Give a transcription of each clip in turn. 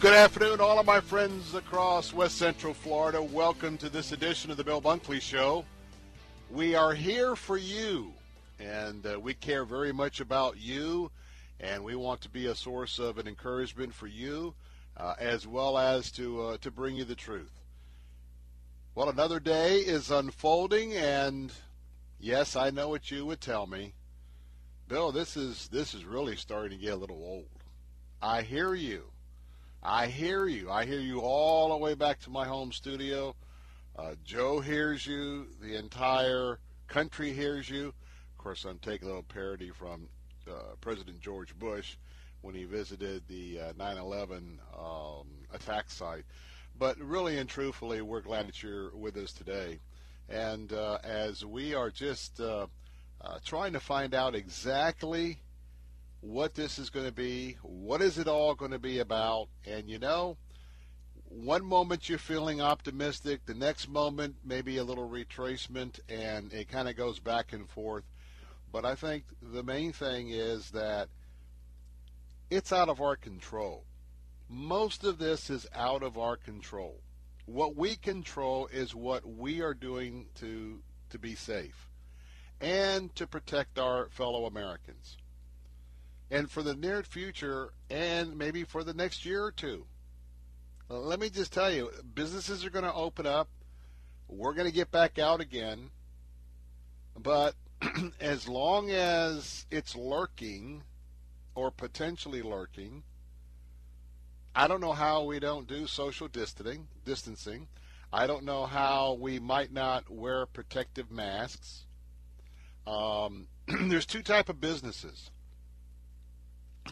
Good afternoon, all of my friends across West Central Florida. Welcome to this edition of the Bill Bunkley Show. We are here for you, and uh, we care very much about you, and we want to be a source of an encouragement for you, uh, as well as to uh, to bring you the truth. Well, another day is unfolding, and yes, I know what you would tell me, Bill. This is this is really starting to get a little old. I hear you. I hear you. I hear you all the way back to my home studio. Uh, Joe hears you. The entire country hears you. Of course, I'm taking a little parody from uh, President George Bush when he visited the uh, 9/11 um, attack site. But really and truthfully, we're glad that you're with us today. And uh, as we are just uh, uh, trying to find out exactly what this is going to be, what is it all going to be about, and you know, one moment you're feeling optimistic, the next moment maybe a little retracement, and it kind of goes back and forth. But I think the main thing is that it's out of our control. Most of this is out of our control. What we control is what we are doing to to be safe and to protect our fellow Americans and for the near future and maybe for the next year or two. let me just tell you, businesses are going to open up. We're going to get back out again. But as long as it's lurking or potentially lurking, I don't know how we don't do social distancing. Distancing. I don't know how we might not wear protective masks. Um, there's two type of businesses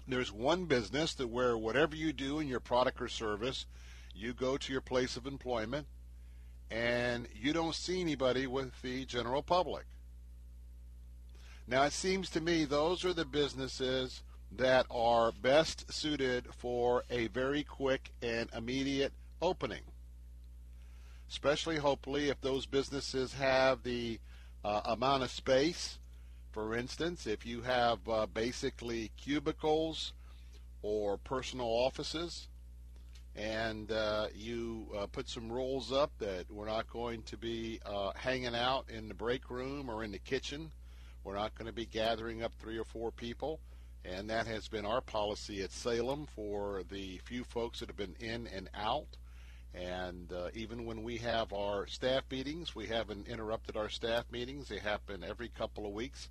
there's one business that where whatever you do in your product or service, you go to your place of employment and you don't see anybody with the general public. Now it seems to me those are the businesses that are best suited for a very quick and immediate opening. Especially hopefully if those businesses have the uh, amount of space for instance, if you have uh, basically cubicles or personal offices, and uh, you uh, put some rules up that we're not going to be uh, hanging out in the break room or in the kitchen. We're not going to be gathering up three or four people. And that has been our policy at Salem for the few folks that have been in and out. And uh, even when we have our staff meetings, we haven't interrupted our staff meetings. They happen every couple of weeks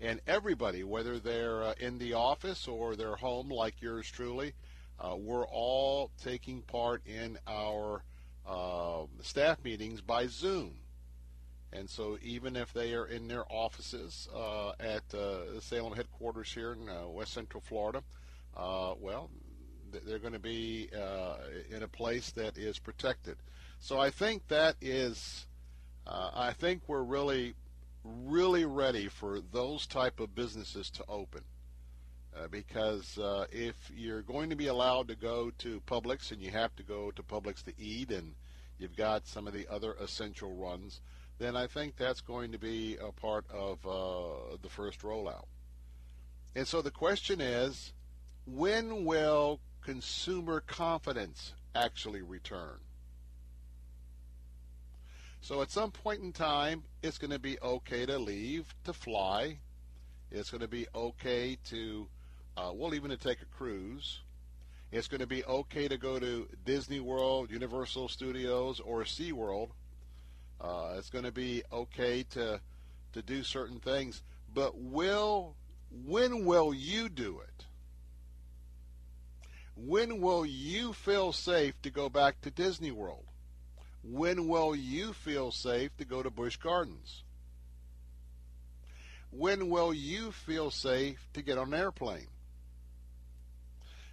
and everybody, whether they're uh, in the office or they're home like yours truly, uh, we're all taking part in our uh, staff meetings by Zoom. And so, even if they are in their offices uh, at uh, Salem headquarters here in uh, West Central Florida, well, they're going to be in a place that is protected. So, I think that is, I think we're really really ready for those type of businesses to open. Uh, because uh, if you're going to be allowed to go to Publix and you have to go to Publix to eat and you've got some of the other essential runs, then I think that's going to be a part of uh, the first rollout. And so the question is, when will consumer confidence actually return? So at some point in time, it's going to be okay to leave, to fly. It's going to be okay to, uh, well, even to take a cruise. It's going to be okay to go to Disney World, Universal Studios, or SeaWorld. Uh, it's going to be okay to to do certain things, but will when will you do it? When will you feel safe to go back to Disney World? When will you feel safe to go to Busch Gardens? When will you feel safe to get on an airplane?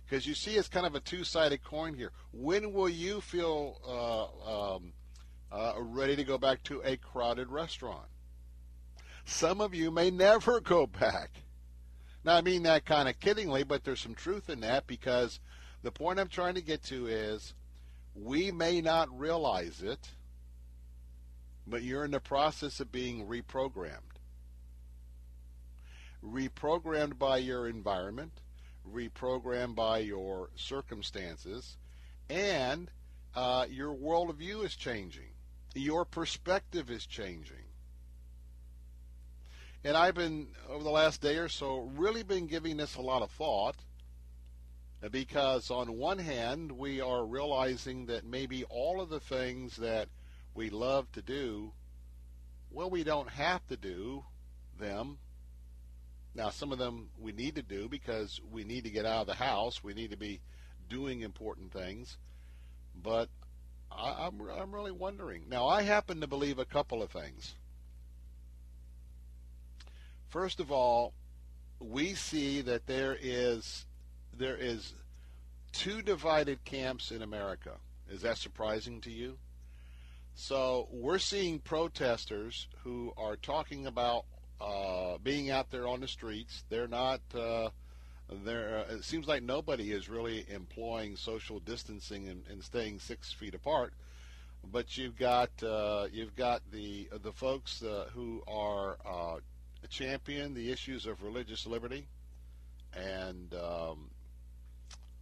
Because you see, it's kind of a two-sided coin here. When will you feel uh, um, uh, ready to go back to a crowded restaurant? Some of you may never go back. Now, I mean that kind of kiddingly, but there's some truth in that because the point I'm trying to get to is we may not realize it, but you're in the process of being reprogrammed. Reprogrammed by your environment, reprogrammed by your circumstances, and uh, your worldview is changing. Your perspective is changing. And I've been, over the last day or so, really been giving this a lot of thought because on one hand, we are realizing that maybe all of the things that we love to do, well, we don't have to do them. Now, some of them we need to do because we need to get out of the house. We need to be doing important things. But I, am I'm, I'm really wondering. Now, I happen to believe a couple of things. First of all, we see that there is there is two divided camps in America. Is that surprising to you? So we're seeing protesters who are talking about uh, being out there on the streets. They're not. Uh, there. Uh, it seems like nobody is really employing social distancing and, and staying six feet apart. But you've got uh, you've got the the folks uh, who are uh, champion the issues of religious liberty and um,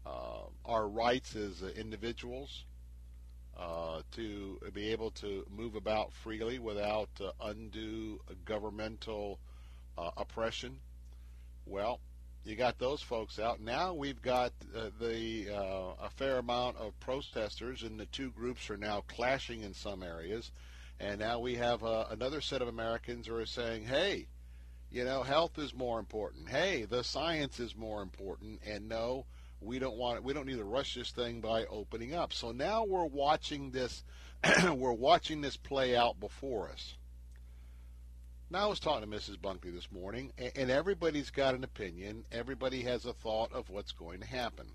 uh, our rights as individuals uh, to be able to move about freely without uh, undue governmental uh, oppression. Well, you got those folks out. Now we've got uh, the uh, a fair amount of protesters, and the two groups are now clashing in some areas. And now we have another set of Americans who are saying, "Hey, you know, health is more important. Hey, the science is more important." And no, we don't want we don't need to rush this thing by opening up. So now we're watching this we're watching this play out before us. Now I was talking to Mrs. Bunkley this morning, and everybody's got an opinion. Everybody has a thought of what's going to happen.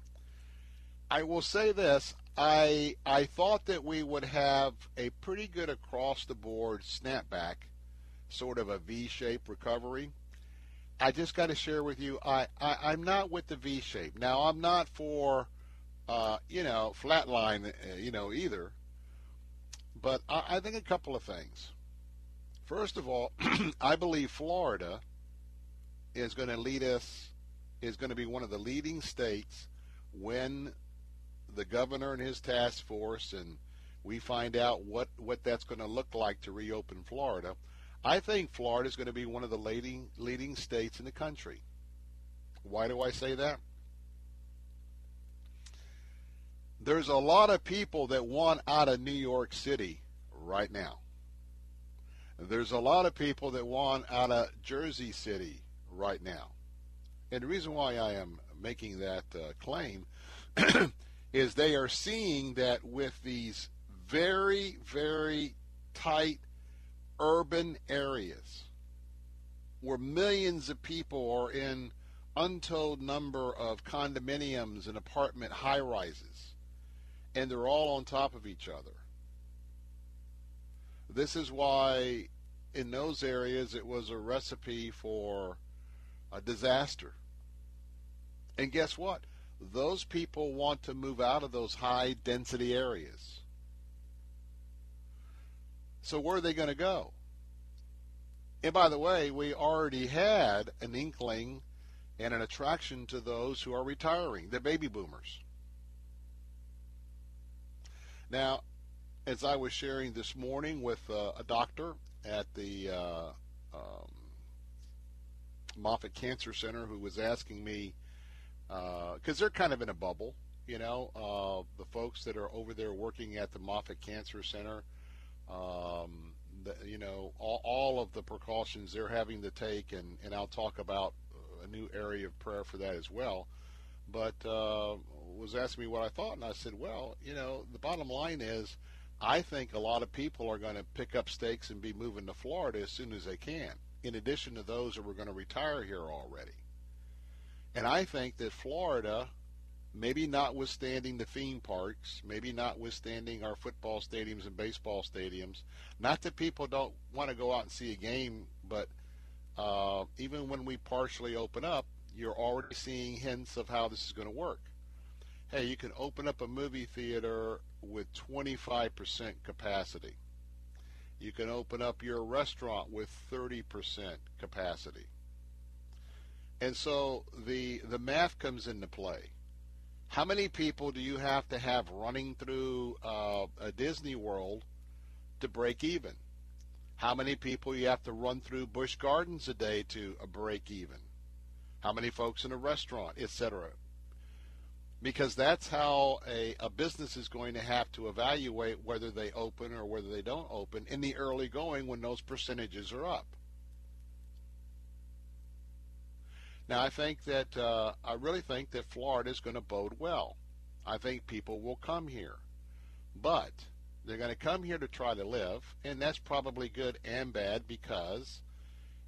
I will say this: I I thought that we would have a pretty good across the board snapback, sort of a V-shaped recovery. I just got to share with you, I, I am not with the V shape. Now I'm not for, uh, you know, flatline, uh, you know, either. But I, I think a couple of things. First of all, I believe Florida is going to lead us, is going to be one of the leading states when the governor and his task force and we find out what, what that's going to look like to reopen Florida. I think Florida is going to be one of the leading leading states in the country. Why do I say that? There's a lot of people that want out of New York City right now. There's a lot of people that want out of Jersey City right now. And the reason why I am making that uh, claim is they are seeing that with these very, very tight urban areas where millions of people are in untold number of condominiums and apartment high rises and they're all on top of each other. This is why in those areas it was a recipe for a disaster. And guess what? Those people want to move out of those high density areas. So where are they going to go? And by the way, we already had an inkling and an attraction to those who are retiring, the baby boomers. Now, as I was sharing this morning with uh, a doctor at the uh, um, Moffitt Cancer Center who was asking me, because uh, they're kind of in a bubble, you know, uh, the folks that are over there working at the Moffitt Cancer Center, um, the, you know, all, all, of the precautions they're having to take, and, and I'll talk about a new area of prayer for that as well. But uh, was asking me what I thought, and I said, well, you know, the bottom line is, I think a lot of people are going to pick up stakes and be moving to Florida as soon as they can in addition to those that were going to retire here already. And I think that Florida, maybe notwithstanding the theme parks, maybe notwithstanding our football stadiums and baseball stadiums, not that people don't want to go out and see a game, but uh, even when we partially open up, you're already seeing hints of how this is going to work. Hey, you can open up a movie theater with 25% capacity. You can open up your restaurant with 30% capacity. And so the the math comes into play. How many people do you have to have running through uh, a Disney World to break even? How many people you have to run through Busch Gardens a day to a break even? How many folks in a restaurant, etc because that's how a, a business is going to have to evaluate whether they open or whether they don't open in the early going when those percentages are up. Now, I think that uh, I really think that Florida is going to bode well. I think people will come here, but they're going to come here to try to live, and that's probably good and bad because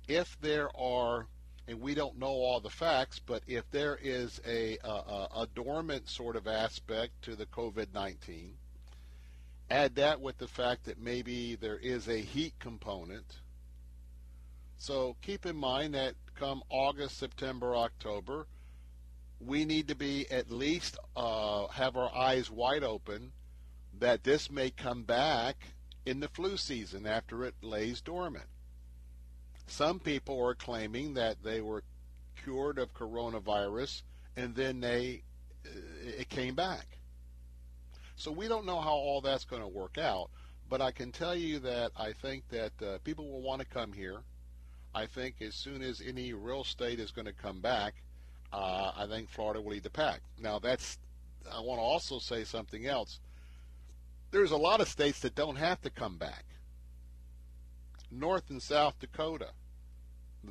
if there are and we don't know all the facts, but if there is a, a, a dormant sort of aspect to the COVID 19, add that with the fact that maybe there is a heat component. So keep in mind that come August, September, October, we need to be at least uh, have our eyes wide open that this may come back in the flu season after it lays dormant. Some people are claiming that they were cured of coronavirus and then they uh, it came back. So we don't know how all that's going to work out, but I can tell you that I think that uh, people will want to come here. I think as soon as any real estate is going to come back, uh, I think Florida will lead the pack. Now that's I want to also say something else. There's a lot of states that don't have to come back. North and South Dakota,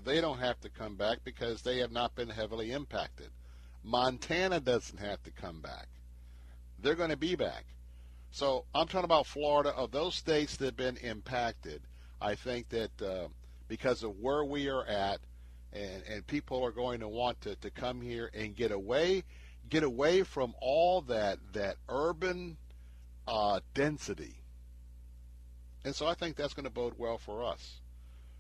they don't have to come back because they have not been heavily impacted. Montana doesn't have to come back. They're going to be back. So I'm talking about Florida. Of those states that have been impacted, I think that uh, because of where we are at, and, and people are going to want to, to come here and get away, get away from all that that urban uh, density. And so I think that's going to bode well for us.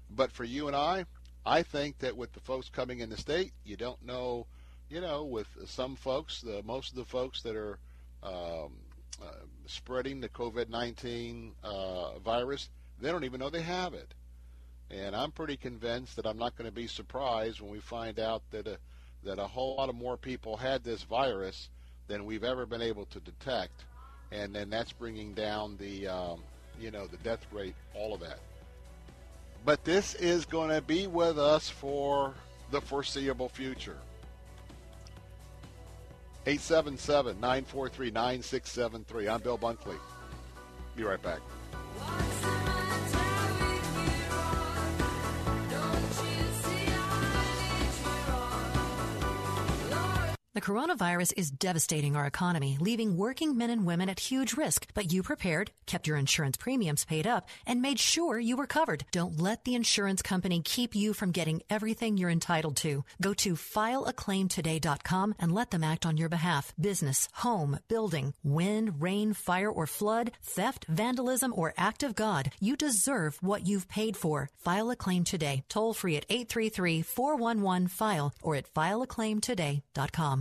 But for you and I, I think that with the folks coming in the state, you don't know, you know, with some folks, the most of the folks that are um, uh, spreading the COVID-19 uh, virus, they don't even know they have it. And I'm pretty convinced that I'm not going to be surprised when we find out that a, that a whole lot of more people had this virus than we've ever been able to detect, and then that's bringing down the, um, you know, the death rate, all of that. But this is going to be with us for the foreseeable future. 877 943 9673. I'm Bill Bunkley. Be right back. The coronavirus is devastating our economy, leaving working men and women at huge risk. But you prepared, kept your insurance premiums paid up, and made sure you were covered. Don't let the insurance company keep you from getting everything you're entitled to. Go to fileaclaimtoday.com and let them act on your behalf. Business, home, building, wind, rain, fire, or flood, theft, vandalism, or act of God. You deserve what you've paid for. File a claim today. Toll free at 833 411 FILE or at fileaclaimtoday.com.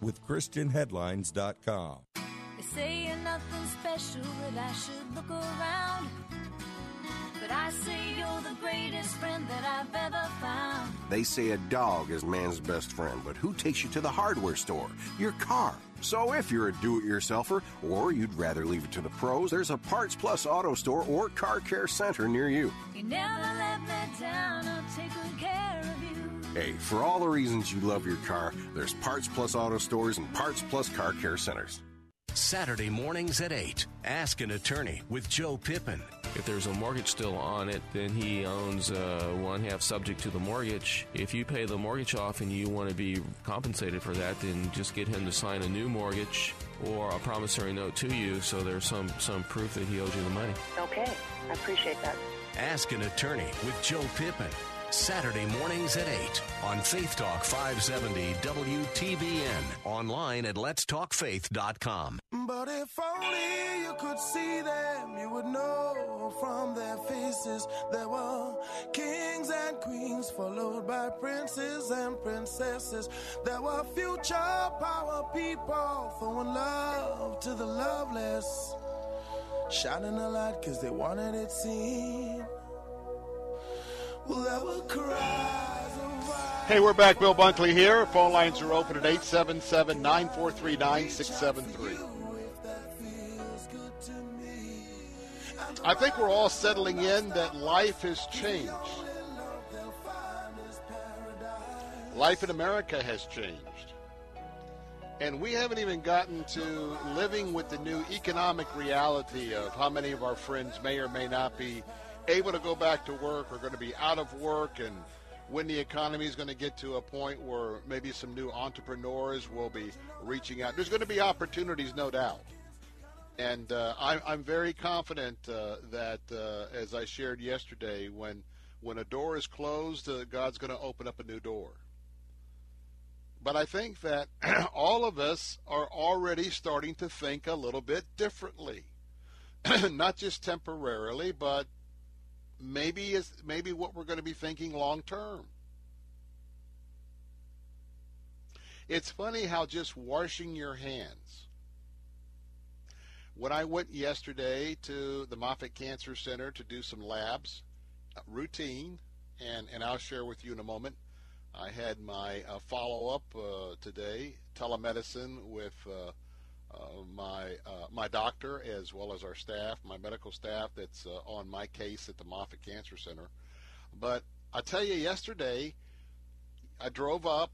with ChristianHeadlines.com. They say you're nothing special, that I should look around. But I say you're the greatest friend that I've ever found. They say a dog is man's best friend, but who takes you to the hardware store? Your car. So if you're a do-it-yourselfer or you'd rather leave it to the pros, there's a Parts Plus Auto Store or Car Care Center near you. You never let me down, I'll take good care of you. Hey, for all the reasons you love your car, there's Parts Plus Auto Stores and Parts Plus Car Care Centers. Saturday mornings at 8. Ask an attorney with Joe Pippin. If there's a mortgage still on it, then he owns uh, one half subject to the mortgage. If you pay the mortgage off and you want to be compensated for that, then just get him to sign a new mortgage or a promissory note to you so there's some, some proof that he owes you the money. Okay, I appreciate that. Ask an attorney with Joe Pippin. Saturday mornings at 8 on Faith Talk 570 WTBN. Online at letstalkfaith.com. But if only you could see them, you would know from their faces there were kings and queens, followed by princes and princesses. There were future power people throwing love to the loveless, shining a light because they wanted it seen. Hey, we're back. Bill Bunkley here. Phone lines are open at 877 943 9673. I think we're all settling in that life has changed. Life in America has changed. And we haven't even gotten to living with the new economic reality of how many of our friends may or may not be able to go back to work or going to be out of work and when the economy is going to get to a point where maybe some new entrepreneurs will be reaching out. There's going to be opportunities, no doubt. And uh, I'm, I'm very confident uh, that, uh, as I shared yesterday, when when a door is closed, uh, God's going to open up a new door. But I think that all of us are already starting to think a little bit differently. Not just temporarily, but maybe is maybe what we're going to be thinking long term. It's funny how just washing your hands. When I went yesterday to the Moffitt Cancer Center to do some labs, routine, and, and I'll share with you in a moment. I had my uh, follow up uh, today, telemedicine with uh, my uh, my doctor as well as our staff, my medical staff that's uh, on my case at the Moffitt Cancer Center. But I tell you, yesterday I drove up,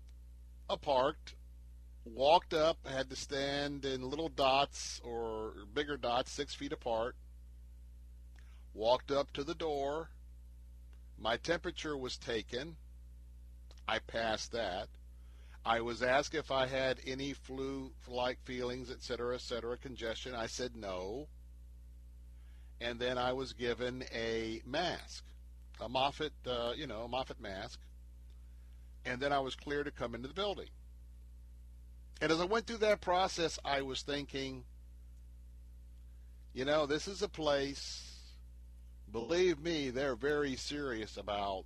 I parked, walked up, had to stand in little dots or bigger dots, six feet apart. Walked up to the door. My temperature was taken. I passed that. I was asked if I had any flu-like feelings, et cetera, et cetera, congestion. I said no. And then I was given a mask, a Moffat, uh, you know, a Moffitt mask. And then I was clear to come into the building. And as I went through that process, I was thinking, you know, this is a place, believe me, they're very serious about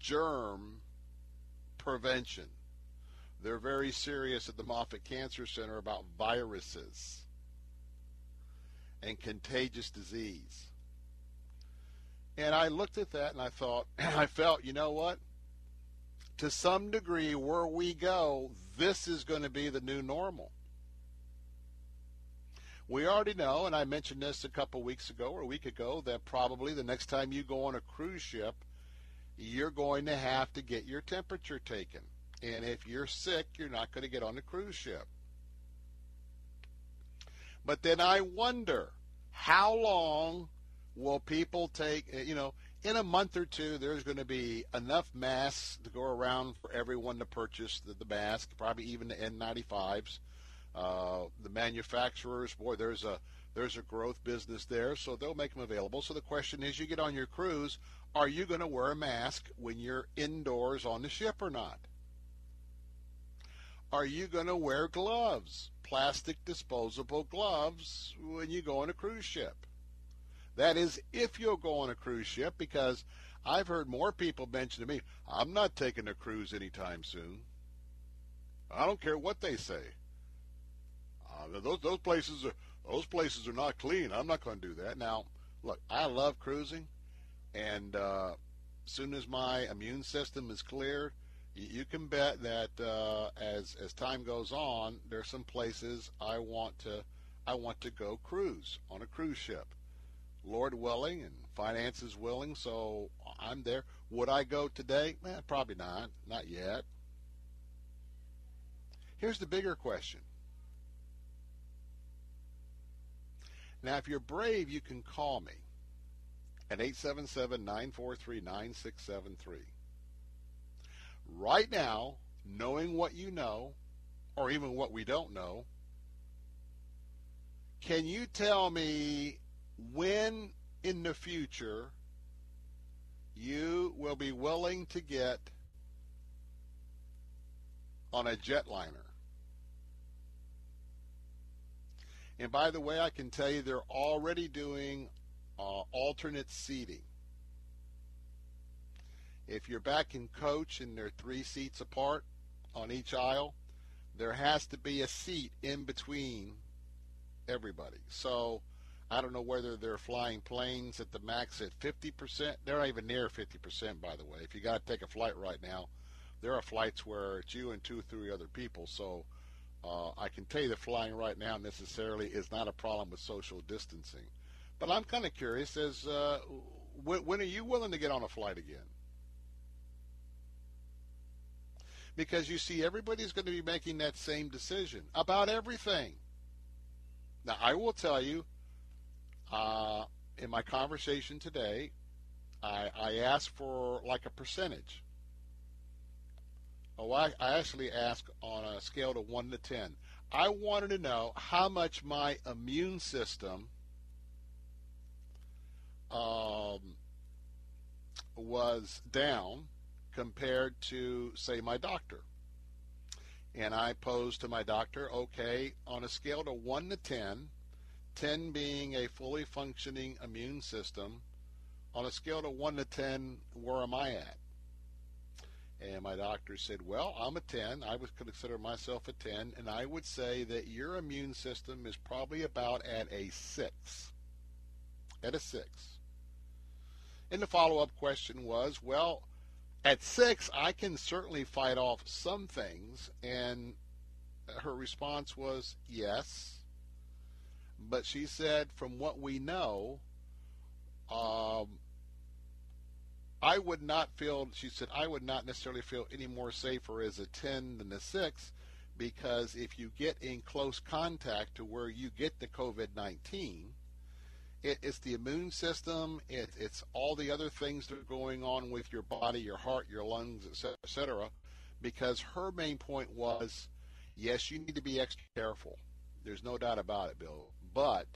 germ prevention they're very serious at the Moffitt Cancer Center about viruses and contagious disease. And I looked at that and I thought, and I felt, you know what? To some degree, where we go, this is going to be the new normal. We already know, and I mentioned this a couple weeks ago or a week ago, that probably the next time you go on a cruise ship, you're going to have to get your temperature taken. And if you're sick, you're not going to get on the cruise ship. But then I wonder how long will people take, eh, you know, in a month or two, there's going to be enough masks to go around for everyone to purchase the, the mask, probably even the N95s. Uh, the manufacturers, boy, there's a there's a growth business there, so they'll make them available. So the question is, you get on your cruise, are you going to wear a mask when you're indoors on the ship or not? Are you going to wear gloves, plastic disposable gloves, when you go on a cruise ship? That is, if you'll go on a cruise ship, because I've heard more people mention to me, I'm not taking a cruise anytime soon. I don't care what they say. Uh, those those places are those places are not clean. I'm not going to do that. Now, look, I love cruising, and uh, as soon as my immune system is cleared, you can bet that uh, as as time goes on, there's some places I want to I want to go cruise on a cruise ship. Lord willing and finances willing, so I'm there. Would I go today? Eh, probably not. Not yet. Here's the bigger question. Now, if you're brave, you can call me at 877 943 9673. Right now, knowing what you know, or even what we don't know, can you tell me when in the future you will be willing to get on a jetliner? And by the way, I can tell you they're already doing uh, alternate seating. If you're back in coach and they're three seats apart on each aisle, there has to be a seat in between everybody. So I don't know whether they're flying planes at the max at 50%. They're not even near 50%, by the way. If you got to take a flight right now, there are flights where it's you and two, three other people. So uh, I can tell you that flying right now necessarily is not a problem with social distancing. But I'm kind of curious as uh, when, when are you willing to get on a flight again? Because you see, everybody's going to be making that same decision about everything. Now, I will tell you, uh, in my conversation today, I, I asked for like a percentage. Oh, I, I actually asked on a scale of 1 to 10. I wanted to know how much my immune system um, was down compared to, say, my doctor. And I posed to my doctor, okay, on a scale of 1 to 10, 10 being a fully functioning immune system, on a scale of 1 to 10, where am I at? And my doctor said, Well, I'm a 10. I would consider myself a 10. And I would say that your immune system is probably about at a 6. At a 6. And the follow up question was, Well, at 6, I can certainly fight off some things. And her response was, Yes. But she said, From what we know, um, I would not feel, she said, I would not necessarily feel any more safer as a 10 than a 6 because if you get in close contact to where you get the COVID 19, it, it's the immune system, it, it's all the other things that are going on with your body, your heart, your lungs, etc. cetera, because her main point was yes, you need to be extra careful. There's no doubt about it, Bill. But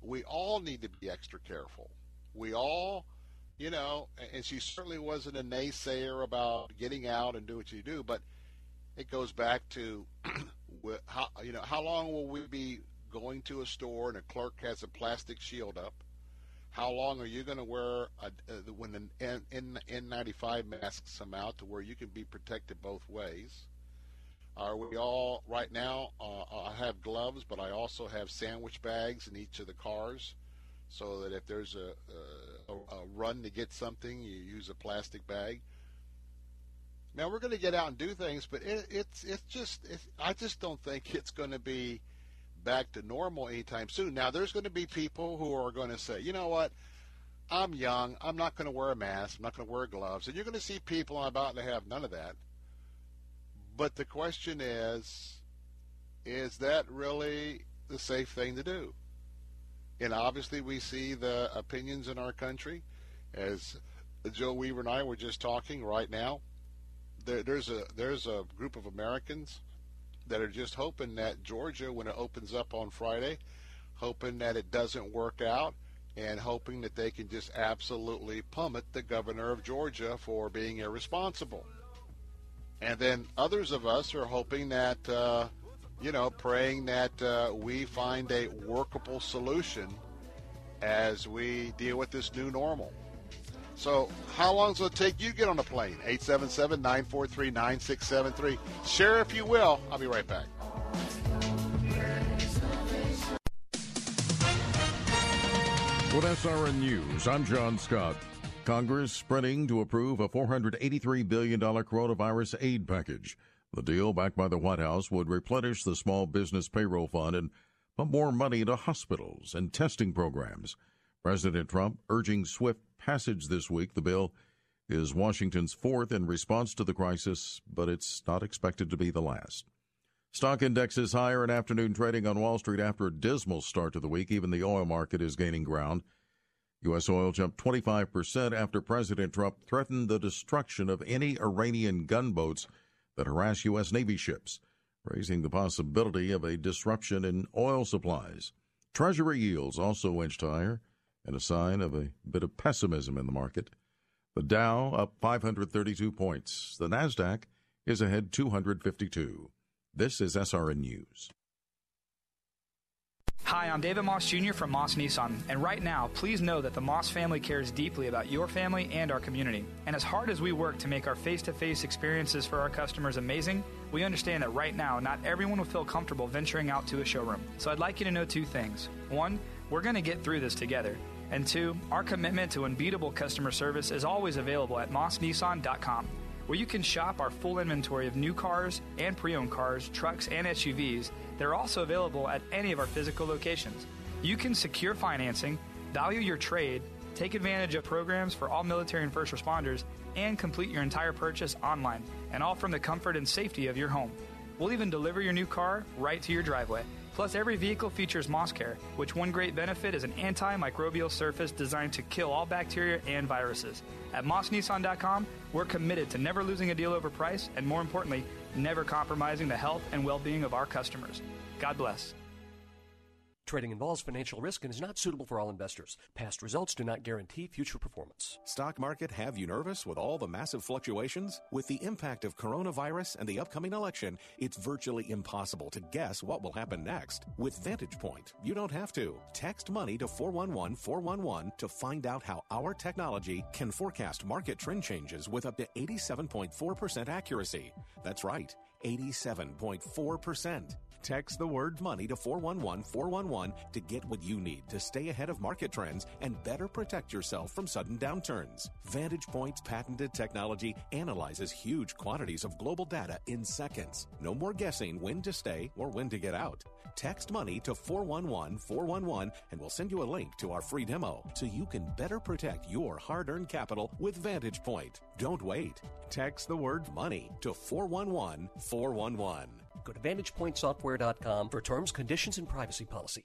we all need to be extra careful. We all you know, and she certainly wasn't a naysayer about getting out and do what you do, but it goes back to how you know how long will we be going to a store and a clerk has a plastic shield up? How long are you going to wear a, uh, when the N, N95 masks come out to where you can be protected both ways? Are we all right now? Uh, I have gloves, but I also have sandwich bags in each of the cars so that if there's a, a, a run to get something, you use a plastic bag. Now we're going to get out and do things, but it, it's it's just it's, I just don't think it's going to be back to normal anytime soon. Now there's going to be people who are going to say, you know what, I'm young, I'm not going to wear a mask, I'm not going to wear gloves, and you're going to see people about to have none of that. But the question is, is that really the safe thing to do? And obviously, we see the opinions in our country, as Joe Weaver and I were just talking right now. There, there's a there's a group of Americans that are just hoping that Georgia, when it opens up on Friday, hoping that it doesn't work out and hoping that they can just absolutely pummel the governor of Georgia for being irresponsible. And then others of us are hoping that, uh, you know, praying that uh, we find a workable solution as we deal with this new normal. So, how long will it take you to get on a plane? 877 943 9673. Share if you will. I'll be right back. With SRN News, I'm John Scott. Congress sprinting to approve a $483 billion coronavirus aid package. The deal, backed by the White House, would replenish the small business payroll fund and pump more money into hospitals and testing programs. President Trump urging swift passage this week. The bill is Washington's fourth in response to the crisis, but it's not expected to be the last. Stock indexes higher in afternoon trading on Wall Street after a dismal start to the week. Even the oil market is gaining ground. U.S. oil jumped 25% after President Trump threatened the destruction of any Iranian gunboats that harass U.S. Navy ships, raising the possibility of a disruption in oil supplies. Treasury yields also inched higher, and a sign of a bit of pessimism in the market. The Dow up 532 points. The Nasdaq is ahead 252. This is SRN News. Hi, I'm David Moss Jr. from Moss Nissan, and right now, please know that the Moss family cares deeply about your family and our community. And as hard as we work to make our face to face experiences for our customers amazing, we understand that right now, not everyone will feel comfortable venturing out to a showroom. So I'd like you to know two things. One, we're going to get through this together. And two, our commitment to unbeatable customer service is always available at mossnissan.com where you can shop our full inventory of new cars and pre owned cars, trucks, and SUVs. They're also available at any of our physical locations. You can secure financing, value your trade, take advantage of programs for all military and first responders, and complete your entire purchase online, and all from the comfort and safety of your home. We'll even deliver your new car right to your driveway. Plus, every vehicle features MossCare, which one great benefit is an antimicrobial surface designed to kill all bacteria and viruses. At mossnissan.com, we're committed to never losing a deal over price and, more importantly, never compromising the health and well being of our customers. God bless. Trading involves financial risk and is not suitable for all investors. Past results do not guarantee future performance. Stock market have you nervous with all the massive fluctuations? With the impact of coronavirus and the upcoming election, it's virtually impossible to guess what will happen next. With Vantage Point, you don't have to. Text money to 411 411 to find out how our technology can forecast market trend changes with up to 87.4% accuracy. That's right, 87.4%. Text the word money to 411 411 to get what you need to stay ahead of market trends and better protect yourself from sudden downturns. Vantage Point's patented technology analyzes huge quantities of global data in seconds. No more guessing when to stay or when to get out. Text money to 411 411 and we'll send you a link to our free demo so you can better protect your hard earned capital with Vantage Point. Don't wait. Text the word money to 411 411. Go to VantagePointSoftware.com for terms, conditions, and privacy policy.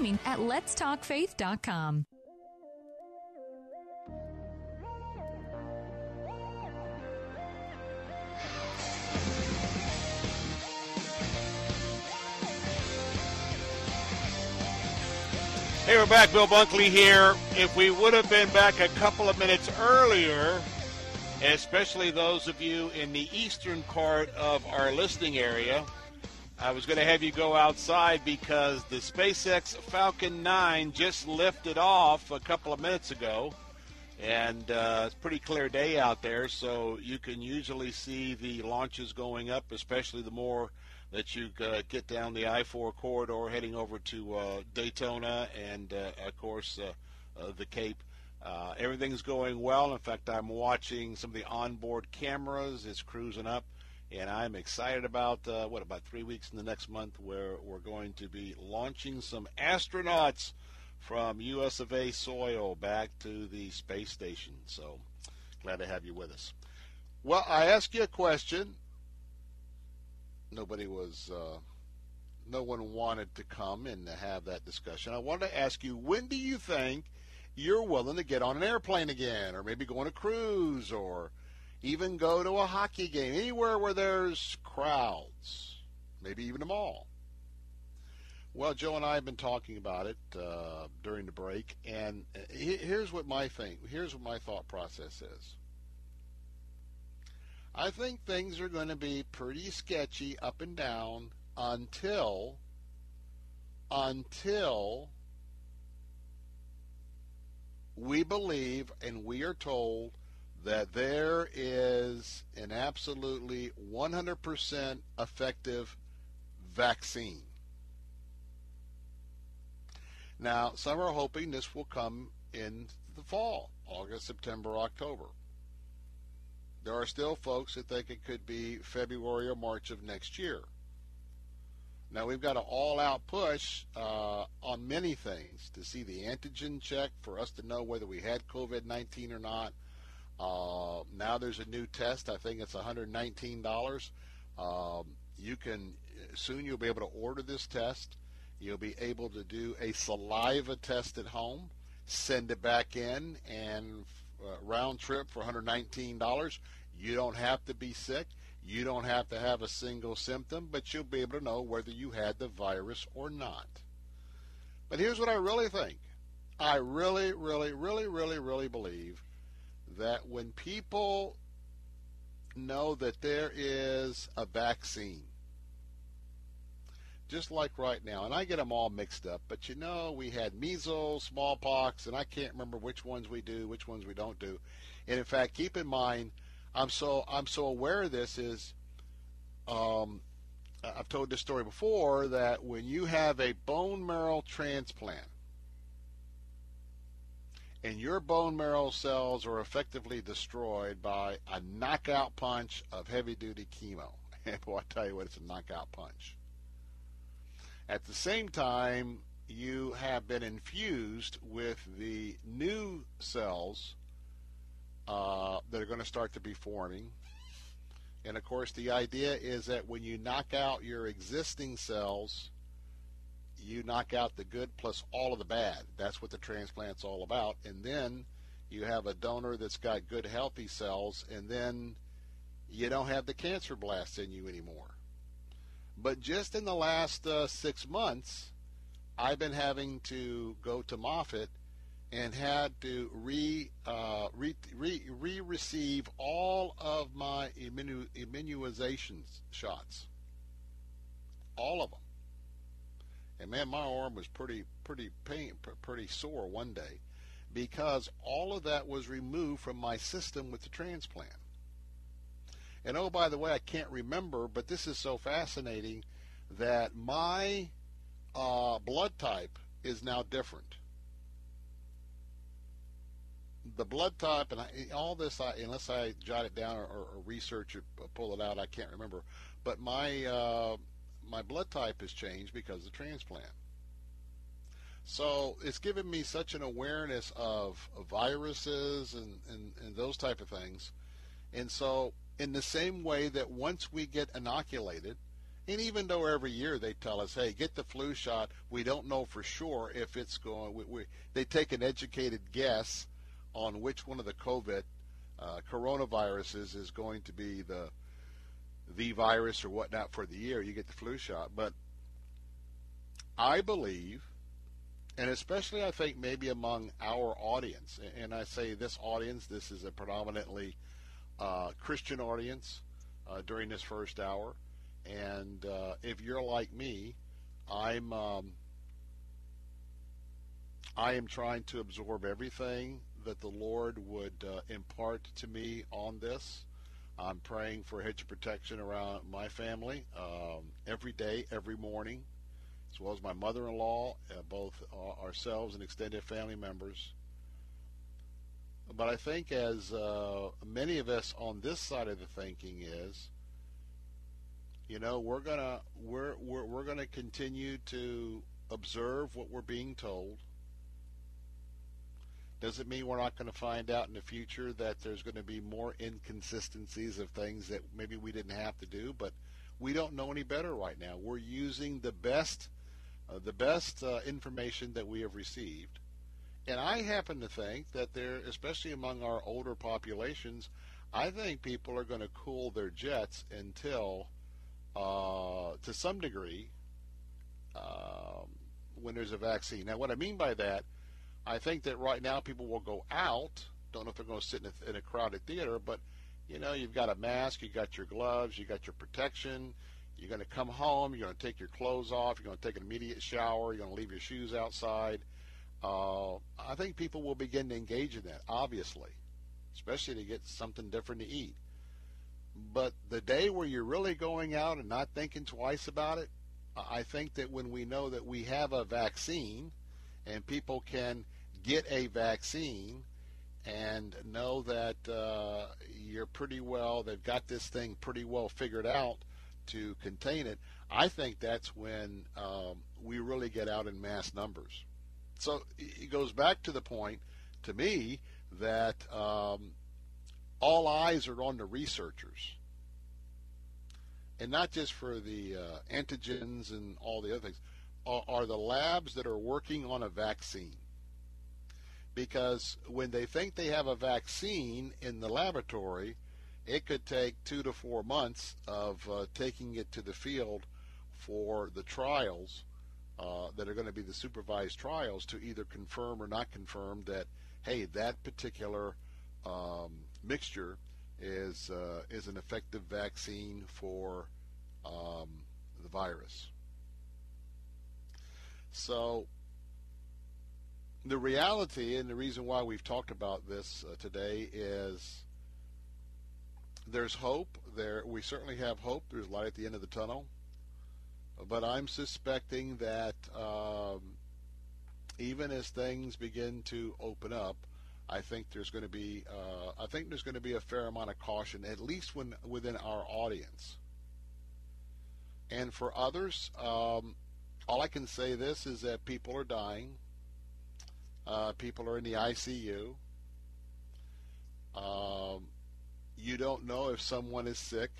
streaming at letstalkfaith.com. Hey, we're back. Bill Bunkley here. If we would have been back a couple of minutes earlier, especially those of you in the eastern part of our listening area, I was going to have you go outside because the SpaceX Falcon 9 just lifted off a couple of minutes ago. And uh, it's a pretty clear day out there, so you can usually see the launches going up, especially the more that you uh, get down the I 4 corridor heading over to uh, Daytona and, uh, of course, uh, uh, the Cape. everything's going well. In fact, I'm watching some of the onboard cameras. It's cruising up. And I'm excited about, what, about three weeks in the next month where we're going to be launching some astronauts from US of A soil back to the space station. So glad to have you with us. Well, I asked you a question. Nobody was, uh, no one wanted to come and have that discussion. I wanted to ask you, when do you think you're willing to get on an airplane again, or maybe go on a cruise, or even go to a hockey game, anywhere where there's crowds, maybe even a mall? Well, Joe and I have been talking about it uh, during the break, and uh, here's what my thing, here's what my thought process is. I think things are going to be pretty sketchy up and down until until we believe and we are told that there is an absolutely 100% effective vaccine. Now, some are hoping this will come in the fall, August, September, October. There are still folks that think it could be February or March of next year. Now, we've got an all out push uh, on many things to see the antigen check for us to know whether we had COVID 19 or not. Uh, now there's a new test. I think it's $119. Um, you can soon you'll be able to order this test. You'll be able to do a saliva test at home, send it back in, and uh, round trip for $119. You don't have to be sick. You don't have to have a single symptom, but you'll be able to know whether you had the virus or not. But here's what I really think. I really, really, really, really, really believe that when people know that there is a vaccine, just like right now. And I get them all mixed up. But you know, we had measles, smallpox, and I can't remember which ones we do, which ones we don't do. And in fact, keep in mind, I'm so I'm so aware of this is, um, I've told this story before that when you have a bone marrow transplant. And your bone marrow cells are effectively destroyed by a knockout punch of heavy duty chemo. And boy, I tell you what, it's a knockout punch. At the same time, you have been infused with the new cells uh, that are going to start to be forming. And of course, the idea is that when you knock out your existing cells, you knock out the good plus all of the bad. That's what the transplant's all about. And then you have a donor that's got good, healthy cells, and then you don't have the cancer blasts in you anymore. But just in the last uh, six months, I've been having to go to Moffitt and had to re, uh, re, re receive all of my immunizations shots. All of them. And man, my arm was pretty pretty pain pretty sore one day because all of that was removed from my system with the transplant. And oh, by the way, I can't remember, but this is so fascinating that my uh, blood type is now different. The blood type, and I, all this, I, unless I jot it down or, or, research it, pull it out, I can't remember. But my uh, my blood type has changed because of the transplant. So it's given me such an awareness of, of viruses and, and, and those type of things. And so in the same way that once we get inoculated, and even though every year they tell us, hey, get the flu shot, we don't know for sure if it's going, we, we, they take an educated guess on which one of the COVID uh, coronaviruses is going to be the the virus or whatnot for the year. You get the flu shot, but I believe, and especially I think maybe among our audience, and I say this audience, this is a predominantly uh, Christian audience uh, during this first hour. And uh, if you're like me, I'm um, I am trying to absorb everything that the Lord would uh, impart to me on this. I'm praying for hedge protection around my family um, every day, every morning, as well as my mother-in-law, uh, both uh, ourselves and extended family members. But I think, as uh, many of us on this side of the thinking is, you know, we're gonna we're we're, we're gonna continue to observe what we're being told doesn't mean we're not going to find out in the future that there's going to be more inconsistencies of things that maybe we didn't have to do, but we don't know any better right now. We're using the best, uh, the best uh, information that we have received, and I happen to think that there, especially among our older populations, I think people are going to cool their jets until, uh, to some degree, um, when there's a vaccine. Now, what I mean by that I think that right now people will go out. Don't know if they're going to sit in a, in a crowded theater, but you know, you've got a mask, you got your gloves, you got your protection. You're going to come home. You're going to take your clothes off. You're going to take an immediate shower. You're going to leave your shoes outside. Uh, I think people will begin to engage in that, obviously, especially to get something different to eat. But the day where you're really going out and not thinking twice about it, I think that when we know that we have a vaccine and people can get a vaccine and know that uh, you're pretty well, they've got this thing pretty well figured out to contain it, I think that's when um, we really get out in mass numbers. So it goes back to the point, to me, that um, all eyes are on the researchers. And not just for the uh, antigens and all the other things, are, the labs that are working on a vaccine because when they think they have a vaccine in the laboratory, it could take two to four months of uh, taking it to the field for the trials uh, that are going to be the supervised trials to either confirm or not confirm that hey that particular um, mixture is uh, is an effective vaccine for um, the virus. So the reality and the reason why we've talked about this uh, today is there's hope there. We certainly have hope. There's light at the end of the tunnel. But i'm suspecting that um, even as things begin to open up i think there's going to be uh, i think there's going to be a fair amount of caution at least when within our audience. And for others um, all i can say this is that people are dying uh, people are in the ICU. Um, you don't know if someone is sick,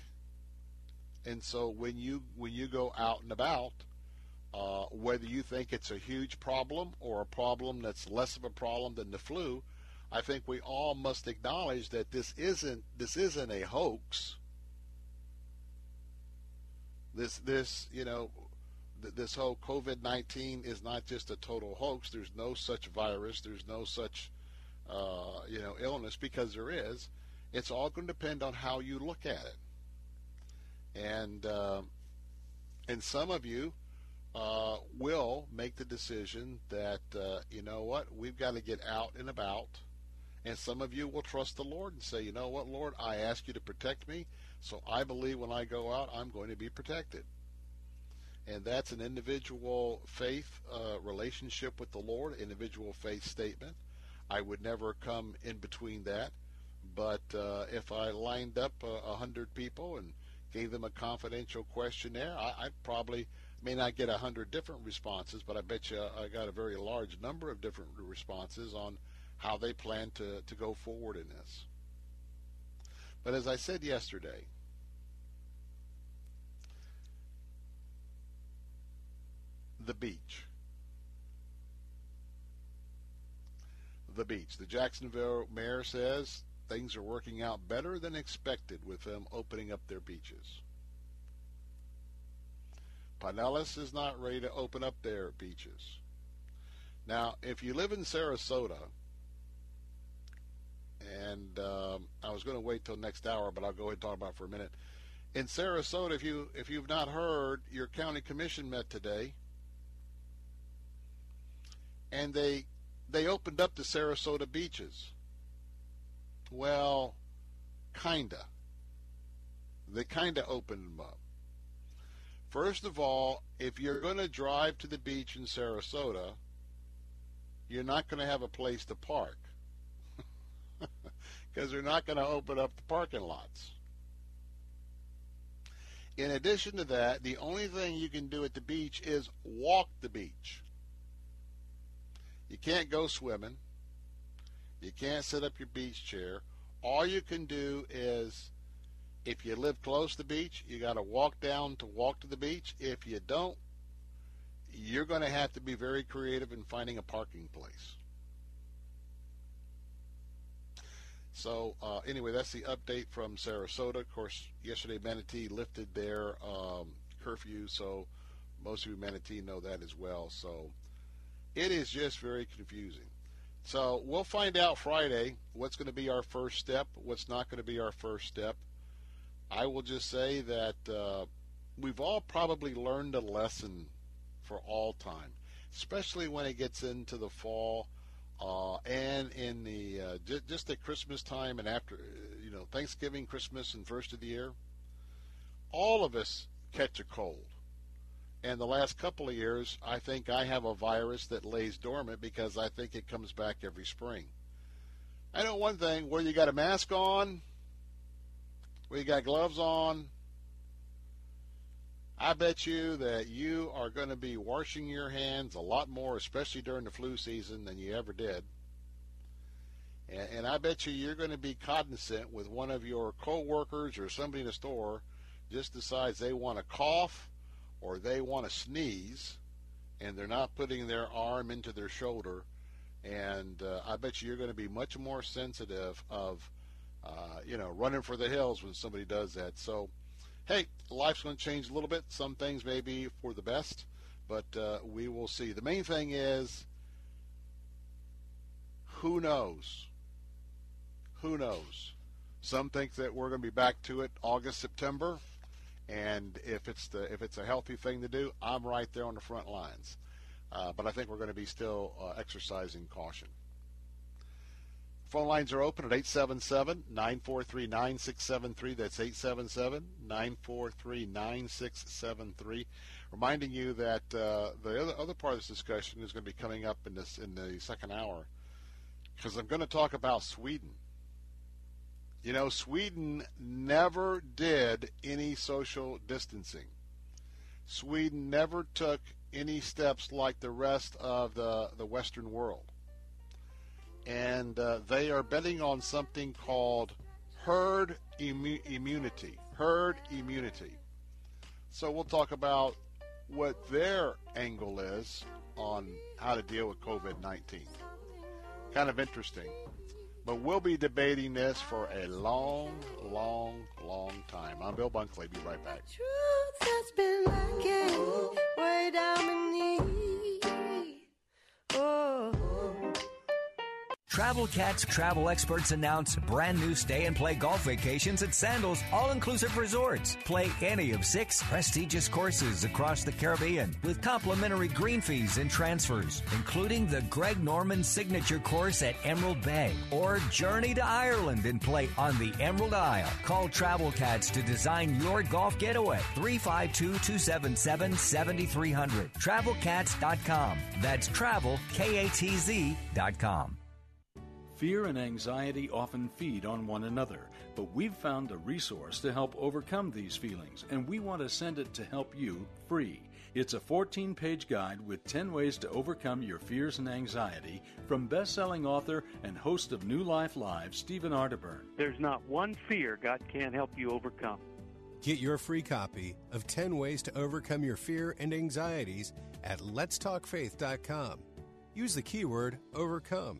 and so when you when you go out and about, uh, whether you think it's a huge problem or a problem that's less of a problem than the flu, I think we all must acknowledge that this isn't this isn't a hoax. This this you know this whole COVID 19 is not just a total hoax. There's no such virus. There's no such, uh, you know, illness because there is. It's all going to depend on how you look at it. And, uh, and some of you uh, will make the decision that, uh, you know what, we've got to get out and about. And some of you will trust the Lord and say, you know what, Lord, I ask you to protect me. So I believe when I go out, I'm going to be protected and that's an individual faith uh, relationship with the Lord, individual faith statement. I would never come in between that. But uh, if I lined up a uh, hundred people and gave them a confidential questionnaire, I, I probably may not get a hundred different responses, but I bet you I got a very large number of different responses on how they plan to, to go forward in this. But as I said yesterday, the beach. The beach. The Jacksonville mayor says things are working out better than expected with them opening up their beaches. Pinellas is not ready to open up their beaches. Now, if you live in Sarasota, and um, I was going to wait till next hour, but I'll go ahead and talk about it for a minute. In Sarasota, if you if you've not heard, your county commission met today, and they they opened up the Sarasota beaches. Well, kinda. They kinda opened them up. First of all, if you're going to drive to the beach in Sarasota, you're not going to have a place to park because they're not going to open up the parking lots. In addition to that, the only thing you can do at the beach is walk the beach. You can't go swimming. You can't set up your beach chair. All you can do is if you live close to the beach, you got to walk down to walk to the beach. If you don't, you're going to have to be very creative in finding a parking place. So uh, anyway, that's the update from Sarasota. Of course, yesterday Manatee lifted their um, curfew, so most of you Manatee know that as well. So it is just very confusing. So we'll find out Friday what's going to be our first step, what's not going to be our first step. I will just say that uh, we've all probably learned a lesson for all time, especially when it gets into the fall uh, and in the uh, just at Christmas time and after, you know, Thanksgiving, Christmas, and first of the year. All of us catch a cold. And the last couple of years, I think I have a virus that lays dormant because I think it comes back every spring. I know one thing where you got a mask on, where you got gloves on, I bet you that you are going to be washing your hands a lot more, especially during the flu season, than you ever did. And, and I bet you you're going to be cognizant with one of your coworkers or somebody in the store just decides they want to cough or they want to sneeze, and they're not putting their arm into their shoulder. And uh, I bet you you're going to be much more sensitive of, uh, you know, running for the hills when somebody does that. So hey, life's going to change a little bit. Some things may be for the best, but uh, we will see. The main thing is who knows? Who knows? Some think that we're going to be back to it August, September, and if it's the if it's a healthy thing to do, I'm right there on the front lines. Uh, but I think we're going to be still uh, exercising caution. Phone lines are open at 877 943 9673. That's 877 943 9673. Reminding you that uh, the other, other part of this discussion is going to be coming up in, this, in the second hour because I'm going to talk about Sweden. You know, Sweden never did any social distancing. Sweden never took any steps like the rest of the, the Western world and uh, they are betting on something called herd immu- immunity. Herd immunity. So we'll talk about what their angle is on how to deal with COVID 19. Kind of interesting. But we'll be debating this for a long, long, long time. I'm Bill Bunkley. Be right back. Oh. Travel Cats travel experts announce brand new stay and play golf vacations at Sandals All Inclusive Resorts. Play any of six prestigious courses across the Caribbean with complimentary green fees and transfers, including the Greg Norman Signature Course at Emerald Bay or Journey to Ireland and play on the Emerald Isle. Call Travel Cats to design your golf getaway. 352 277 7300. TravelCats.com. That's travel. Fear and anxiety often feed on one another, but we've found a resource to help overcome these feelings, and we want to send it to help you free. It's a 14 page guide with 10 ways to overcome your fears and anxiety from best selling author and host of New Life Live, Stephen Arterburn. There's not one fear God can't help you overcome. Get your free copy of 10 Ways to Overcome Your Fear and Anxieties at letstalkfaith.com. Use the keyword overcome.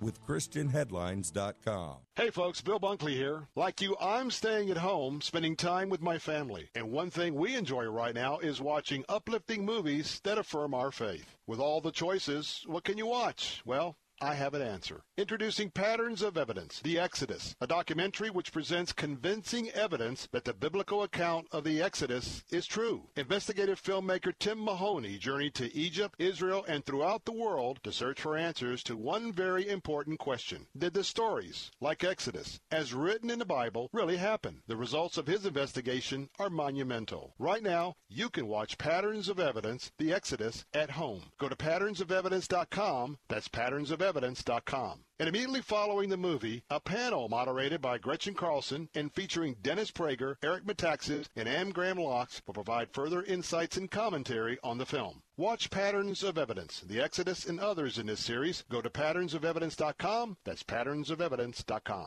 with ChristianHeadlines.com. Hey folks, Bill Bunkley here. Like you, I'm staying at home, spending time with my family. And one thing we enjoy right now is watching uplifting movies that affirm our faith. With all the choices, what can you watch? Well, I have an answer. Introducing Patterns of Evidence, The Exodus, a documentary which presents convincing evidence that the biblical account of the Exodus is true. Investigative filmmaker Tim Mahoney journeyed to Egypt, Israel, and throughout the world to search for answers to one very important question. Did the stories, like Exodus, as written in the Bible, really happen? The results of his investigation are monumental. Right now, you can watch Patterns of Evidence, The Exodus, at home. Go to patternsofevidence.com. That's Patterns of evidence.com. And immediately following the movie, a panel moderated by Gretchen Carlson and featuring Dennis Prager, Eric Metaxas, and Anne Graham Lotz will provide further insights and commentary on the film. Watch Patterns of Evidence, The Exodus, and others in this series. Go to patternsofevidence.com. That's patternsofevidence.com.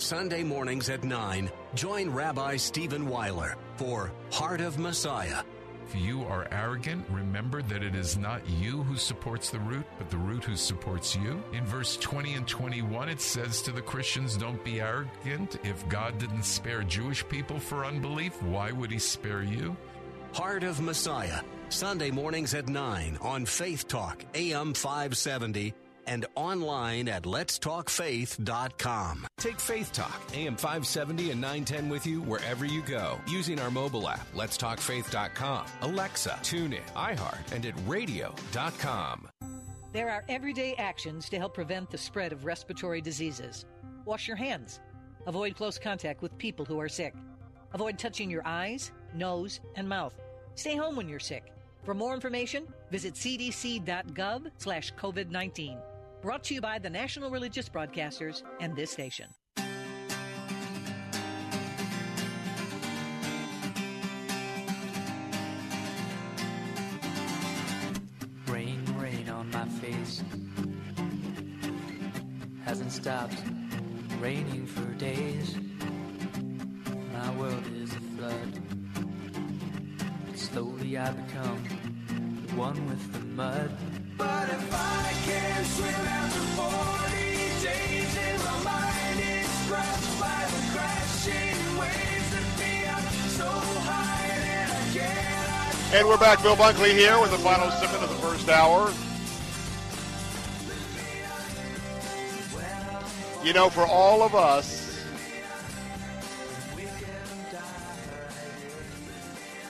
Sunday mornings at 9, join Rabbi Stephen Weiler for Heart of Messiah. If you are arrogant, remember that it is not you who supports the root, but the root who supports you. In verse 20 and 21, it says to the Christians, Don't be arrogant. If God didn't spare Jewish people for unbelief, why would he spare you? Heart of Messiah, Sunday mornings at 9 on Faith Talk, AM 570, and online at letstalkfaith.com. Take Faith Talk, AM 570 and 910 with you wherever you go using our mobile app, letstalkfaith.com, Alexa, TuneIn, iHeart, and at radio.com. There are everyday actions to help prevent the spread of respiratory diseases. Wash your hands. Avoid close contact with people who are sick. Avoid touching your eyes, nose, and mouth. Stay home when you're sick. For more information, visit cdc.gov slash COVID-19. Brought to you by the National Religious Broadcasters and this station. Rain, rain on my face. Hasn't stopped raining for days. My world is a flood. Slowly I become one with the mud. But if I can swim after 40 days and my mind is crushed by the crashing waves that be up so high that I cannot And we're back. Bill Bunkley here with the final segment of the first hour. You know, for all of us,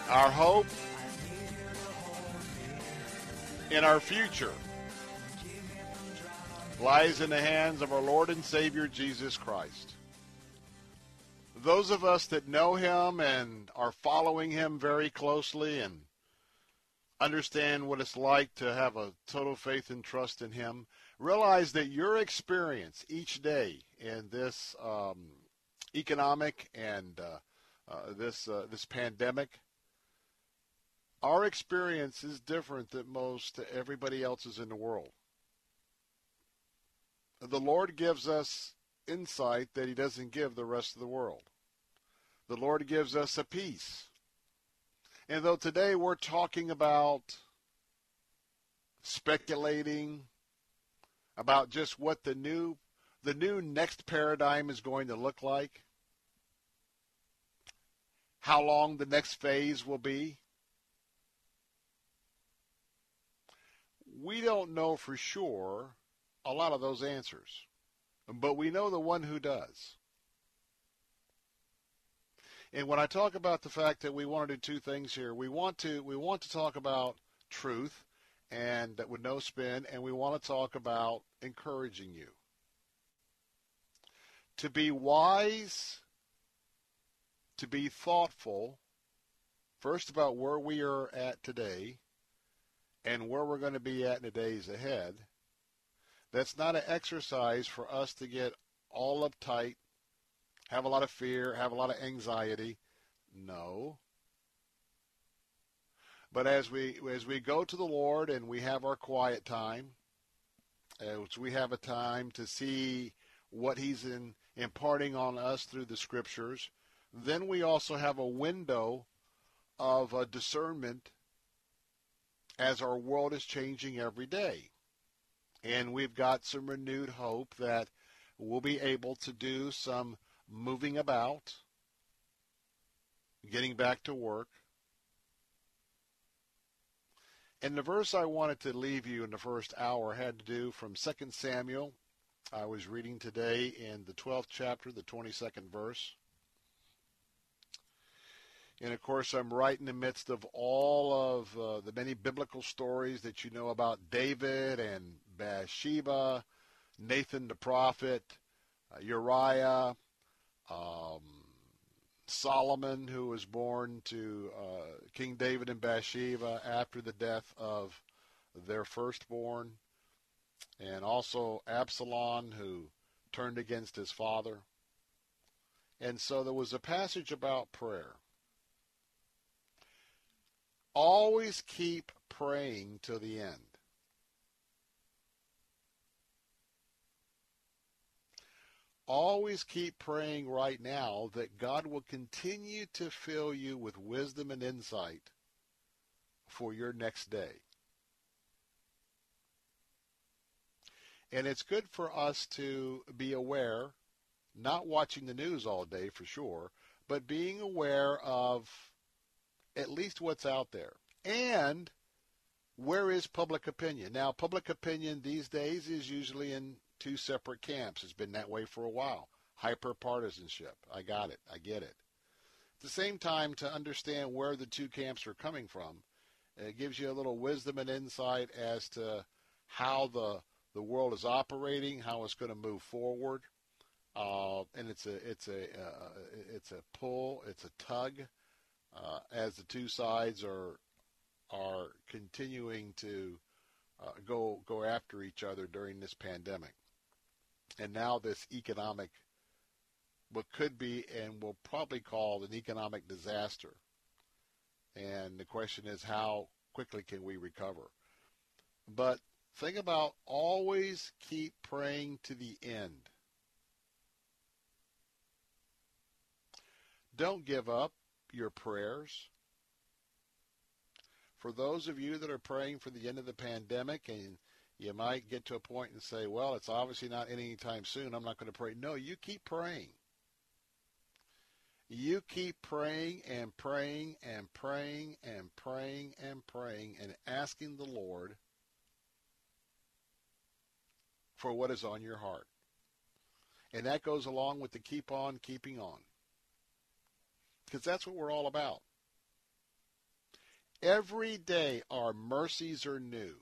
our hope in our future lies in the hands of our Lord and Savior Jesus Christ. Those of us that know him and are following him very closely and understand what it's like to have a total faith and trust in him, realize that your experience each day in this um, economic and uh, uh, this uh, this pandemic our experience is different than most everybody else's in the world. The Lord gives us insight that He doesn't give the rest of the world. The Lord gives us a peace. And though today we're talking about speculating about just what the new the new next paradigm is going to look like, how long the next phase will be, we don't know for sure a lot of those answers, but we know the one who does. And when I talk about the fact that we want to do two things here, we want to we want to talk about truth and that with no spin, and we want to talk about encouraging you. to be wise, to be thoughtful, first about where we are at today and where we're going to be at in the days ahead. That's not an exercise for us to get all uptight, have a lot of fear, have a lot of anxiety. No. But as we as we go to the Lord and we have our quiet time, as we have a time to see what He's in, imparting on us through the Scriptures, then we also have a window of uh, discernment as our world is changing every day. And we've got some renewed hope that we'll be able to do some moving about, getting back to work. And the verse I wanted to leave you in the first hour had to do from 2 Samuel. I was reading today in the 12th chapter, the 22nd verse. And of course, I'm right in the midst of all of uh, the many biblical stories that you know about David and Bathsheba, Nathan the prophet, uh, Uriah, um, Solomon, who was born to uh, King David and Bathsheba after the death of their firstborn, and also Absalom, who turned against his father. And so there was a passage about prayer. Always keep praying to the end. Always keep praying right now that God will continue to fill you with wisdom and insight for your next day. And it's good for us to be aware, not watching the news all day for sure, but being aware of at least what's out there. And where is public opinion? Now, public opinion these days is usually in two separate camps. It's been that way for a while. Hyper partisanship. I got it. I get it. At the same time, to understand where the two camps are coming from, it gives you a little wisdom and insight as to how the the world is operating, how it's going to move forward, uh, and it's a it's a uh, it's a pull, it's a tug, uh, as the two sides are are continuing to uh, go go after each other during this pandemic and now this economic, what could be and will probably call an economic disaster. And the question is, how quickly can we recover? But think about always keep praying to the end. Don't give up your prayers. For those of you that are praying for the end of the pandemic and you might get to a point and say, well, it's obviously not anytime soon. I'm not going to pray. No, you keep praying. You keep praying and praying and praying and praying and praying and asking the Lord for what is on your heart. And that goes along with the keep on keeping on. Because that's what we're all about. Every day our mercies are new.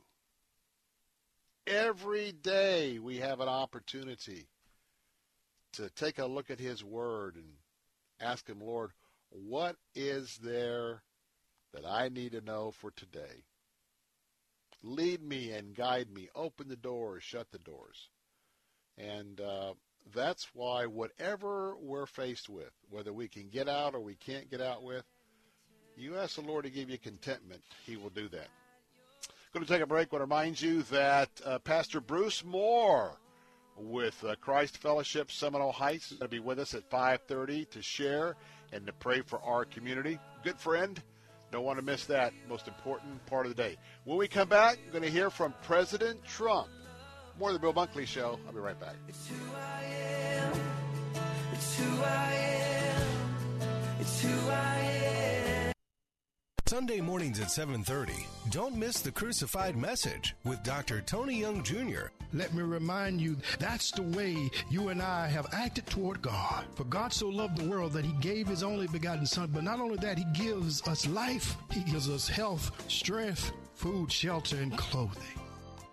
Every day we have an opportunity to take a look at His Word and ask Him, Lord, what is there that I need to know for today? Lead me and guide me. Open the doors, shut the doors. And uh, that's why whatever we're faced with, whether we can get out or we can't get out with, you ask the Lord to give you contentment, He will do that. Going to take a break. I want to remind you that uh, Pastor Bruce Moore with uh, Christ Fellowship Seminole Heights is going to be with us at 5:30 to share and to pray for our community. Good friend. Don't want to miss that most important part of the day. When we come back, we're going to hear from President Trump. More of the Bill Bunkley Show. I'll be right back. It's who I am. It's who I am. It's who I am. Sunday mornings at 7:30. Don't miss the crucified message with Dr. Tony Young Jr. Let me remind you that's the way you and I have acted toward God. For God so loved the world that he gave his only begotten son, but not only that, he gives us life, he gives us health, strength, food, shelter and clothing.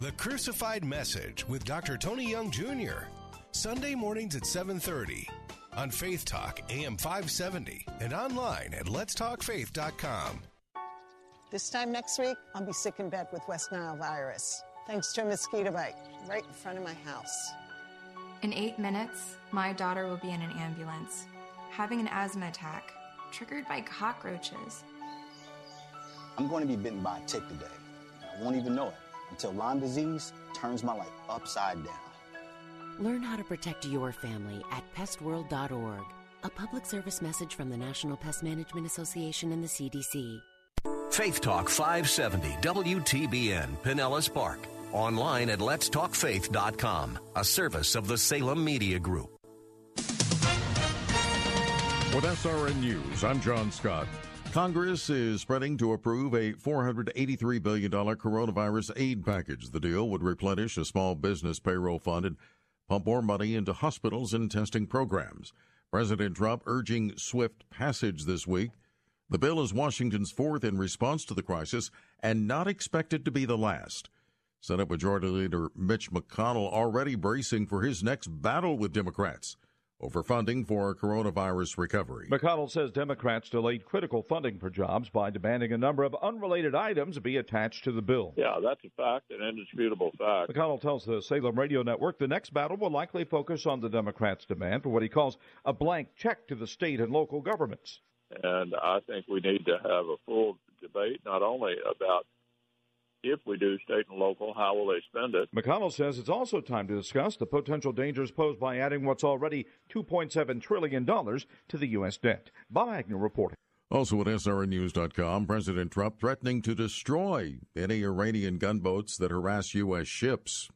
The crucified message with Dr. Tony Young Jr. Sunday mornings at 7:30 on Faith Talk AM 570 and online at letstalkfaith.com. This time next week, I'll be sick in bed with West Nile virus, thanks to a mosquito bite right in front of my house. In eight minutes, my daughter will be in an ambulance, having an asthma attack triggered by cockroaches. I'm going to be bitten by a tick today. I won't even know it until Lyme disease turns my life upside down. Learn how to protect your family at pestworld.org. A public service message from the National Pest Management Association and the CDC. Faith Talk 570 WTBN Pinellas Park. Online at letstalkfaith.com, a service of the Salem Media Group. With SRN News, I'm John Scott. Congress is spreading to approve a $483 billion coronavirus aid package. The deal would replenish a small business payroll fund and pump more money into hospitals and testing programs. President Trump urging swift passage this week. The bill is Washington's fourth in response to the crisis and not expected to be the last. Senate Majority Leader Mitch McConnell already bracing for his next battle with Democrats over funding for coronavirus recovery. McConnell says Democrats delayed critical funding for jobs by demanding a number of unrelated items be attached to the bill. Yeah, that's a fact, an indisputable fact. McConnell tells the Salem Radio Network the next battle will likely focus on the Democrats' demand for what he calls a blank check to the state and local governments. And I think we need to have a full debate not only about if we do state and local, how will they spend it? McConnell says it's also time to discuss the potential dangers posed by adding what's already $2.7 trillion to the U.S. debt. Bob Agnew reporting. Also at SRNnews.com, President Trump threatening to destroy any Iranian gunboats that harass U.S. ships.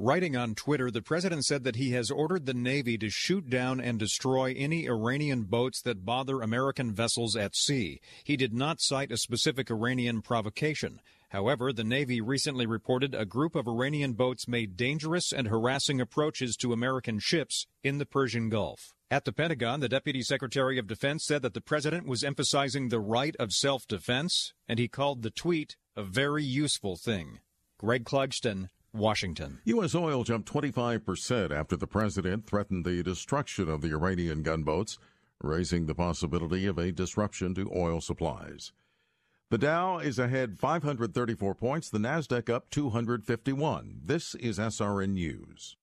Writing on Twitter, the president said that he has ordered the Navy to shoot down and destroy any Iranian boats that bother American vessels at sea. He did not cite a specific Iranian provocation. However, the Navy recently reported a group of Iranian boats made dangerous and harassing approaches to American ships in the Persian Gulf. At the Pentagon, the Deputy Secretary of Defense said that the president was emphasizing the right of self defense, and he called the tweet a very useful thing. Greg Clugston, Washington. U.S. oil jumped 25% after the president threatened the destruction of the Iranian gunboats, raising the possibility of a disruption to oil supplies. The Dow is ahead 534 points, the Nasdaq up 251. This is SRN News.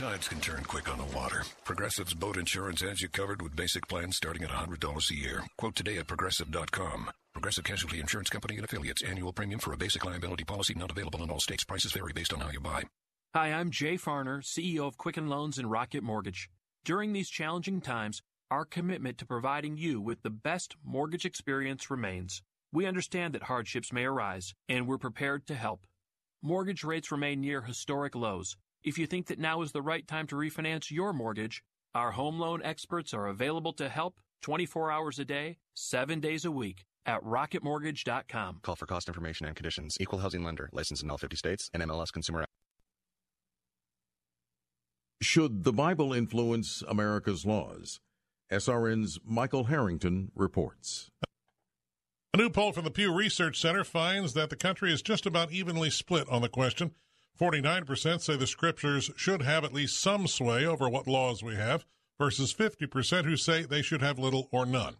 Tides can turn quick on the water. Progressive's boat insurance has you covered with basic plans starting at $100 a year. Quote today at progressive.com. Progressive Casualty Insurance Company and affiliates. Annual premium for a basic liability policy not available in all states. Prices vary based on how you buy. Hi, I'm Jay Farner, CEO of Quicken Loans and Rocket Mortgage. During these challenging times, our commitment to providing you with the best mortgage experience remains. We understand that hardships may arise, and we're prepared to help. Mortgage rates remain near historic lows. If you think that now is the right time to refinance your mortgage, our home loan experts are available to help 24 hours a day, 7 days a week at rocketmortgage.com. Call for cost information and conditions. Equal housing lender. Licensed in all 50 states and MLS Consumer. Should the Bible influence America's laws? SRN's Michael Harrington reports. A new poll from the Pew Research Center finds that the country is just about evenly split on the question. 49% say the scriptures should have at least some sway over what laws we have, versus 50% who say they should have little or none.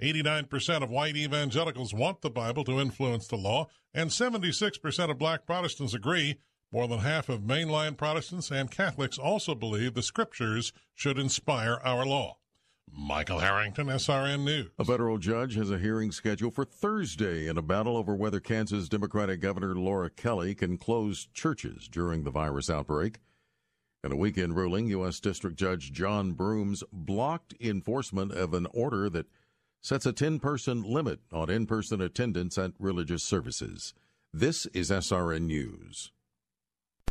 89% of white evangelicals want the Bible to influence the law, and 76% of black Protestants agree. More than half of mainline Protestants and Catholics also believe the scriptures should inspire our law. Michael Harrington, SRN News. A federal judge has a hearing scheduled for Thursday in a battle over whether Kansas Democratic Governor Laura Kelly can close churches during the virus outbreak. In a weekend ruling, U.S. District Judge John Broomes blocked enforcement of an order that sets a 10 person limit on in person attendance at religious services. This is SRN News.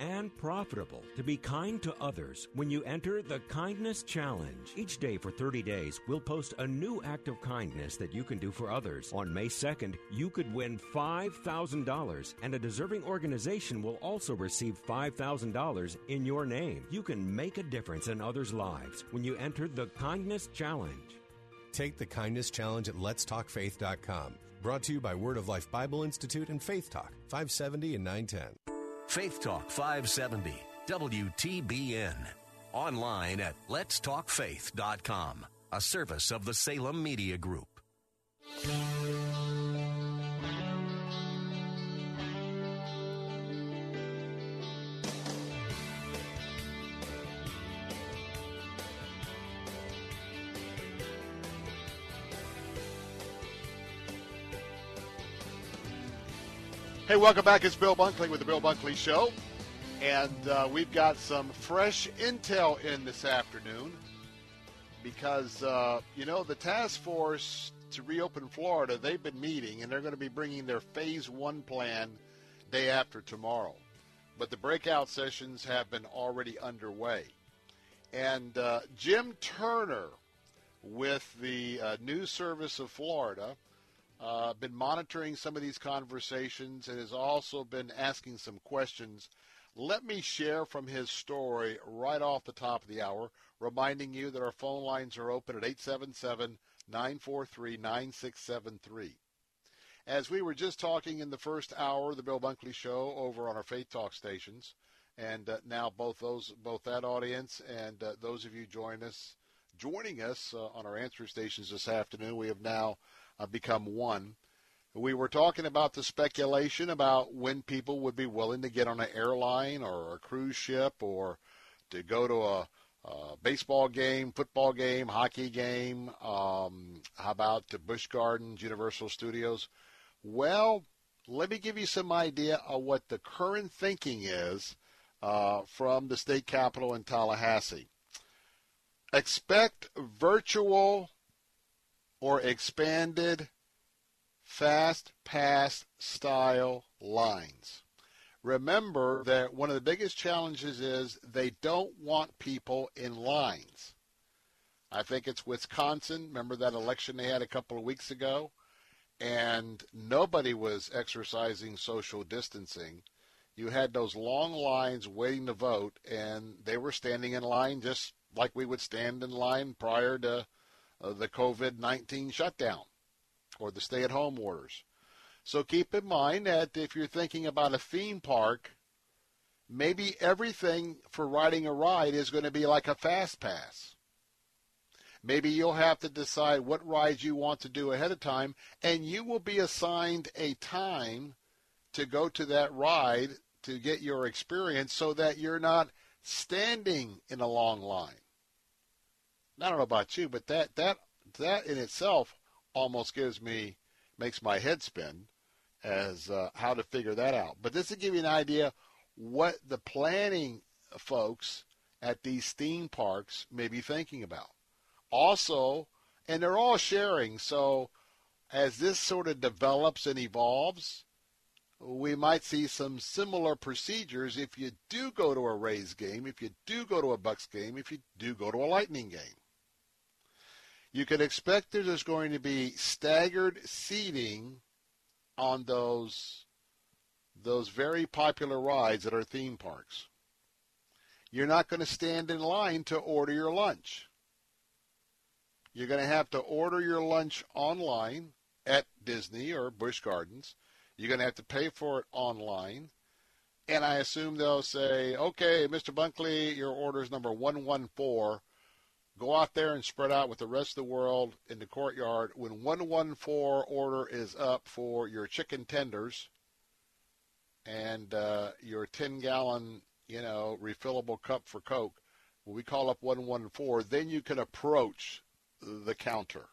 and profitable to be kind to others when you enter the Kindness Challenge. Each day for 30 days, we'll post a new act of kindness that you can do for others. On May 2nd, you could win $5,000, and a deserving organization will also receive $5,000 in your name. You can make a difference in others' lives when you enter the Kindness Challenge. Take the Kindness Challenge at letstalkfaith.com. Brought to you by Word of Life Bible Institute and Faith Talk, 570 and 910. Faith Talk 570, WTBN. Online at letstalkfaith.com, a service of the Salem Media Group. Hey, welcome back. It's Bill Bunkley with the Bill Bunkley Show. And uh, we've got some fresh intel in this afternoon because, uh, you know, the task force to reopen Florida, they've been meeting and they're going to be bringing their phase one plan day after tomorrow. But the breakout sessions have been already underway. And uh, Jim Turner with the uh, News Service of Florida uh, been monitoring some of these conversations and has also been asking some questions. Let me share from his story right off the top of the hour, reminding you that our phone lines are open at 877 943 9673. As we were just talking in the first hour of the Bill Bunkley Show over on our Faith Talk stations, and uh, now both those, both that audience and uh, those of you join us, joining us uh, on our answer stations this afternoon, we have now become one. We were talking about the speculation about when people would be willing to get on an airline or a cruise ship or to go to a, a baseball game, football game, hockey game. Um, how about the Busch Gardens, Universal Studios? Well, let me give you some idea of what the current thinking is uh, from the state capitol in Tallahassee. Expect virtual or expanded fast pass style lines. Remember that one of the biggest challenges is they don't want people in lines. I think it's Wisconsin. Remember that election they had a couple of weeks ago? And nobody was exercising social distancing. You had those long lines waiting to vote, and they were standing in line just like we would stand in line prior to the COVID 19 shutdown or the stay at home orders. So keep in mind that if you're thinking about a theme park, maybe everything for riding a ride is going to be like a fast pass. Maybe you'll have to decide what rides you want to do ahead of time, and you will be assigned a time to go to that ride to get your experience so that you're not standing in a long line. I don't know about you, but that that that in itself almost gives me makes my head spin as uh, how to figure that out. But this will give you an idea what the planning folks at these theme parks may be thinking about. Also, and they're all sharing. So as this sort of develops and evolves, we might see some similar procedures if you do go to a Rays game, if you do go to a Bucks game, if you do go to a Lightning game. You can expect there's going to be staggered seating on those those very popular rides at our theme parks. You're not going to stand in line to order your lunch. You're going to have to order your lunch online at Disney or Busch Gardens. You're going to have to pay for it online. And I assume they'll say, okay, Mr. Bunkley, your order is number 114. Go out there and spread out with the rest of the world in the courtyard. When 114 order is up for your chicken tenders and uh, your 10 gallon, you know, refillable cup for Coke, when we call up 114, then you can approach the counter.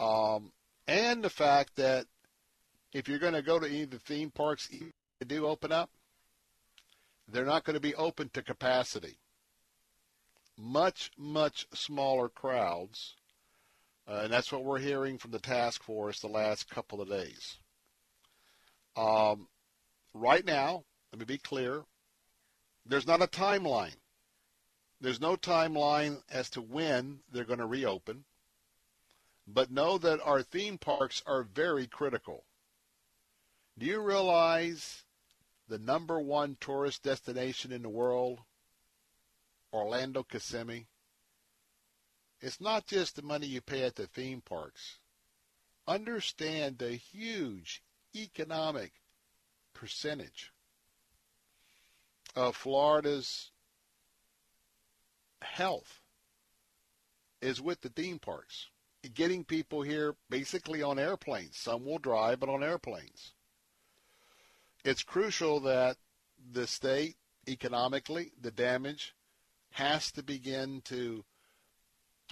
Um, and the fact that if you're going to go to any of the theme parks that do open up, they're not going to be open to capacity. Much, much smaller crowds. Uh, and that's what we're hearing from the task force the last couple of days. Um, right now, let me be clear, there's not a timeline. There's no timeline as to when they're going to reopen. But know that our theme parks are very critical. Do you realize the number one tourist destination in the world, Orlando Kissimmee? It's not just the money you pay at the theme parks. Understand the huge economic percentage of Florida's health is with the theme parks. Getting people here basically on airplanes. Some will drive, but on airplanes. It's crucial that the state, economically, the damage has to begin to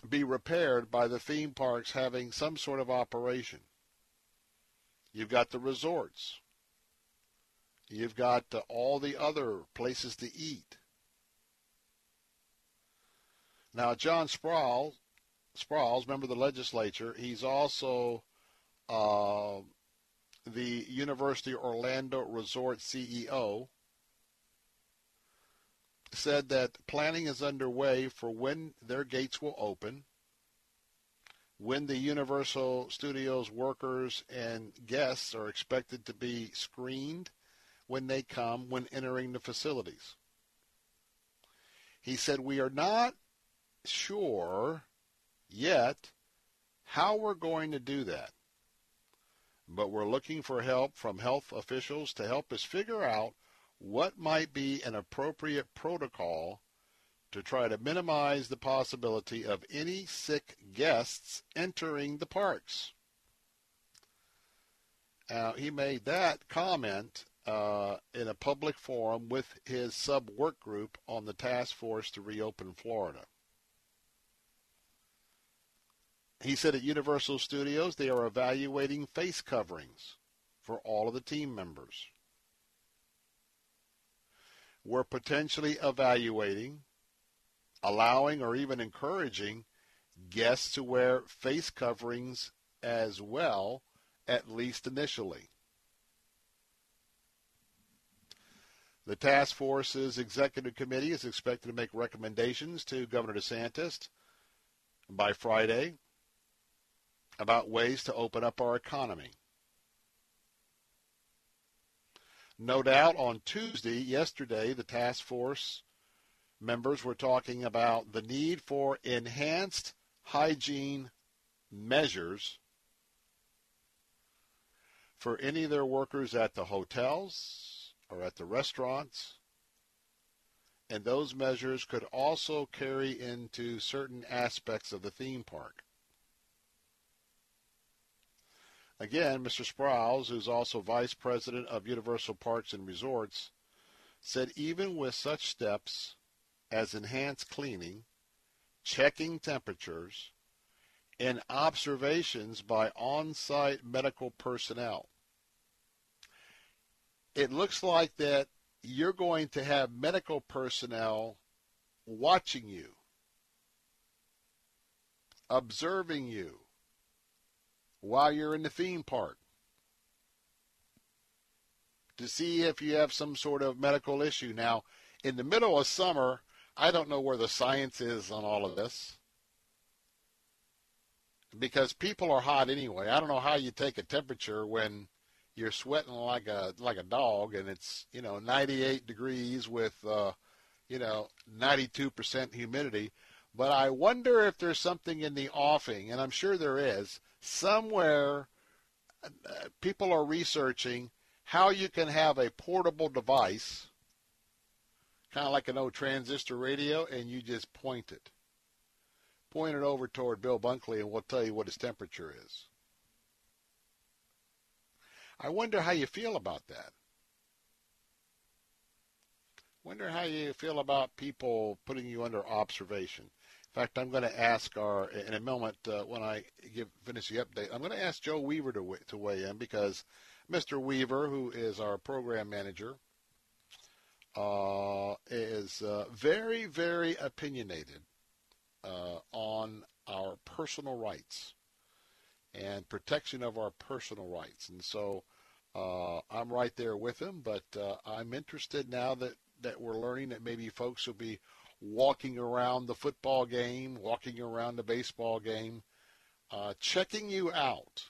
be repaired by the theme parks having some sort of operation. You've got the resorts. You've got uh, all the other places to eat. Now, John Sprouls, Sprouls, member of the legislature, he's also uh, the Universal Orlando Resort CEO, said that planning is underway for when their gates will open, when the Universal Studios workers and guests are expected to be screened when they come when entering the facilities. He said, We are not sure yet how we're going to do that, but we're looking for help from health officials to help us figure out what might be an appropriate protocol to try to minimize the possibility of any sick guests entering the parks. Now, he made that comment uh, in a public forum with his sub work group on the task force to reopen Florida. He said at Universal Studios they are evaluating face coverings for all of the team members. We're potentially evaluating, allowing, or even encouraging guests to wear face coverings as well, at least initially. The task force's executive committee is expected to make recommendations to Governor DeSantis by Friday about ways to open up our economy. No doubt on Tuesday, yesterday, the task force members were talking about the need for enhanced hygiene measures for any of their workers at the hotels or at the restaurants. And those measures could also carry into certain aspects of the theme park. Again, Mr. Sprouls, who's also vice president of Universal Parks and Resorts, said even with such steps as enhanced cleaning, checking temperatures, and observations by on site medical personnel, it looks like that you're going to have medical personnel watching you, observing you while you're in the theme park to see if you have some sort of medical issue. Now, in the middle of summer, I don't know where the science is on all of this because people are hot anyway. I don't know how you take a temperature when you're sweating like a like a dog and it's you know 98 degrees with uh, you know 92% humidity. But I wonder if there's something in the offing, and I'm sure there is. Somewhere, people are researching how you can have a portable device, kind of like an old transistor radio, and you just point it. Point it over toward Bill Bunkley, and we'll tell you what his temperature is. I wonder how you feel about that. Wonder how you feel about people putting you under observation. In fact, I'm going to ask our in a moment uh, when I give finish the update. I'm going to ask Joe Weaver to to weigh in because Mr. Weaver, who is our program manager, uh, is uh, very very opinionated uh, on our personal rights and protection of our personal rights. And so uh, I'm right there with him, but uh, I'm interested now that, that we're learning that maybe folks will be walking around the football game, walking around the baseball game, uh, checking you out.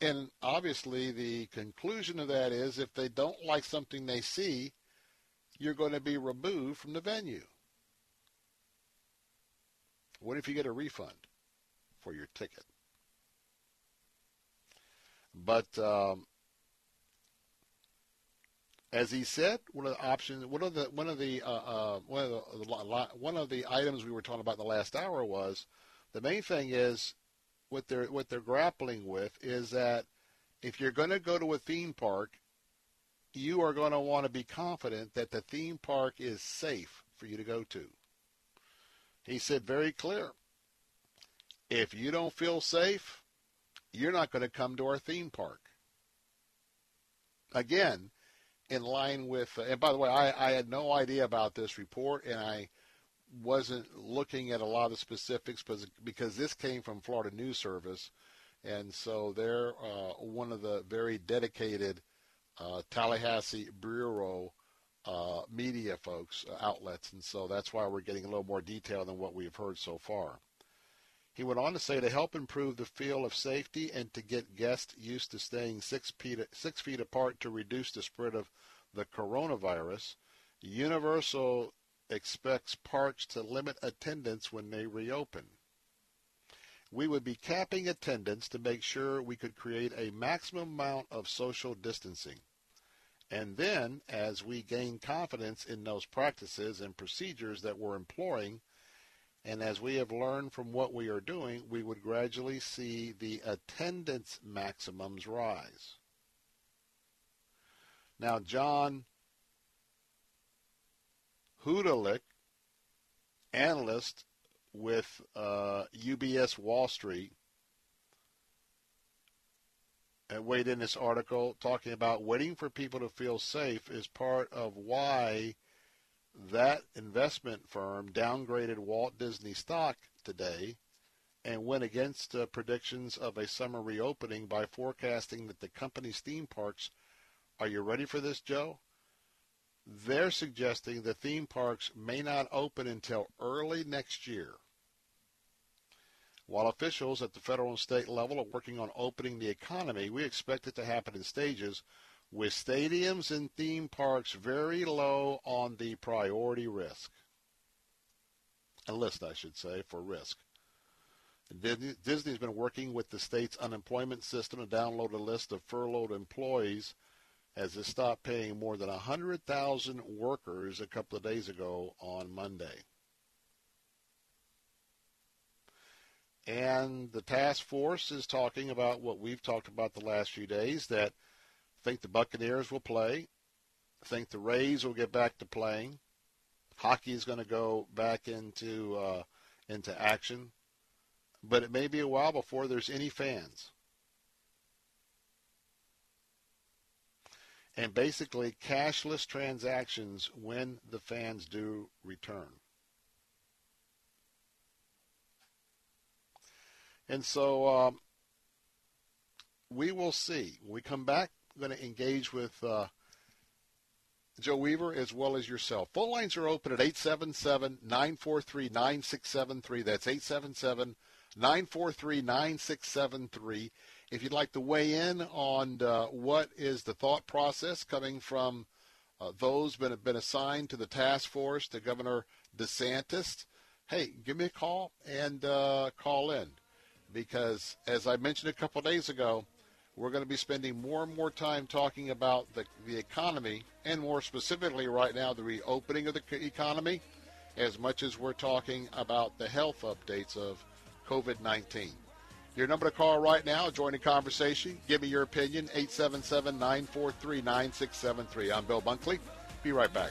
And obviously, the conclusion of that is if they don't like something they see, you're going to be removed from the venue. What if you get a refund for your ticket? But um, as he said, one of the options, one of the one of the uh, uh, one of the one of the items we were talking about in the last hour was the main thing is what they're what they're grappling with is that if you're going to go to a theme park, you are going to want to be confident that the theme park is safe for you to go to. He said very clear. If you don't feel safe, you're not going to come to our theme park. Again, in line with, and by the way, I, I had no idea about this report, and I wasn't looking at a lot of specifics because, because this came from Florida News Service, and so they're uh, one of the very dedicated uh, Tallahassee Bureau uh, media folks, uh, outlets, and so that's why we're getting a little more detail than what we've heard so far. He went on to say to help improve the feel of safety and to get guests used to staying six feet, six feet apart to reduce the spread of the coronavirus, Universal expects parks to limit attendance when they reopen. We would be capping attendance to make sure we could create a maximum amount of social distancing. And then, as we gain confidence in those practices and procedures that we're employing, and as we have learned from what we are doing, we would gradually see the attendance maximums rise. Now, John Hodulik, analyst with uh, UBS Wall Street, weighed in this article talking about waiting for people to feel safe is part of why that investment firm downgraded Walt Disney stock today and went against uh, predictions of a summer reopening by forecasting that the company's theme parks are you ready for this, Joe? They're suggesting the theme parks may not open until early next year. While officials at the federal and state level are working on opening the economy, we expect it to happen in stages with stadiums and theme parks very low on the priority risk. A list, I should say, for risk. Disney's been working with the state's unemployment system to download a list of furloughed employees as it stopped paying more than 100,000 workers a couple of days ago on Monday. And the task force is talking about what we've talked about the last few days that think the Buccaneers will play. I think the Rays will get back to playing. Hockey is going to go back into uh, into action, but it may be a while before there's any fans. And basically, cashless transactions when the fans do return. And so um, we will see. When we come back, going to engage with uh, Joe Weaver as well as yourself. Phone lines are open at 877 943 9673. That's 877 943 9673. If you'd like to weigh in on uh, what is the thought process coming from uh, those that have been assigned to the task force to Governor DeSantis, hey, give me a call and uh, call in. Because as I mentioned a couple days ago, we're going to be spending more and more time talking about the, the economy, and more specifically right now, the reopening of the economy, as much as we're talking about the health updates of COVID 19. Your number to call right now, join the conversation, give me your opinion, 877 943 9673. I'm Bill Bunkley. Be right back.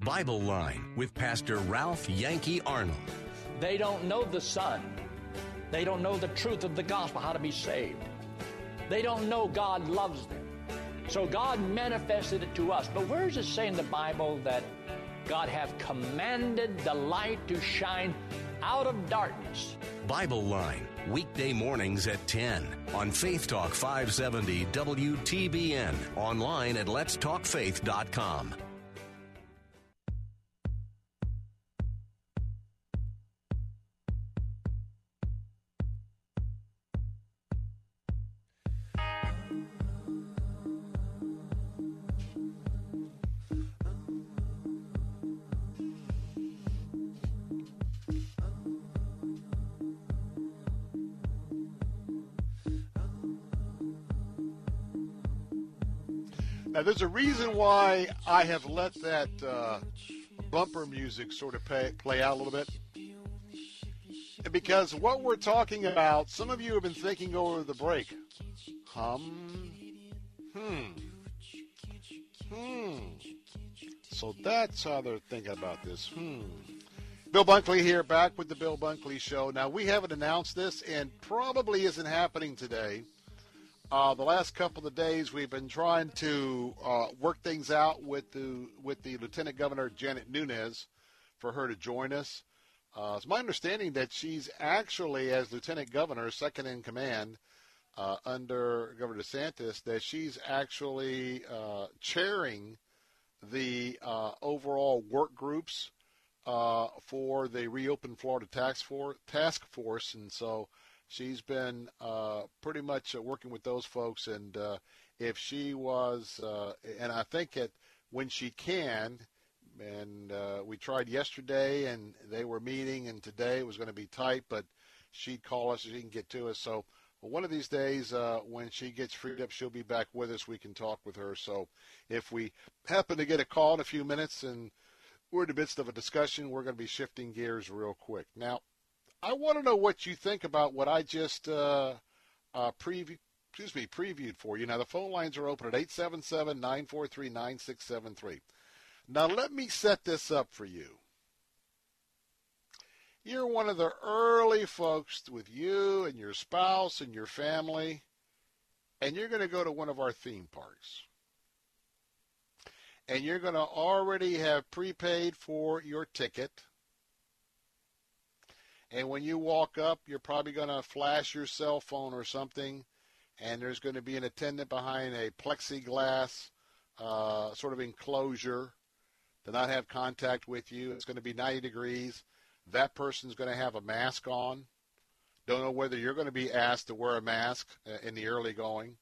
Bible Line with Pastor Ralph Yankee Arnold. They don't know the Son. They don't know the truth of the gospel, how to be saved. They don't know God loves them. So God manifested it to us. But where does it say in the Bible that God have commanded the light to shine out of darkness? Bible Line, weekday mornings at 10 on Faith Talk 570 WTBN, online at letstalkfaith.com. there's a reason why I have let that uh, bumper music sort of pay, play out a little bit. Because what we're talking about, some of you have been thinking over the break. Hum. Hmm. Hmm. So that's how they're thinking about this. Hmm. Bill Bunkley here, back with the Bill Bunkley Show. Now, we haven't announced this and probably isn't happening today. Uh, the last couple of days, we've been trying to uh, work things out with the with the Lieutenant Governor Janet Nunez for her to join us. Uh, it's my understanding that she's actually, as Lieutenant Governor, second in command uh, under Governor DeSantis, that she's actually uh, chairing the uh, overall work groups for the reopened Florida task force, task force, and so she's been uh, pretty much uh, working with those folks. And uh, if she was, uh, and I think that when she can, and we tried yesterday, and they were meeting, and today it was going to be tight, but she'd call us, she can get to us. So one of these days, uh, when she gets freed up, she'll be back with us. We can talk with her. So if we happen to get a call in a few minutes and we're in the midst of a discussion, we're going to be shifting gears real quick. Now, I want to know what you think about what I just uh, uh, excuse me, previewed for you. Now, the phone lines are open at 877 943 9673. Now, let me set this up for you. You're one of the early folks with you and your spouse and your family, and you're going to go to one of our theme parks. And you're going to already have prepaid for your ticket and when you walk up, you're probably going to flash your cell phone or something, and there's going to be an attendant behind a plexiglass uh, sort of enclosure to not have contact with you. It's going to be 90 degrees. That person's going to have a mask on. Don't know whether you're going to be asked to wear a mask uh, in the early going.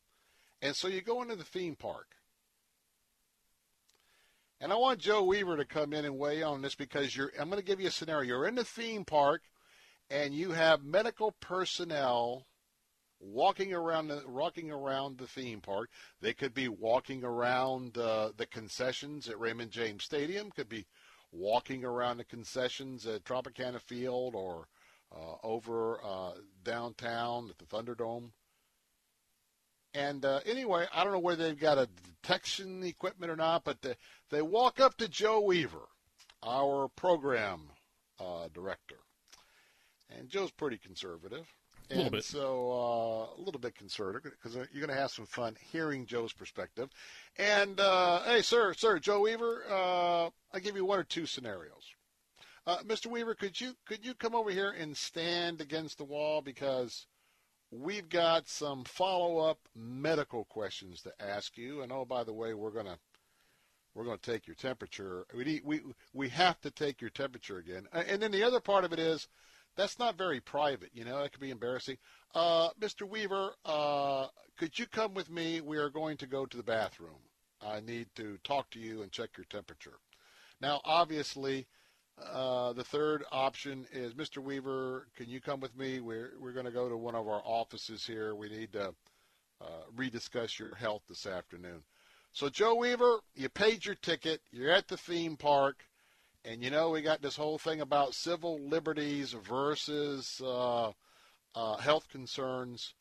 And so you go into the theme park. And I want Joe Weaver to come in and weigh on this because you're I'm going to give you a scenario. You're in the theme park and you have medical personnel walking around the walking around the theme park. They could be walking around uh, the concessions at Raymond James Stadium. Could be walking around the concessions at Tropicana Field or uh, over uh, downtown at the Thunderdome. And uh, anyway, I don't know whether they've got a detection equipment or not, but they, they walk up to Joe Weaver, our program uh, director. And Joe's pretty conservative. A little bit. So uh, a little bit conservative because you're going to have some fun hearing Joe's perspective. And uh, hey, sir, sir, Joe Weaver, uh, I'll give you one or two scenarios. Uh, Mr. Weaver, could you could you come over here and stand against the wall because we've got some follow up medical questions to ask you. And oh, by the way, we're gonna we're going to take your temperature. We need, we we have to take your temperature again. And then the other part of it is that's not very private. You know, that could be embarrassing. Uh, Mr. Weaver, uh, could you come with me? We are going to go to the bathroom. I need to talk to you and check your temperature. Now, obviously, uh, the third option is, Mr. Weaver, can you come with me? We're we're going to go to one of our offices here. We need to uh, rediscuss your health this afternoon. So, Joe Weaver, you paid your ticket. You're at the theme park. And you know, we got this whole thing about civil liberties versus uh, uh, health concerns.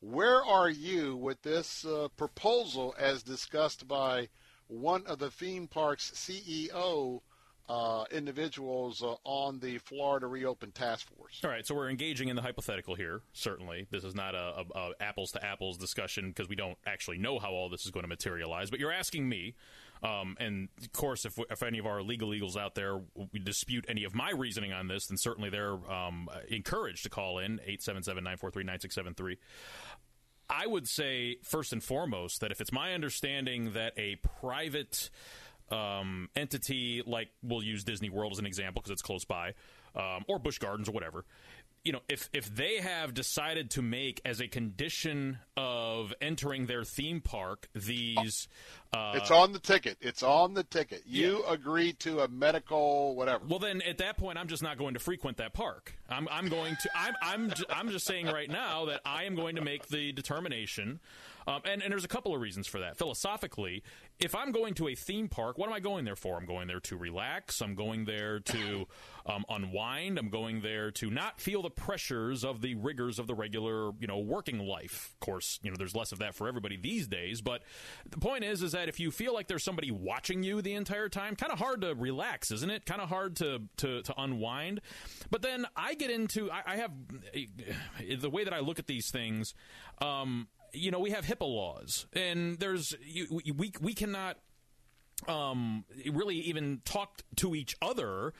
Where are you with this uh, proposal as discussed by one of the theme park's CEO uh, individuals uh, on the Florida Reopen Task Force. All right, so we're engaging in the hypothetical here. Certainly, this is not a, a, a apples to apples discussion because we don't actually know how all this is going to materialize. But you're asking me, um, and of course, if, if any of our legal eagles out there dispute any of my reasoning on this, then certainly they're um, encouraged to call in 877 943 9673. I would say, first and foremost, that if it's my understanding that a private um, entity like we'll use Disney World as an example because it's close by, um, or Busch Gardens or whatever. You know, if if they have decided to make as a condition of entering their theme park these, uh, it's on the ticket. It's on the ticket. You yeah. agree to a medical whatever. Well, then at that point, I'm just not going to frequent that park. I'm I'm going to I'm I'm I'm just saying right now that I am going to make the determination um, and, and there's a couple of reasons for that. Philosophically, if I'm going to a theme park, what am I going there for? I'm going there to relax. I'm going there to um, unwind. I'm going there to not feel the pressures of the rigors of the regular, you know, working life. Of course, you know, there's less of that for everybody these days. But the point is, is that if you feel like there's somebody watching you the entire time, kind of hard to relax, isn't it? Kind of hard to, to, to unwind. But then I get into, I, I have the way that I look at these things. Um, you know, we have HIPAA laws, and there's we we cannot um, really even talk to each other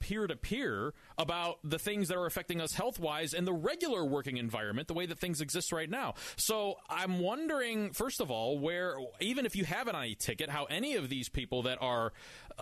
peer to peer about the things that are affecting us health wise in the regular working environment, the way that things exist right now. So I'm wondering, first of all, where even if you have an IE ticket, how any of these people that are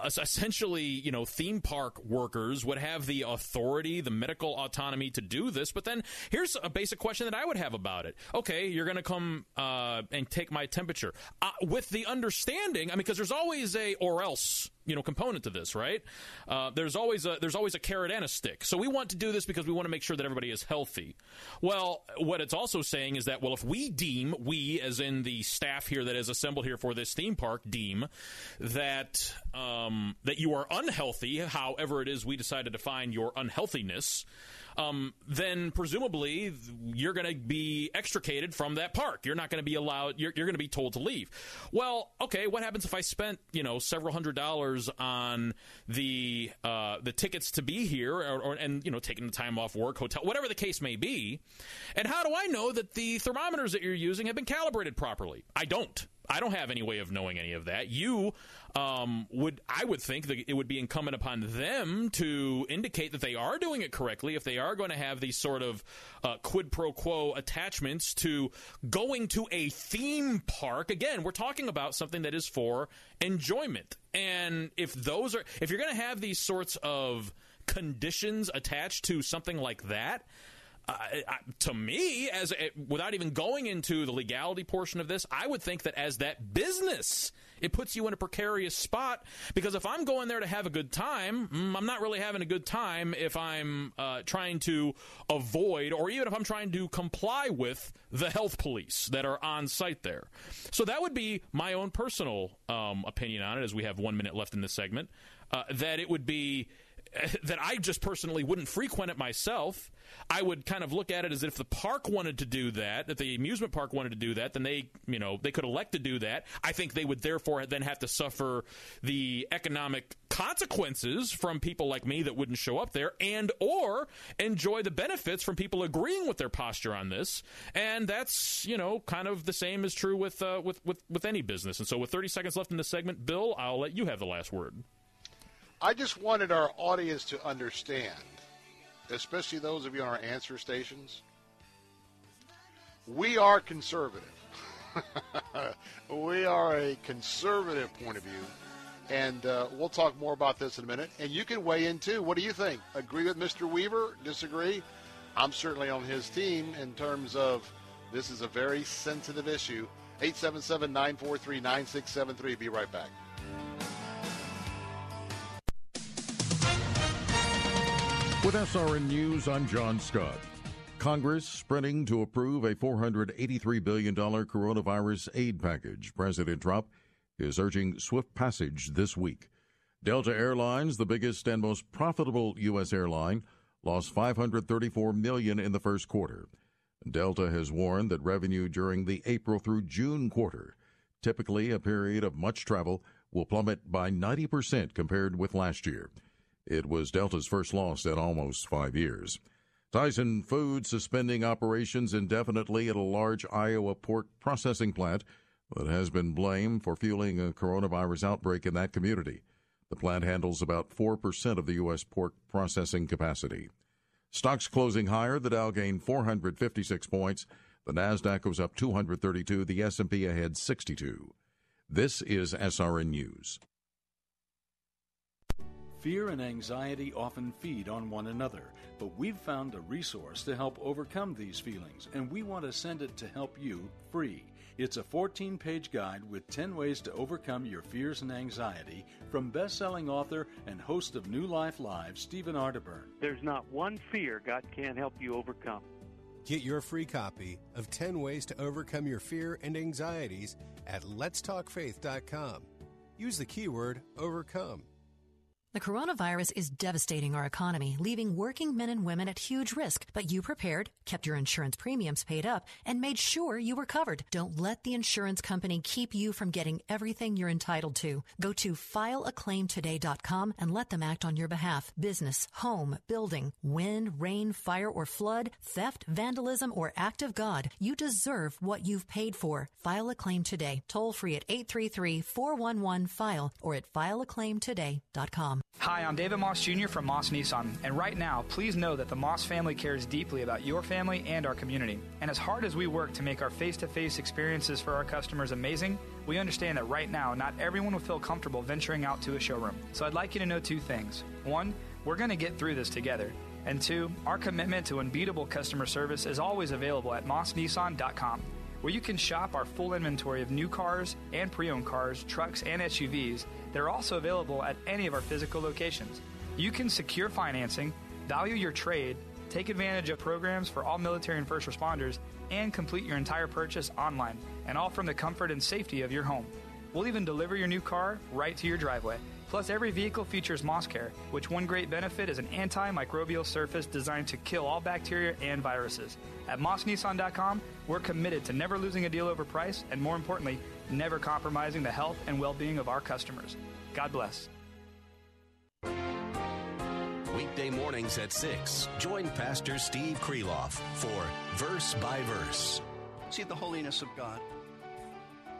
essentially, you know, theme park workers would have the authority, the medical autonomy to do this. But then here's a basic question that I would have about it. Okay, you're going to come uh, and take my temperature uh, with the understanding. I mean, because there's always a or else you know component to this, right? Uh, there's always a there's always a carrot and a stick. So we want to do this because we want to make sure that everybody is healthy. Well, what it's also saying is that well, if we deem we, as in the staff here that is assembled here for this theme park, deem that. Um, um, that you are unhealthy, however it is we decide to define your unhealthiness, um, then presumably you're going to be extricated from that park. You're not going to be allowed. You're, you're going to be told to leave. Well, okay. What happens if I spent you know several hundred dollars on the uh, the tickets to be here, or, or, and you know taking the time off work, hotel, whatever the case may be? And how do I know that the thermometers that you're using have been calibrated properly? I don't. I don't have any way of knowing any of that. You um, would, I would think that it would be incumbent upon them to indicate that they are doing it correctly if they are going to have these sort of uh, quid pro quo attachments to going to a theme park. Again, we're talking about something that is for enjoyment, and if those are, if you're going to have these sorts of conditions attached to something like that to me, as without even going into the legality portion of this, I would think that as that business it puts you in a precarious spot because if I'm going there to have a good time, mm, I'm not really having a good time if I'm uh, trying to avoid or even if I'm trying to comply with the health police that are on site there. So that would be my own personal um, opinion on it as we have one minute left in this segment. Uh, that it would be that I just personally wouldn't frequent it myself. I would kind of look at it as if the park wanted to do that, that the amusement park wanted to do that, then they, you know, they could elect to do that. I think they would therefore then have to suffer the economic consequences from people like me that wouldn't show up there and or enjoy the benefits from people agreeing with their posture on this. And that's, you know, kind of the same is true with uh, with, with with any business. And so with 30 seconds left in the segment, Bill, I'll let you have the last word. I just wanted our audience to understand, especially those of you on our answer stations, we are conservative. we are a conservative point of view. And uh, we'll talk more about this in a minute. And you can weigh in too. What do you think? Agree with Mr. Weaver? Disagree? I'm certainly on his team in terms of this is a very sensitive issue. 877 943 9673. Be right back. With SRN News, I'm John Scott. Congress sprinting to approve a $483 billion coronavirus aid package. President Trump is urging swift passage this week. Delta Airlines, the biggest and most profitable U.S. airline, lost 534 million in the first quarter. Delta has warned that revenue during the April through June quarter, typically a period of much travel, will plummet by 90% compared with last year. It was Delta's first loss in almost five years. Tyson Foods suspending operations indefinitely at a large Iowa pork processing plant that has been blamed for fueling a coronavirus outbreak in that community. The plant handles about 4% of the U.S. pork processing capacity. Stocks closing higher. The Dow gained 456 points. The Nasdaq was up 232. The S&P ahead 62. This is SRN News. Fear and anxiety often feed on one another, but we've found a resource to help overcome these feelings, and we want to send it to help you free. It's a 14 page guide with 10 ways to overcome your fears and anxiety from best selling author and host of New Life Live, Stephen Arterburn. There's not one fear God can't help you overcome. Get your free copy of 10 Ways to Overcome Your Fear and Anxieties at letstalkfaith.com. Use the keyword overcome. The coronavirus is devastating our economy, leaving working men and women at huge risk. But you prepared, kept your insurance premiums paid up, and made sure you were covered. Don't let the insurance company keep you from getting everything you're entitled to. Go to fileaclaimtoday.com and let them act on your behalf. Business, home, building, wind, rain, fire, or flood, theft, vandalism, or act of God. You deserve what you've paid for. File a claim today. Toll free at 833-411-FILE or at fileaclaimtoday.com. Hi, I'm David Moss Jr. from Moss Nissan, and right now, please know that the Moss family cares deeply about your family and our community. And as hard as we work to make our face to face experiences for our customers amazing, we understand that right now, not everyone will feel comfortable venturing out to a showroom. So I'd like you to know two things. One, we're going to get through this together. And two, our commitment to unbeatable customer service is always available at mossnissan.com where you can shop our full inventory of new cars and pre owned cars, trucks, and SUVs that are also available at any of our physical locations. You can secure financing, value your trade, take advantage of programs for all military and first responders, and complete your entire purchase online, and all from the comfort and safety of your home. We'll even deliver your new car right to your driveway. Plus, every vehicle features MossCare, which one great benefit is an antimicrobial surface designed to kill all bacteria and viruses. At mossnissan.com, we're committed to never losing a deal over price, and more importantly, never compromising the health and well being of our customers. God bless. Weekday mornings at 6, join Pastor Steve Kreloff for Verse by Verse. See the holiness of God.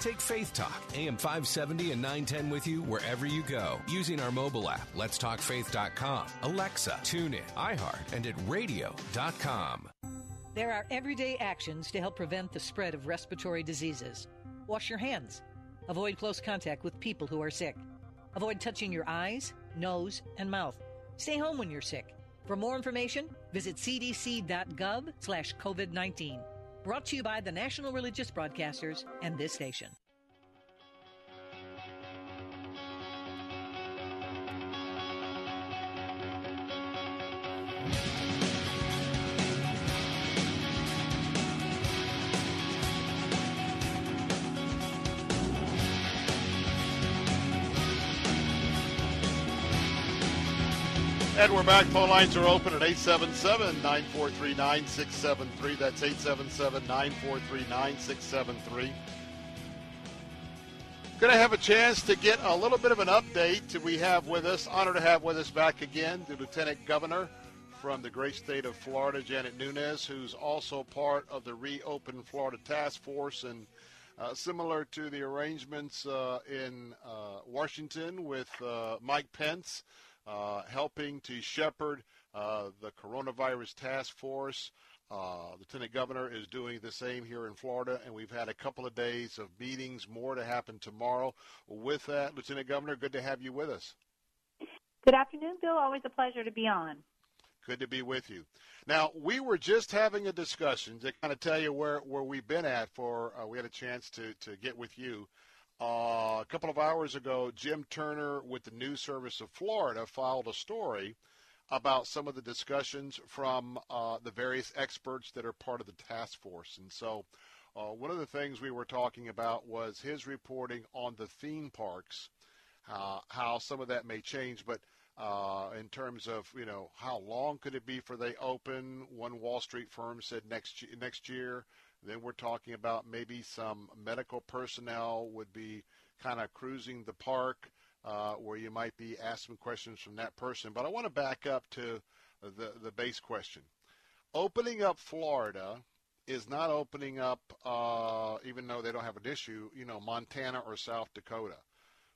Take Faith Talk, AM 570 and 910 with you wherever you go using our mobile app, letstalkfaith.com, Alexa, TuneIn, iHeart, and at radio.com. There are everyday actions to help prevent the spread of respiratory diseases. Wash your hands. Avoid close contact with people who are sick. Avoid touching your eyes, nose, and mouth. Stay home when you're sick. For more information, visit cdc.gov slash COVID-19. Brought to you by the National Religious Broadcasters and this station. And we're back. Phone lines are open at 877 943 9673. That's 877 943 9673. Going to have a chance to get a little bit of an update. We have with us, honor to have with us back again, the Lieutenant Governor from the great state of Florida, Janet Nunez, who's also part of the Reopen Florida Task Force. And uh, similar to the arrangements uh, in uh, Washington with uh, Mike Pence, uh, helping to shepherd uh, the coronavirus task force. Uh, Lieutenant Governor is doing the same here in Florida, and we've had a couple of days of meetings, more to happen tomorrow. With that, Lieutenant Governor, good to have you with us. Good afternoon, Bill. Always a pleasure to be on. Good to be with you. Now, we were just having a discussion to kind of tell you where, where we've been at for, uh, we had a chance to, to get with you. Uh, a couple of hours ago, Jim Turner with the News Service of Florida filed a story about some of the discussions from uh, the various experts that are part of the task force. And so, uh, one of the things we were talking about was his reporting on the theme parks, uh, how some of that may change, but uh, in terms of you know how long could it be for they open? One Wall Street firm said next next year. Then we're talking about maybe some medical personnel would be kind of cruising the park uh, where you might be asking questions from that person. But I want to back up to the, the base question. Opening up Florida is not opening up, uh, even though they don't have an issue, you know, Montana or South Dakota.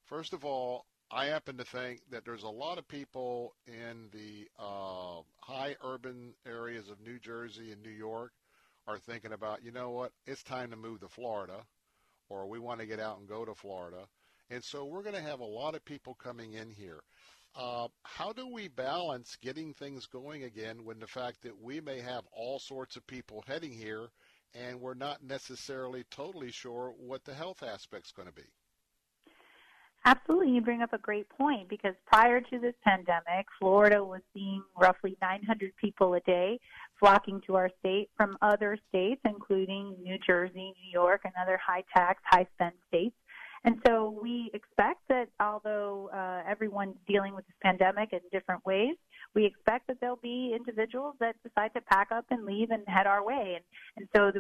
First of all, I happen to think that there's a lot of people in the uh, high urban areas of New Jersey and New York are thinking about, you know what, it's time to move to Florida, or we want to get out and go to Florida. And so we're going to have a lot of people coming in here. Uh, how do we balance getting things going again when the fact that we may have all sorts of people heading here and we're not necessarily totally sure what the health aspect's going to be? Absolutely, you bring up a great point because prior to this pandemic, Florida was seeing roughly 900 people a day flocking to our state from other states, including New Jersey, New York, and other high tax, high spend states. And so we expect that although uh, everyone's dealing with this pandemic in different ways, we expect that there'll be individuals that decide to pack up and leave and head our way. And, and so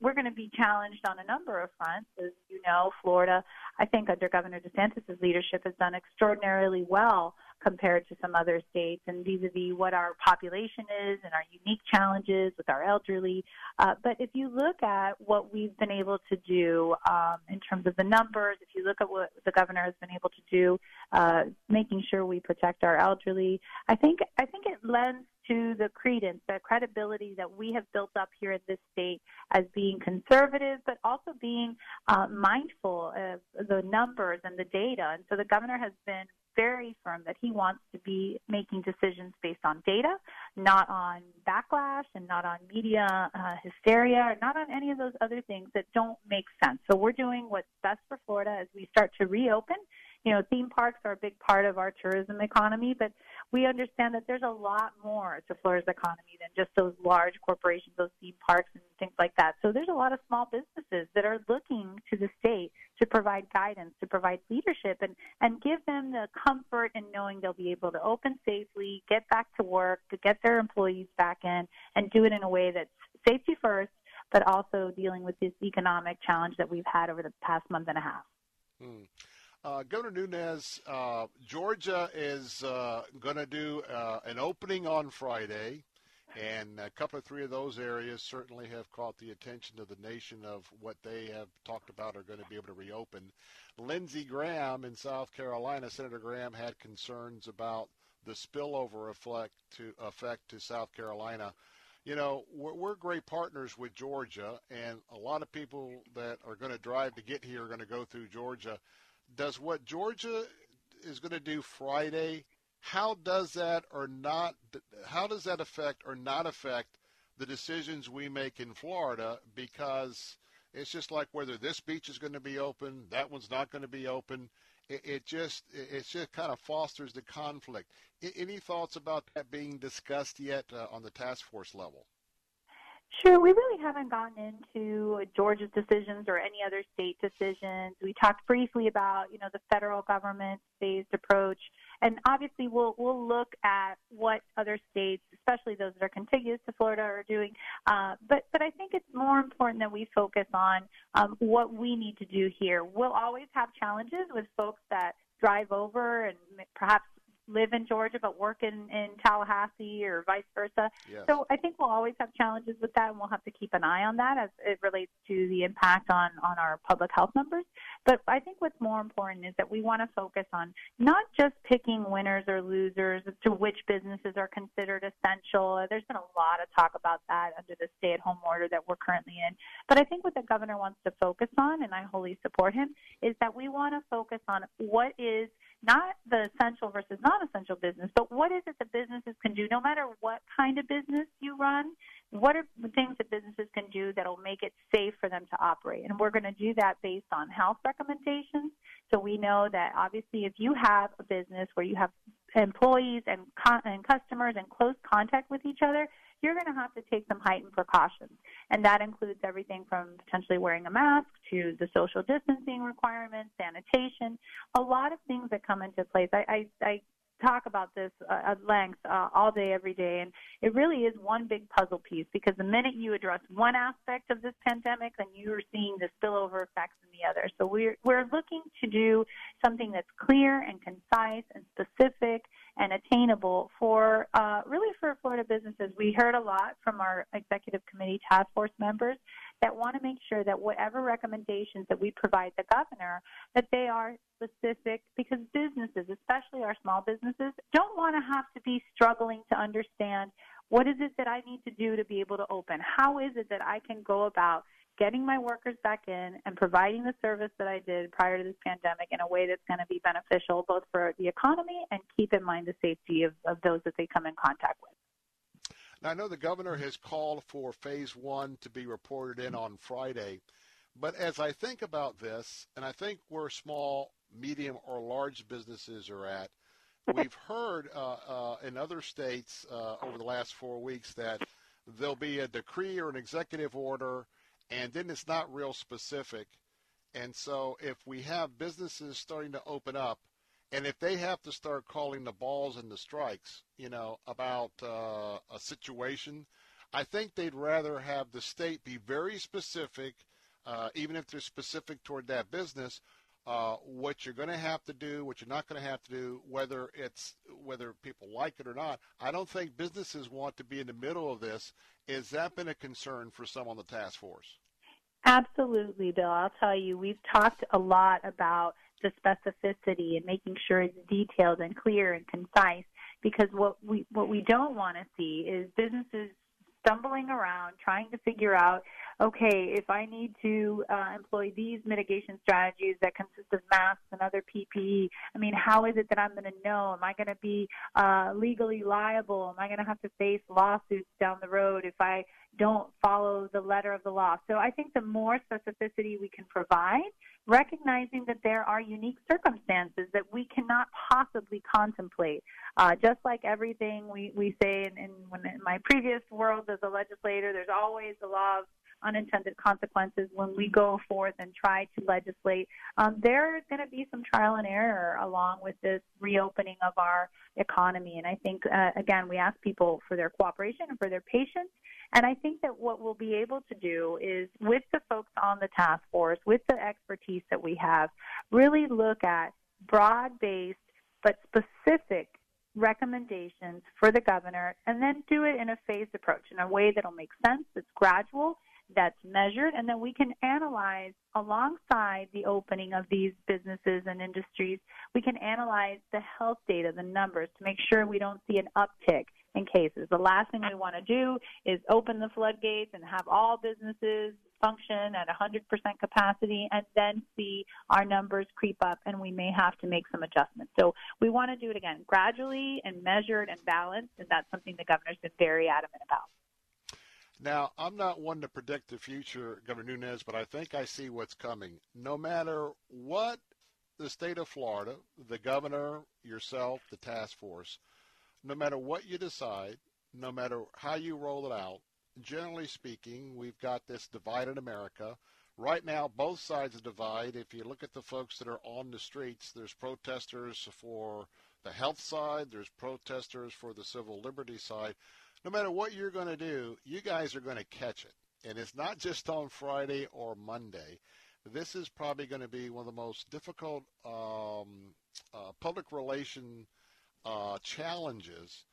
we're going to be challenged on a number of fronts. As you know, Florida, I think under Governor DeSantis' leadership, has done extraordinarily well compared to some other states and vis-a-vis what our population is and our unique challenges with our elderly. Uh, but if you look at what we've been able to do um, in terms of the numbers, if you look at what the governor has been able to do, uh, making sure we protect our elderly, I think I think it lends to the credence, the credibility that we have built up here in this state as being conservative, but also being uh, mindful of the numbers and the data. And so the governor has been very firm that he wants to be making decisions based on data, not on backlash and not on media uh, hysteria, not on any of those other things that don't make sense. So we're doing what's best for Florida as we start to reopen you know, theme parks are a big part of our tourism economy, but we understand that there's a lot more to Florida's economy than just those large corporations, those theme parks and things like that. So there's a lot of small businesses that are looking to the state to provide guidance, to provide leadership and, and give them the comfort in knowing they'll be able to open safely, get back to work, to get their employees back in and do it in a way that's safety first, but also dealing with this economic challenge that we've had over the past month and a half. Hmm. Uh, Governor Nunez, uh, Georgia is uh, going to do uh, an opening on Friday, and a couple of three of those areas certainly have caught the attention of the nation of what they have talked about are going to be able to reopen. Lindsey Graham in South Carolina, Senator Graham had concerns about the spillover effect to effect to South Carolina. you know, we're, we're great partners with Georgia, and a lot of people that are going to drive to get here are going to go through Georgia. Does what Georgia is going to do Friday, how does that or not, how does that affect or not affect the decisions we make in Florida? Because it's just like whether this beach is going to be open, that one's not going to be open. It, it just it just kind of fosters the conflict. Any thoughts about that being discussed yet uh, on the task force level? Sure. We really haven't gotten into Georgia's decisions or any other state decisions. We talked briefly about, you know, the federal government's phased approach, and obviously we'll we'll look at what other states, especially those that are contiguous to Florida, are doing. Uh, but but I think it's more important that we focus on um, what we need to do here. We'll always have challenges with folks that drive over and perhaps live in Georgia but work in, in Tallahassee or vice versa. Yes. So I think we'll always have challenges with that, and we'll have to keep an eye on that as it relates to the impact on, on our public health numbers. But I think what's more important is that we want to focus on not just picking winners or losers to which businesses are considered essential. There's been a lot of talk about that under the stay at home order that we're currently in. But I think what the governor wants to focus on, and I wholly support him, is that we want to focus on what is not the essential versus non-essential business, but what is it that businesses can do no matter what kind of business you run? What are the things that businesses can do that'll make it safe for them to operate? And we're going to do that based on health recommendations. So we know that obviously if you have a business where you have employees and, and customers in close contact with each other, you're going to have to take some heightened precautions. And that includes everything from potentially wearing a mask to the social distancing requirements, sanitation, a lot of things that come into place. I, I, I talk about this uh, at length uh, all day, every day, and it really is one big puzzle piece because the minute you address one aspect of this pandemic, then you are seeing the spillover effects in the other. So we're we're looking to do something that's clear and concise and specific and attainable for uh, really for Florida businesses. We heard a lot from our executive committee task force members that want to make sure that whatever recommendations that we provide the governor, that they are specific because businesses, especially our small businesses, don't want to have to be struggling to understand what is it that I need to do to be able to open? How is it that I can go about getting my workers back in and providing the service that I did prior to this pandemic in a way that's going to be beneficial both for the economy and keep in mind the safety of, of those that they come in contact with. Now, I know the governor has called for phase one to be reported in on Friday, but as I think about this, and I think where small, medium, or large businesses are at, we've heard uh, uh, in other states uh, over the last four weeks that there'll be a decree or an executive order – and then it's not real specific. And so if we have businesses starting to open up, and if they have to start calling the balls and the strikes, you know, about uh, a situation, I think they'd rather have the state be very specific, uh, even if they're specific toward that business, uh, what you're going to have to do, what you're not going to have to do, whether it's whether people like it or not. I don't think businesses want to be in the middle of this. Has that been a concern for some on the task force? Absolutely, Bill. I'll tell you, we've talked a lot about the specificity and making sure it's detailed and clear and concise because what we what we don't want to see is businesses stumbling around trying to figure out okay if i need to uh, employ these mitigation strategies that consist of masks and other ppe i mean how is it that i'm going to know am i going to be uh, legally liable am i going to have to face lawsuits down the road if i don't follow the letter of the law. So I think the more specificity we can provide, recognizing that there are unique circumstances that we cannot possibly contemplate. Uh, just like everything we, we say in, in, in my previous world as a legislator, there's always the law of unintended consequences when we go forth and try to legislate. Um, there's going to be some trial and error along with this reopening of our economy. And I think, uh, again, we ask people for their cooperation and for their patience. And I think that what we'll be able to do is, with the folks on the task force, with the expertise that we have, really look at broad based but specific recommendations for the governor and then do it in a phased approach in a way that'll make sense, that's gradual, that's measured, and then we can analyze alongside the opening of these businesses and industries, we can analyze the health data, the numbers, to make sure we don't see an uptick in cases. The last thing we want to do is open the floodgates and have all businesses function at 100% capacity and then see our numbers creep up and we may have to make some adjustments. So we want to do it again gradually and measured and balanced, and that's something the governor's been very adamant about. Now, I'm not one to predict the future, Governor Nunez, but I think I see what's coming. No matter what the state of Florida, the governor, yourself, the task force, no matter what you decide, no matter how you roll it out, generally speaking, we've got this divided America. Right now, both sides of the divide, if you look at the folks that are on the streets, there's protesters for the health side, there's protesters for the civil liberty side. No matter what you're going to do, you guys are going to catch it. And it's not just on Friday or Monday. This is probably going to be one of the most difficult um, uh, public relation uh, challenges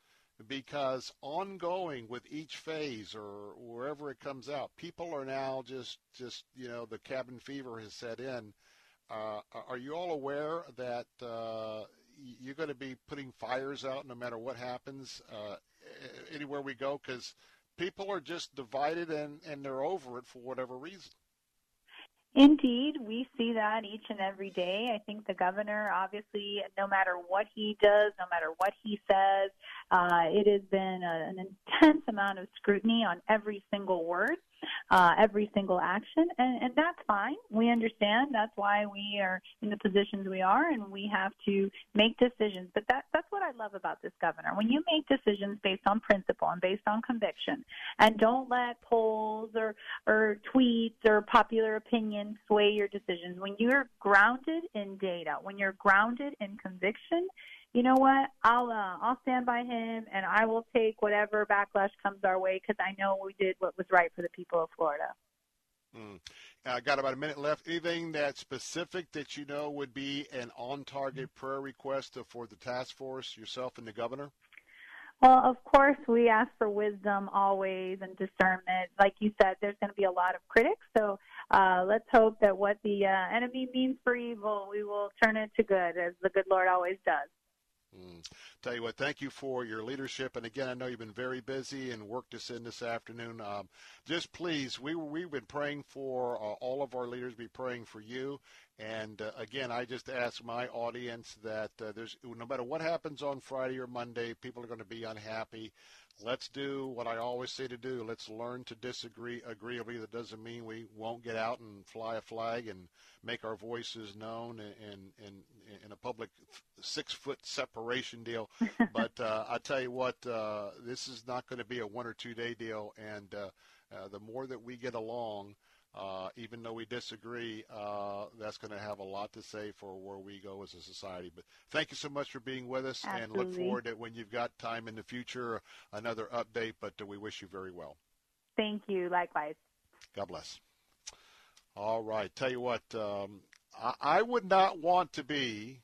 because ongoing with each phase or wherever it comes out, people are now just just you know the cabin fever has set in. Uh, are you all aware that uh, you're going to be putting fires out no matter what happens uh, anywhere we go? Because people are just divided and and they're over it for whatever reason. Indeed, we see that each and every day. I think the governor, obviously, no matter what he does, no matter what he says, uh, it has been a, an intense amount of scrutiny on every single word uh, every single action, and, and that's fine. We understand. That's why we are in the positions we are, and we have to make decisions. But that, that's what I love about this governor. When you make decisions based on principle and based on conviction, and don't let polls or or tweets or popular opinion sway your decisions. When you're grounded in data, when you're grounded in conviction, you know what? I'll uh, I'll stand by him, and I will take whatever backlash comes our way because I know we did what was right for the people of Florida. Mm. I uh, got about a minute left. Anything that specific that you know would be an on-target prayer request for the task force, yourself and the governor? Well, of course, we ask for wisdom always and discernment. Like you said, there's going to be a lot of critics, so uh, let's hope that what the uh, enemy means for evil, we will turn it to good, as the good Lord always does. Mm. Tell you what, thank you for your leadership. And again, I know you've been very busy and worked us in this afternoon. Um, just please, we we've been praying for uh, all of our leaders. Be praying for you. And uh, again, I just ask my audience that uh, there's no matter what happens on Friday or Monday, people are going to be unhappy. Let's do what I always say to do. Let's learn to disagree agreeably. That doesn't mean we won't get out and fly a flag and make our voices known in in, in a public six foot separation deal. but uh, I tell you what, uh, this is not going to be a one or two day deal, and uh, uh, the more that we get along. Uh, even though we disagree, uh, that's going to have a lot to say for where we go as a society. But thank you so much for being with us, Absolutely. and look forward to when you've got time in the future another update. But uh, we wish you very well. Thank you. Likewise. God bless. All right. Tell you what, um, I, I, would not want to be.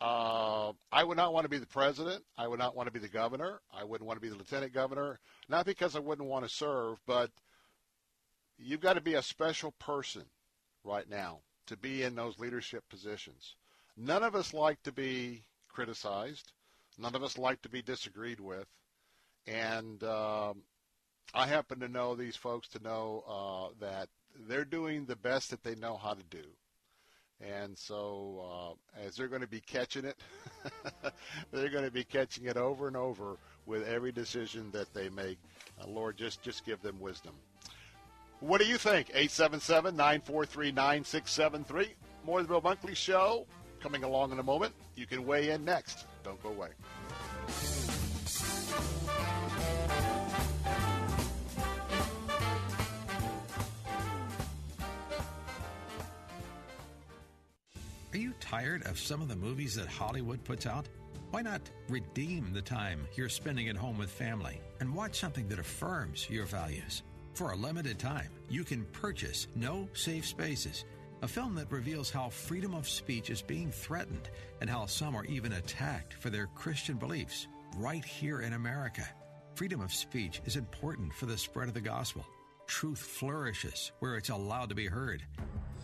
Uh, I would not want to be the president. I would not want to be the governor. I wouldn't want to be the lieutenant governor. Not because I wouldn't want to serve, but you've got to be a special person right now to be in those leadership positions. None of us like to be criticized. None of us like to be disagreed with. And um, I happen to know these folks to know uh, that they're doing the best that they know how to do. And so, uh, as they're going to be catching it, they're going to be catching it over and over with every decision that they make. Uh, Lord, just just give them wisdom. What do you think? 877 943 9673. More of the Bunkley Show coming along in a moment. You can weigh in next. Don't go away. Are you tired of some of the movies that Hollywood puts out? Why not redeem the time you're spending at home with family and watch something that affirms your values? For a limited time, you can purchase No Safe Spaces, a film that reveals how freedom of speech is being threatened and how some are even attacked for their Christian beliefs right here in America. Freedom of speech is important for the spread of the gospel. Truth flourishes where it's allowed to be heard.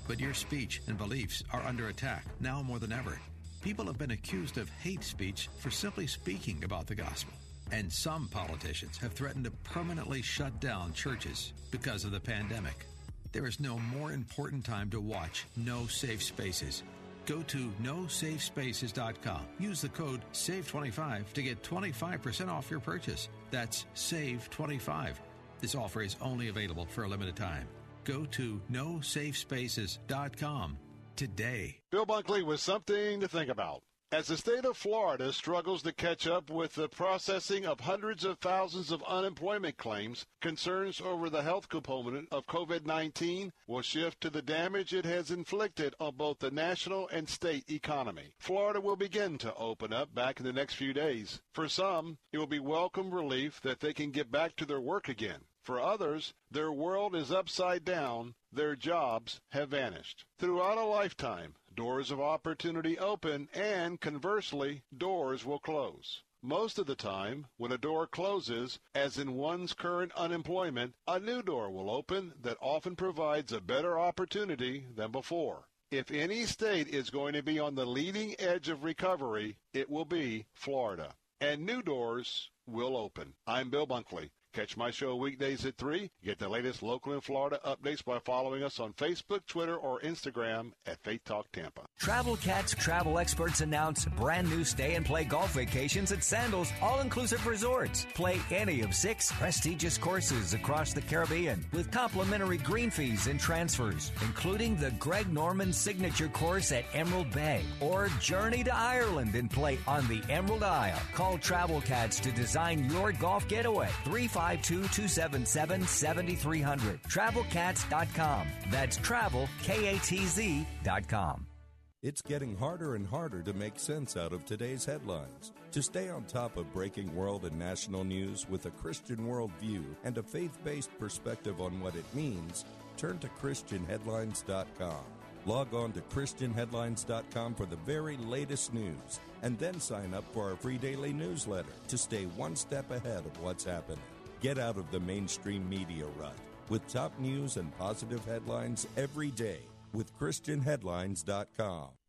But your speech and beliefs are under attack now more than ever. People have been accused of hate speech for simply speaking about the gospel. And some politicians have threatened to permanently shut down churches because of the pandemic. There is no more important time to watch No Safe Spaces. Go to nosafespaces.com. Use the code SAVE25 to get 25% off your purchase. That's SAVE25. This offer is only available for a limited time. Go to nosafespaces.com today. Bill Bunkley with something to think about. As the state of Florida struggles to catch up with the processing of hundreds of thousands of unemployment claims, concerns over the health component of COVID 19 will shift to the damage it has inflicted on both the national and state economy. Florida will begin to open up back in the next few days. For some, it will be welcome relief that they can get back to their work again. For others, their world is upside down, their jobs have vanished. Throughout a lifetime, doors of opportunity open, and conversely, doors will close. Most of the time, when a door closes, as in one's current unemployment, a new door will open that often provides a better opportunity than before. If any state is going to be on the leading edge of recovery, it will be Florida. And new doors will open. I'm Bill Bunkley. Catch my show weekdays at 3. Get the latest local and Florida updates by following us on Facebook, Twitter, or Instagram at Faith Talk Tampa. Travel Cats travel experts announce brand new stay and play golf vacations at Sandals All Inclusive Resorts. Play any of six prestigious courses across the Caribbean with complimentary green fees and transfers, including the Greg Norman Signature Course at Emerald Bay or Journey to Ireland and play on the Emerald Isle. Call Travel Cats to design your golf getaway. 35 252 277 7300. TravelCats.com. That's travel. It's getting harder and harder to make sense out of today's headlines. To stay on top of breaking world and national news with a Christian worldview and a faith based perspective on what it means, turn to ChristianHeadlines.com. Log on to ChristianHeadlines.com for the very latest news and then sign up for our free daily newsletter to stay one step ahead of what's happening. Get out of the mainstream media rut with top news and positive headlines every day with ChristianHeadlines.com.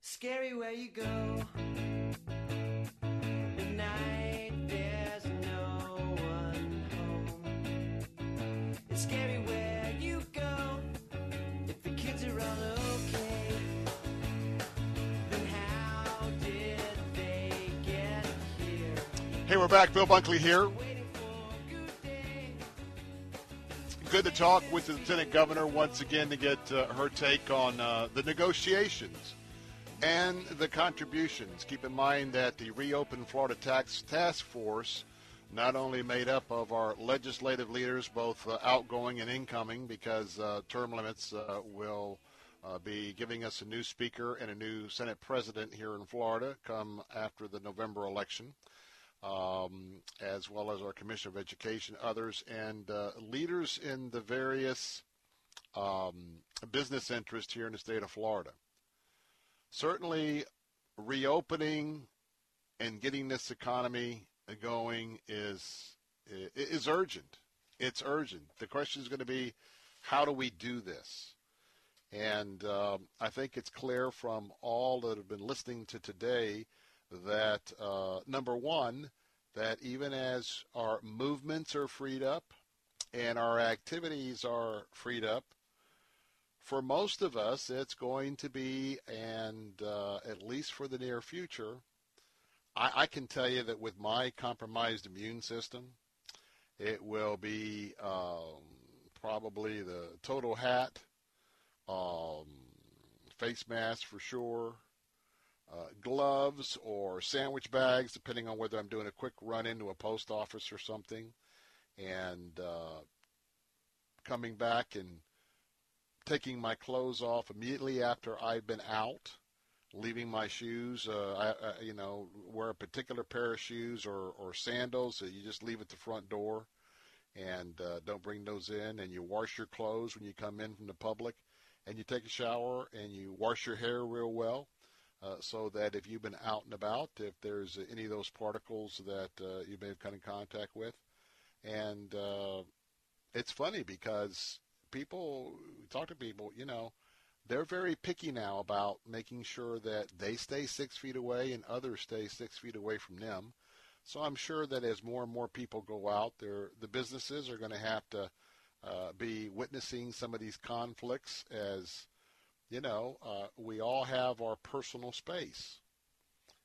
Scary where you go. At there's no one home. It's scary where you go. If the kids are all okay, then how did they get here? Hey, we're back. Bill Bunkley here. Good to talk with the Lieutenant Governor once again to get uh, her take on uh, the negotiations and the contributions. Keep in mind that the Reopen Florida Tax Task Force, not only made up of our legislative leaders, both uh, outgoing and incoming, because uh, term limits uh, will uh, be giving us a new speaker and a new Senate president here in Florida come after the November election. Um, as well as our Commissioner of Education, others, and uh, leaders in the various um, business interests here in the state of Florida certainly reopening and getting this economy going is is urgent. It's urgent. The question is going to be, how do we do this? And um, I think it's clear from all that have been listening to today that uh, number one, that even as our movements are freed up and our activities are freed up, for most of us, it's going to be, and uh, at least for the near future, I, I can tell you that with my compromised immune system, it will be um, probably the total hat, um, face mask for sure, uh, gloves or sandwich bags, depending on whether I'm doing a quick run into a post office or something, and uh, coming back and taking my clothes off immediately after I've been out, leaving my shoes. Uh, I, I, you know, wear a particular pair of shoes or, or sandals that you just leave at the front door, and uh, don't bring those in. And you wash your clothes when you come in from the public, and you take a shower and you wash your hair real well. Uh, so that if you've been out and about, if there's any of those particles that uh, you may have come in contact with, and uh, it's funny because people talk to people, you know, they're very picky now about making sure that they stay six feet away and others stay six feet away from them. So I'm sure that as more and more people go out, there the businesses are going to have to uh, be witnessing some of these conflicts as you know, uh, we all have our personal space.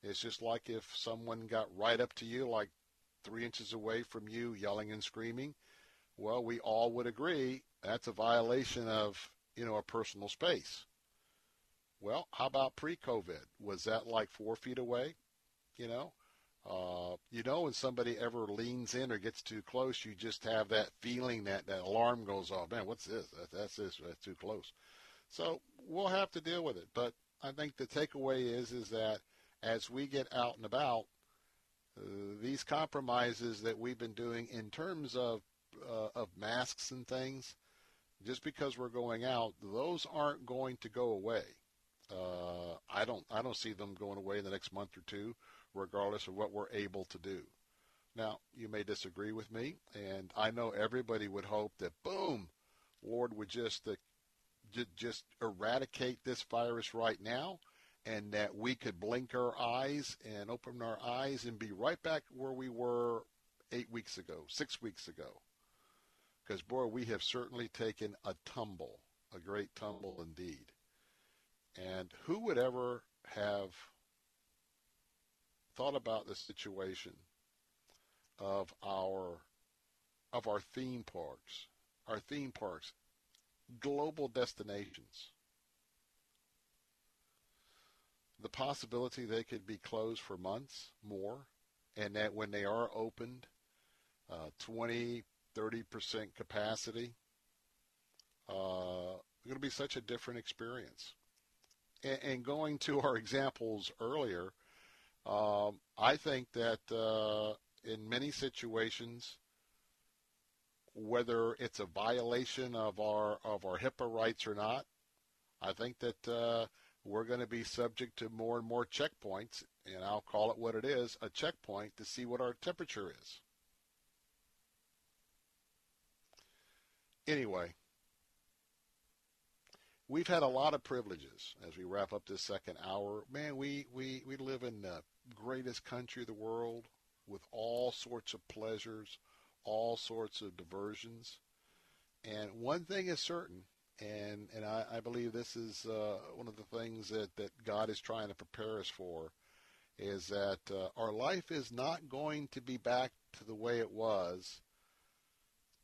It's just like if someone got right up to you, like three inches away from you, yelling and screaming. Well, we all would agree that's a violation of, you know, a personal space. Well, how about pre-COVID? Was that like four feet away? You know, uh, you know, when somebody ever leans in or gets too close, you just have that feeling that that alarm goes off. Man, what's this? That, that's this. That's too close. So we'll have to deal with it. But I think the takeaway is is that as we get out and about, uh, these compromises that we've been doing in terms of uh, of masks and things, just because we're going out, those aren't going to go away. Uh, I don't I don't see them going away in the next month or two, regardless of what we're able to do. Now, you may disagree with me, and I know everybody would hope that boom, Lord would just uh, just eradicate this virus right now and that we could blink our eyes and open our eyes and be right back where we were eight weeks ago, six weeks ago. Because, boy, we have certainly taken a tumble, a great tumble indeed. And who would ever have thought about the situation of our of our theme parks, our theme parks global destinations. The possibility they could be closed for months more, and that when they are opened, uh, 20, 30% capacity, uh, going to be such a different experience. And, and going to our examples earlier, um, I think that uh, in many situations, whether it's a violation of our of our HIPAA rights or not. I think that uh, we're going to be subject to more and more checkpoints, and I'll call it what it is, a checkpoint to see what our temperature is. Anyway, we've had a lot of privileges as we wrap up this second hour. Man, we, we, we live in the greatest country of the world with all sorts of pleasures, all sorts of diversions. And one thing is certain, and, and I, I believe this is uh, one of the things that, that God is trying to prepare us for, is that uh, our life is not going to be back to the way it was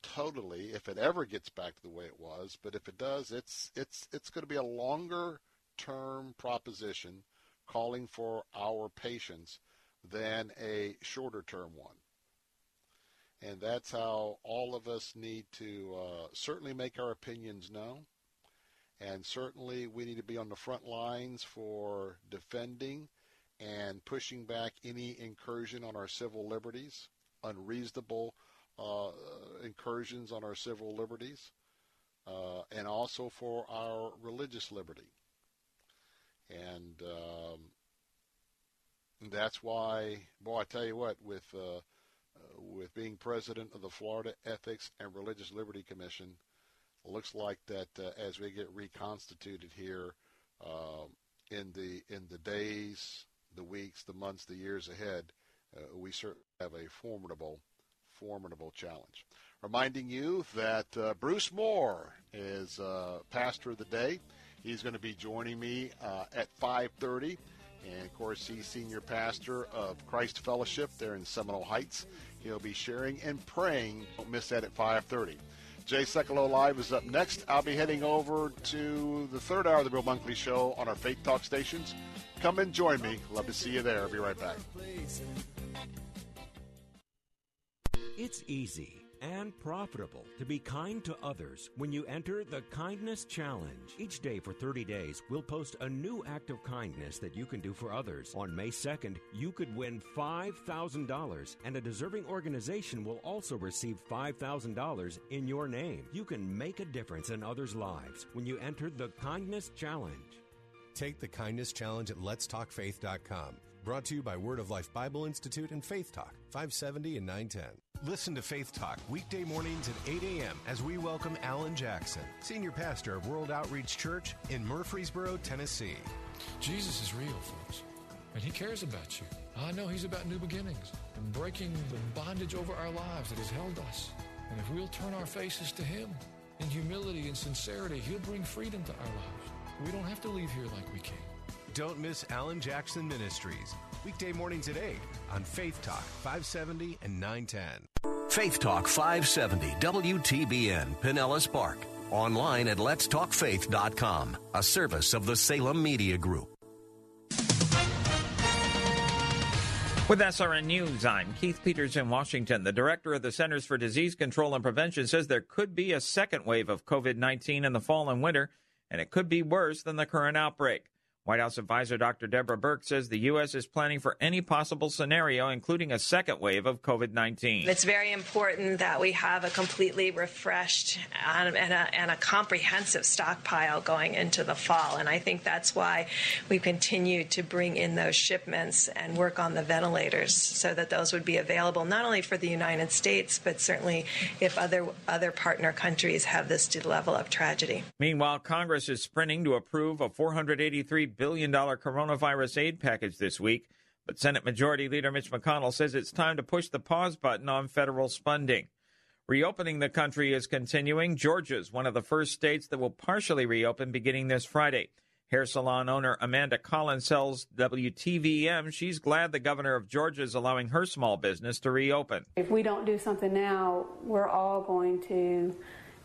totally if it ever gets back to the way it was but if it does it's it's it's going to be a longer term proposition calling for our patience than a shorter term one and that's how all of us need to uh, certainly make our opinions known. And certainly we need to be on the front lines for defending and pushing back any incursion on our civil liberties, unreasonable uh, incursions on our civil liberties, uh, and also for our religious liberty. And um, that's why, boy, I tell you what, with uh, with being president of the Florida Ethics and Religious Liberty Commission, looks like that uh, as we get reconstituted here uh, in the in the days, the weeks, the months, the years ahead, uh, we certainly have a formidable, formidable challenge. Reminding you that uh, Bruce Moore is uh, pastor of the day. He's going to be joining me uh, at 5:30 And of course, he's senior pastor of Christ Fellowship there in Seminole Heights. He'll be sharing and praying. Don't miss that at 5:30. Jay Sekulow Live is up next. I'll be heading over to the third hour of the Bill Bunkley Show on our Faith Talk stations. Come and join me. Love to see you there. I'll be right back. It's easy and profitable to be kind to others when you enter the Kindness Challenge. Each day for 30 days, we'll post a new act of kindness that you can do for others. On May 2nd, you could win $5,000, and a deserving organization will also receive $5,000 in your name. You can make a difference in others' lives when you enter the Kindness Challenge. Take the Kindness Challenge at letstalkfaith.com. Brought to you by Word of Life Bible Institute and Faith Talk, 570 and 910. Listen to Faith Talk weekday mornings at 8 a.m. as we welcome Alan Jackson, Senior Pastor of World Outreach Church in Murfreesboro, Tennessee. Jesus is real, folks, and He cares about you. I know He's about new beginnings and breaking the bondage over our lives that has held us. And if we'll turn our faces to Him in humility and sincerity, He'll bring freedom to our lives. We don't have to leave here like we came. Don't miss Alan Jackson Ministries. Weekday mornings at 8 on Faith Talk 570 and 910. Faith Talk 570 WTBN Pinellas Park. Online at letstalkfaith.com, a service of the Salem Media Group. With SRN News, I'm Keith Peters in Washington. The director of the Centers for Disease Control and Prevention says there could be a second wave of COVID 19 in the fall and winter, and it could be worse than the current outbreak. White House advisor Dr. Deborah Birx says the U.S. is planning for any possible scenario, including a second wave of COVID 19. It's very important that we have a completely refreshed and a, and a, comprehensive stockpile going into the fall. And I think that's why we continue to bring in those shipments and work on the ventilators so that those would be available not only for the United States, but certainly if other, other partner countries have this to level of tragedy. Meanwhile, Congress is sprinting to approve a 483 billion coronavirus aid package this week, but Senate Majority Leader Mitch McConnell says it's time to push the pause button on federal funding. Reopening the country is continuing. Georgia is one of the first states that will partially reopen beginning this Friday. Hair salon owner Amanda Collins tells WTVM she's glad the governor of Georgia is allowing her small business to reopen. If we don't do something now, we're all going to,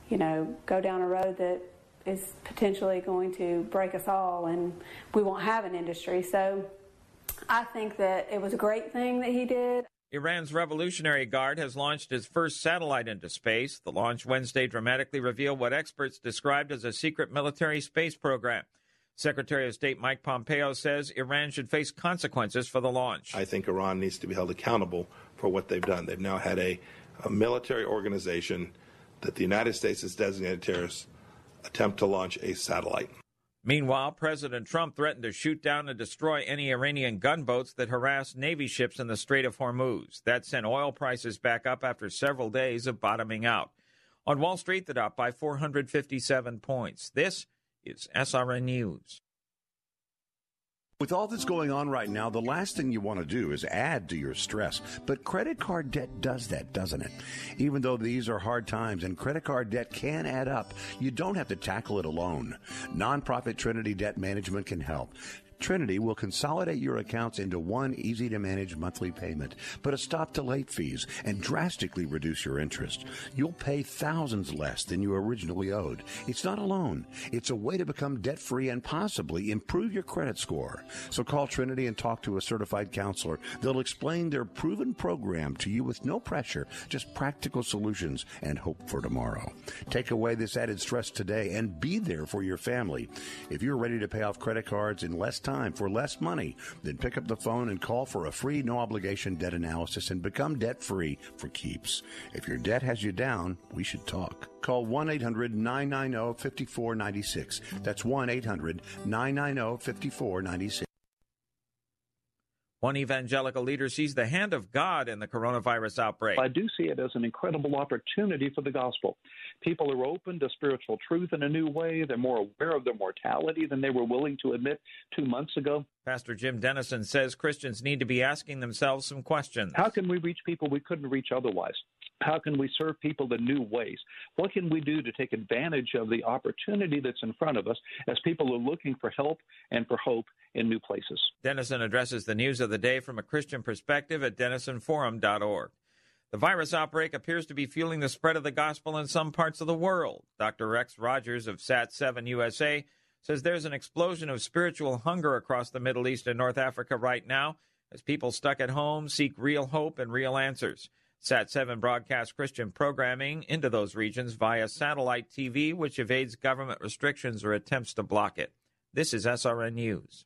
you know, go down a road that is potentially going to break us all and we won't have an industry. So I think that it was a great thing that he did. Iran's Revolutionary Guard has launched its first satellite into space. The launch Wednesday dramatically revealed what experts described as a secret military space program. Secretary of State Mike Pompeo says Iran should face consequences for the launch. I think Iran needs to be held accountable for what they've done. They've now had a, a military organization that the United States has designated terrorists attempt to launch a satellite. Meanwhile, President Trump threatened to shoot down and destroy any Iranian gunboats that harassed Navy ships in the Strait of Hormuz. That sent oil prices back up after several days of bottoming out. On Wall Street, they're up by 457 points. This is SRN News. With all that's going on right now, the last thing you want to do is add to your stress. But credit card debt does that, doesn't it? Even though these are hard times and credit card debt can add up, you don't have to tackle it alone. Nonprofit Trinity Debt Management can help. Trinity will consolidate your accounts into one easy to manage monthly payment, put a stop to late fees, and drastically reduce your interest. You'll pay thousands less than you originally owed. It's not a loan. It's a way to become debt free and possibly improve your credit score. So call Trinity and talk to a certified counselor. They'll explain their proven program to you with no pressure, just practical solutions and hope for tomorrow. Take away this added stress today and be there for your family. If you're ready to pay off credit cards in less time for less money, then pick up the phone and call for a free no obligation debt analysis and become debt free for keeps. If your debt has you down, we should talk. Call 1 800 990 5496. That's 1 800 990 5496. One evangelical leader sees the hand of God in the coronavirus outbreak. I do see it as an incredible opportunity for the gospel. People are open to spiritual truth in a new way. They're more aware of their mortality than they were willing to admit two months ago. Pastor Jim Denison says Christians need to be asking themselves some questions. How can we reach people we couldn't reach otherwise? How can we serve people in new ways? What can we do to take advantage of the opportunity that's in front of us as people are looking for help and for hope in new places? Denison addresses the news of the day from a Christian perspective at denisonforum.org. The virus outbreak appears to be fueling the spread of the gospel in some parts of the world. Dr. Rex Rogers of SAT7 USA says there's an explosion of spiritual hunger across the Middle East and North Africa right now as people stuck at home seek real hope and real answers. Sat7 broadcasts Christian programming into those regions via satellite TV, which evades government restrictions or attempts to block it. This is SRN News.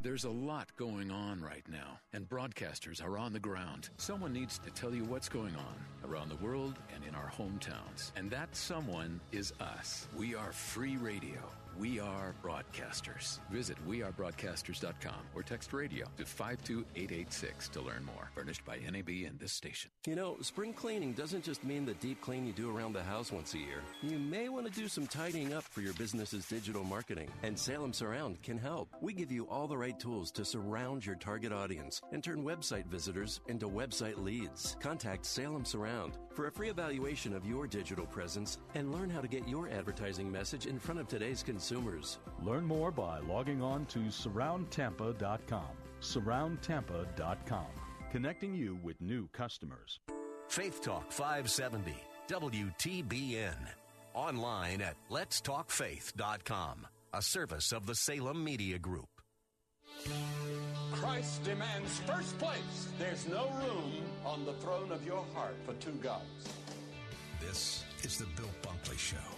There's a lot going on right now, and broadcasters are on the ground. Someone needs to tell you what's going on around the world and in our hometowns. And that someone is us. We are free radio. We are broadcasters. Visit wearebroadcasters.com or text radio to 52886 to learn more. Furnished by NAB and this station. You know, spring cleaning doesn't just mean the deep clean you do around the house once a year. You may want to do some tidying up for your business's digital marketing, and Salem Surround can help. We give you all the right tools to surround your target audience and turn website visitors into website leads. Contact Salem Surround for a free evaluation of your digital presence and learn how to get your advertising message in front of today's consumers consumers. Learn more by logging on to surroundtampa.com. Surroundtampa.com, connecting you with new customers. Faith Talk 570, WTBN. Online at letstalkfaith.com, a service of the Salem Media Group. Christ demands first place. There's no room on the throne of your heart for two gods. This is the Bill Bunkley Show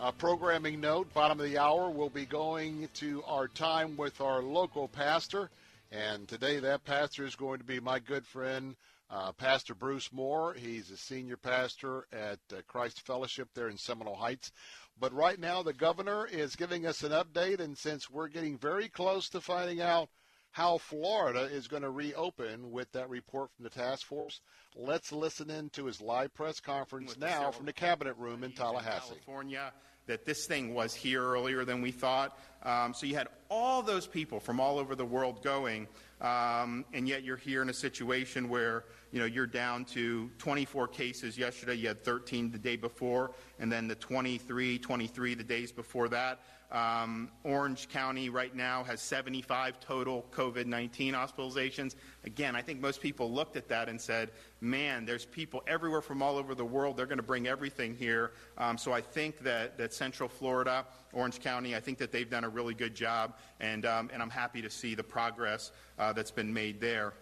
Uh, programming note, bottom of the hour, we'll be going to our time with our local pastor. And today that pastor is going to be my good friend, uh, Pastor Bruce Moore. He's a senior pastor at uh, Christ Fellowship there in Seminole Heights. But right now the governor is giving us an update, and since we're getting very close to finding out how Florida is going to reopen with that report from the task force, let's listen in to his live press conference now from the cabinet room in Tallahassee. California that this thing was here earlier than we thought. Um, so you had all those people from all over the world going, um, and yet you're here in a situation where you know you're down to 24 cases yesterday. You had 13 the day before, and then the 23, 23 the days before that. Um, Orange County right now has 75 total COVID 19 hospitalizations. Again, I think most people looked at that and said, man, there's people everywhere from all over the world. They're going to bring everything here. Um, so I think that, that Central Florida, Orange County, I think that they've done a really good job, and, um, and I'm happy to see the progress uh, that's been made there.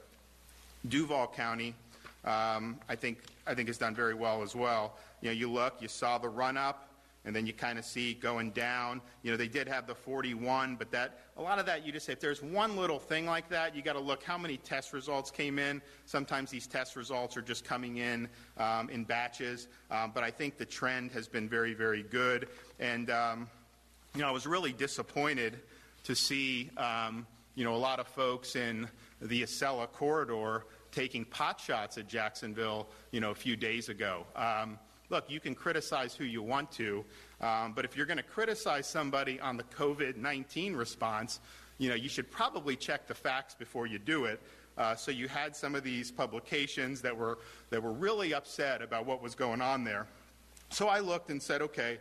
Duval County, um, I think I think has done very well as well. You know, you look, you saw the run up and then you kind of see going down. You know, they did have the 41, but that a lot of that you just say if there's one little thing like that, you got to look how many test results came in. Sometimes these test results are just coming in um, in batches, um, but I think the trend has been very, very good. And um, you know, I was really disappointed to see um, you know a lot of folks in the Acela corridor taking pot shots at Jacksonville, you know, a few days ago. Um, look, you can criticize who you want to, um, but if you're going to criticize somebody on the COVID 19 response, you know, you should probably check the facts before you do it. Uh, so you had some of these publications that were, that were really upset about what was going on there. So I looked and said, okay,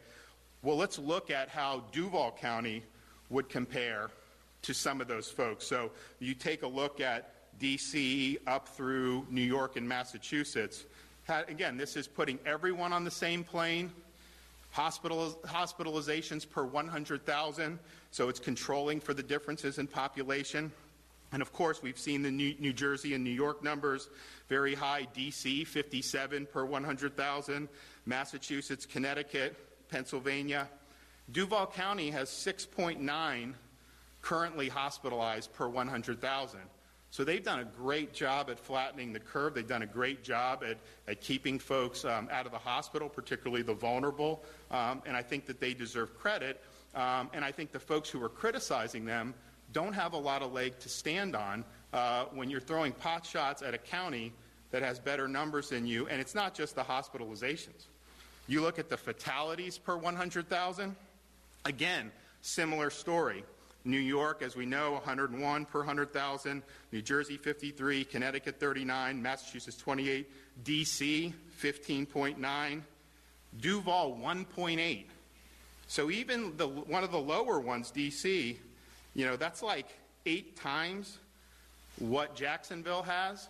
well, let's look at how Duval County would compare to some of those folks. So you take a look at D.C. up through New York and Massachusetts, had, again, this is putting everyone on the same plane. Hospital, hospitalizations per 100,000, so it's controlling for the differences in population. And of course, we've seen the New, New Jersey and New York numbers very high. DC, 57 per 100,000. Massachusetts, Connecticut, Pennsylvania. Duval County has 6.9 currently hospitalized per 100,000. So they've done a great job at flattening the curve. They've done a great job at, at keeping folks um, out of the hospital, particularly the vulnerable. Um, and I think that they deserve credit. Um, and I think the folks who are criticizing them don't have a lot of leg to stand on uh, when you're throwing pot shots at a county that has better numbers than you. And it's not just the hospitalizations. You look at the fatalities per 100,000, again, similar story. New York, as we know, 101 per 100,000. New Jersey, 53. Connecticut, 39. Massachusetts, 28. D.C., 15.9. Duval, 1.8. So even the, one of the lower ones, D.C., you know, that's like eight times what Jacksonville has.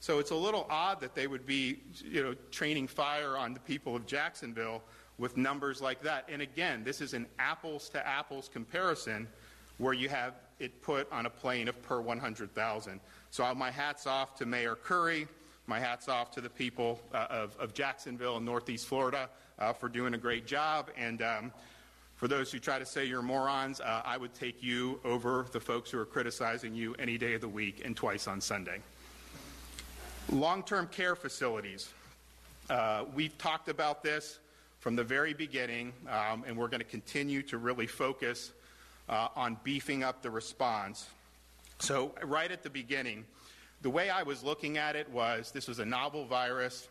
So it's a little odd that they would be, you know, training fire on the people of Jacksonville with numbers like that. And again, this is an apples to apples comparison where you have it put on a plane of per 100,000. So my hat's off to Mayor Curry. My hat's off to the people uh, of, of, Jacksonville and Northeast Florida uh, for doing a great job. And um, for those who try to say you're morons, uh, I would take you over the folks who are criticizing you any day of the week and twice on Sunday. Long term care facilities. Uh, we've talked about this from the very beginning, um, and we're going to continue to really focus uh, on beefing up the response. So, right at the beginning, the way I was looking at it was this was a novel virus.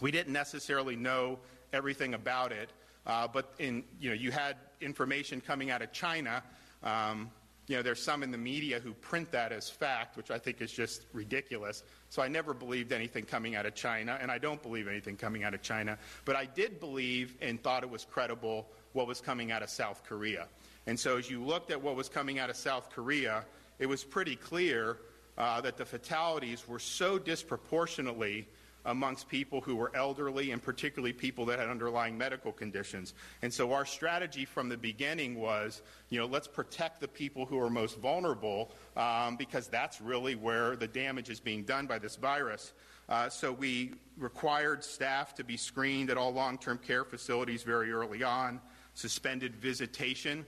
We didn't necessarily know everything about it, uh, but in, you know, you had information coming out of China. Um, you know, there's some in the media who print that as fact, which I think is just ridiculous. So I never believed anything coming out of China, and I don't believe anything coming out of China. But I did believe and thought it was credible what was coming out of South Korea. And so as you looked at what was coming out of South Korea, it was pretty clear uh, that the fatalities were so disproportionately amongst people who were elderly and particularly people that had underlying medical conditions. And so our strategy from the beginning was, you know, let's protect the people who are most vulnerable um, because that's really where the damage is being done by this virus. Uh, so we required staff to be screened at all long-term care facilities very early on, suspended visitation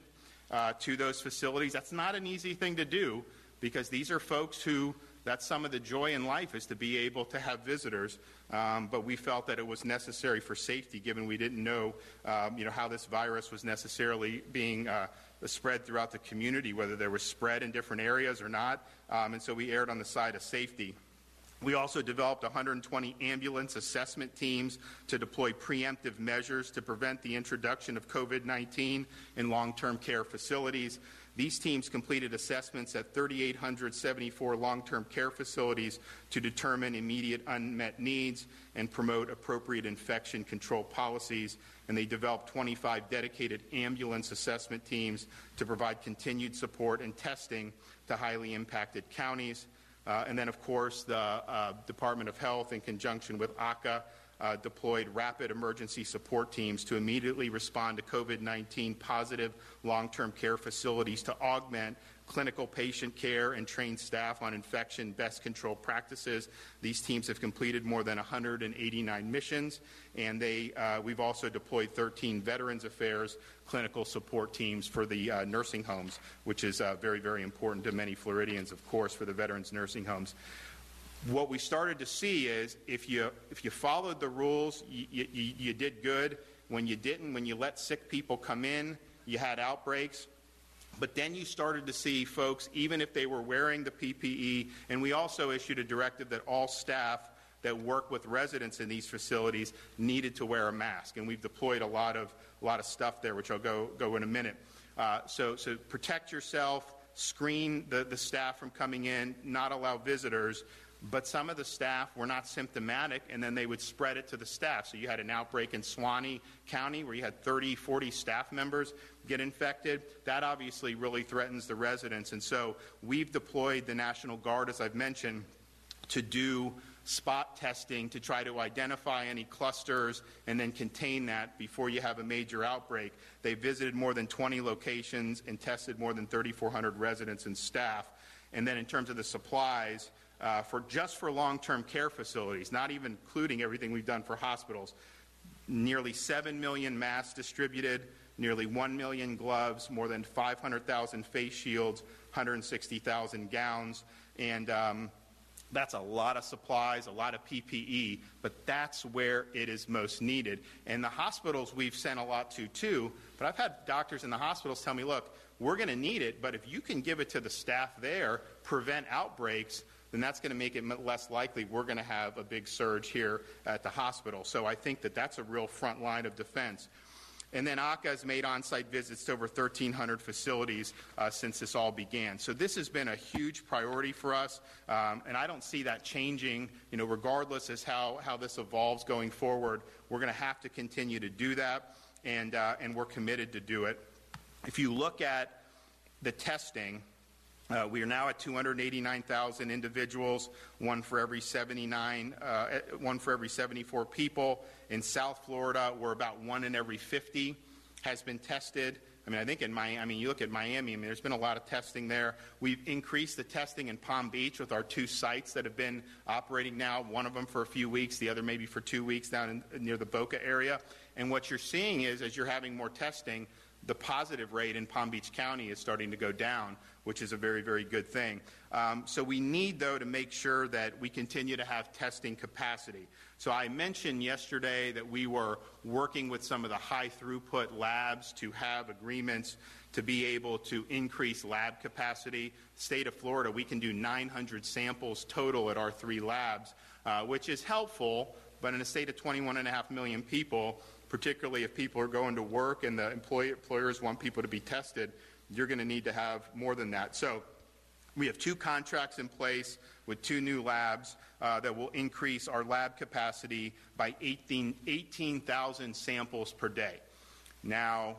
uh, to those facilities. That's not an easy thing to do because these are folks who that's some of the joy in life is to be able to have visitors. Um, but we felt that it was necessary for safety, given we didn't know, um, you know, how this virus was necessarily being uh, spread throughout the community, whether there was spread in different areas or not. Um, and so we erred on the side of safety. We also developed 120 ambulance assessment teams to deploy preemptive measures to prevent the introduction of COVID 19 in long term care facilities. These teams completed assessments at 3,874 long term care facilities to determine immediate unmet needs and promote appropriate infection control policies. And they developed 25 dedicated ambulance assessment teams to provide continued support and testing to highly impacted counties. Uh, and then, of course, the uh, Department of Health, in conjunction with ACA, uh, deployed rapid emergency support teams to immediately respond to COVID 19 positive long term care facilities to augment clinical patient care and train staff on infection best control practices. These teams have completed more than 189 missions, and they, uh, we've also deployed 13 Veterans Affairs clinical support teams for the uh, nursing homes, which is uh, very, very important to many Floridians, of course, for the veterans nursing homes what we started to see is if you if you followed the rules, you, you, you, did good. When you didn't, when you let sick people come in, you had outbreaks. But then you started to see folks, even if they were wearing the PPE, and we also issued a directive that all staff that work with residents in these facilities needed to wear a mask. And we've deployed a lot of a lot of stuff there, which I'll go go in a minute. Uh, so so protect yourself, screen the, the staff from coming in, not allow visitors, but some of the staff were not symptomatic, and then they would spread it to the staff. So you had an outbreak in Suwannee County where you had 30, 40 staff members get infected. That obviously really threatens the residents. And so we've deployed the National Guard, as I've mentioned, to do spot testing to try to identify any clusters and then contain that before you have a major outbreak. They visited more than 20 locations and tested more than 3,400 residents and staff. And then in terms of the supplies, uh, for just for long-term care facilities, not even including everything we've done for hospitals, nearly 7 million masks distributed, nearly 1 million gloves, more than 500,000 face shields, 160,000 gowns, and um, that's a lot of supplies, a lot of PPE, but that's where it is most needed. And the hospitals we've sent a lot to too, but I've had doctors in the hospitals tell me, look, we're going to need it, but if you can give it to the staff there, prevent outbreaks, then that's going to make it less likely we're going to have a big surge here at the hospital. So I think that that's a real front line of defense. And then AHCA has made on site visits to over 1,300 facilities uh, since this all began. So this has been a huge priority for us, um, and I don't see that changing, you know, regardless as how, how this evolves going forward. We're going to have to continue to do that, and, uh, and we're committed to do it. If you look at the testing, uh, we are now at 289,000 individuals, one for every 79, uh, one for every 74 people. In South Florida, we're about one in every 50 has been tested. I mean, I think in Miami, I mean, you look at Miami, I mean, there's been a lot of testing there. We've increased the testing in Palm Beach with our two sites that have been operating now, one of them for a few weeks, the other maybe for two weeks down in, near the Boca area. And what you're seeing is, as you're having more testing, the positive rate in Palm Beach County is starting to go down which is a very, very good thing. Um, so we need, though, to make sure that we continue to have testing capacity. So I mentioned yesterday that we were working with some of the high throughput labs to have agreements to be able to increase lab capacity. State of Florida, we can do 900 samples total at our three labs, uh, which is helpful, but in a state of 21.5 million people, particularly if people are going to work and the employers want people to be tested, you're going to need to have more than that. So we have two contracts in place with two new labs uh, that will increase our lab capacity by 18,000 18, samples per day. Now,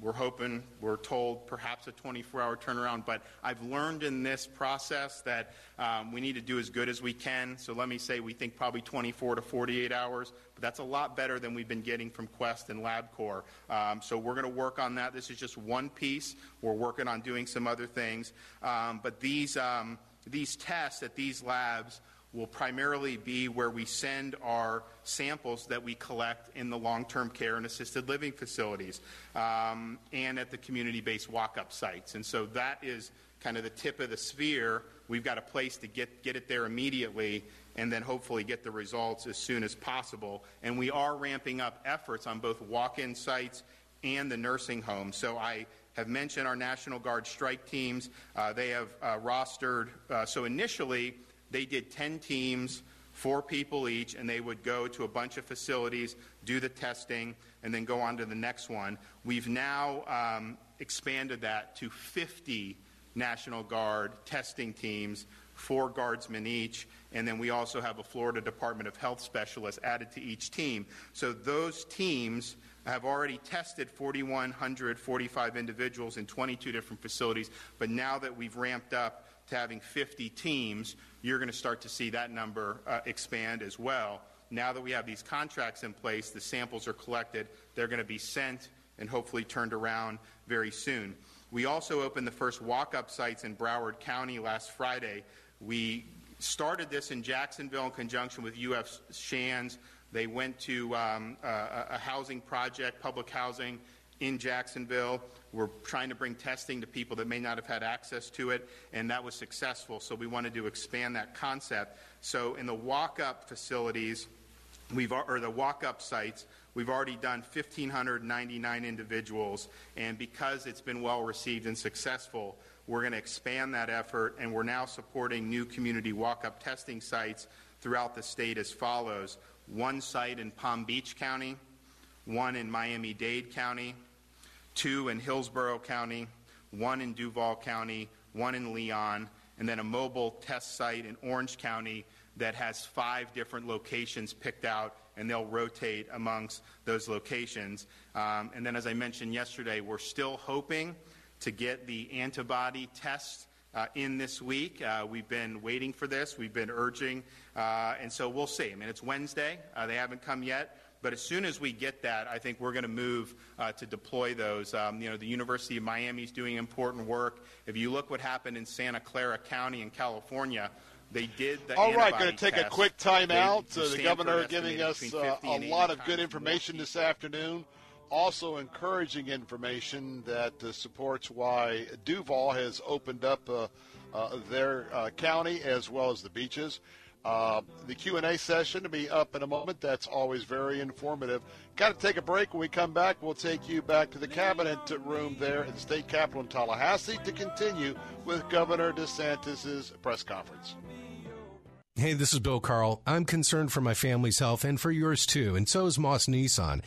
we're hoping, we're told perhaps a 24 hour turnaround, but I've learned in this process that um, we need to do as good as we can. So let me say we think probably 24 to 48 hours, but that's a lot better than we've been getting from Quest and LabCorp. Um, so we're going to work on that. This is just one piece. We're working on doing some other things. Um, but these, um, these tests at these labs will primarily be where we send our samples that we collect in the long term care and assisted living facilities um, and at the community based walk up sites. And so that is kind of the tip of the sphere. We've got a place to get, get it there immediately and then hopefully get the results as soon as possible. And we are ramping up efforts on both walk in sites and the nursing homes. So I have mentioned our National Guard strike teams. Uh, they have uh, rostered, uh, so initially, they did 10 teams, four people each, and they would go to a bunch of facilities, do the testing, and then go on to the next one. We've now um, expanded that to 50 National Guard testing teams, four guardsmen each, and then we also have a Florida Department of Health specialist added to each team. So those teams have already tested 4,145 individuals in 22 different facilities, but now that we've ramped up to having 50 teams, you're going to start to see that number uh, expand as well. Now that we have these contracts in place, the samples are collected, they're going to be sent and hopefully turned around very soon. We also opened the first walk up sites in Broward County last Friday. We started this in Jacksonville in conjunction with UF Shands. They went to um, a, a housing project, public housing in Jacksonville. We're trying to bring testing to people that may not have had access to it, and that was successful. So we wanted to expand that concept. So in the walk-up facilities, we've or the walk-up sites, we've already done 1,599 individuals, and because it's been well received and successful, we're going to expand that effort, and we're now supporting new community walk-up testing sites throughout the state as follows: one site in Palm Beach County, one in Miami-Dade County two in Hillsborough County, one in Duval County, one in Leon, and then a mobile test site in Orange County that has five different locations picked out, and they'll rotate amongst those locations. Um, and then, as I mentioned yesterday, we're still hoping to get the antibody test uh, in this week. Uh, we've been waiting for this. We've been urging, uh, and so we'll see. I mean, it's Wednesday. Uh, they haven't come yet. But as soon as we get that, I think we're going to move uh, to deploy those. Um, you know, the University of Miami is doing important work. If you look what happened in Santa Clara County in California, they did the All right, going to take test. a quick time They- out. the Uh, the governor giving us uh, a lot of good information this afternoon. Also, encouraging information that uh, supports why Duval has opened up uh, uh, their uh, county as well as the beaches. Uh, the Q&A session to be up in a moment. That's always very informative. Got to take a break. When we come back, we'll take you back to the cabinet room there at the state capitol in Tallahassee to continue with Governor DeSantis' press conference. Hey, this is Bill Carl. I'm concerned for my family's health and for yours too, and so is Moss Nissan.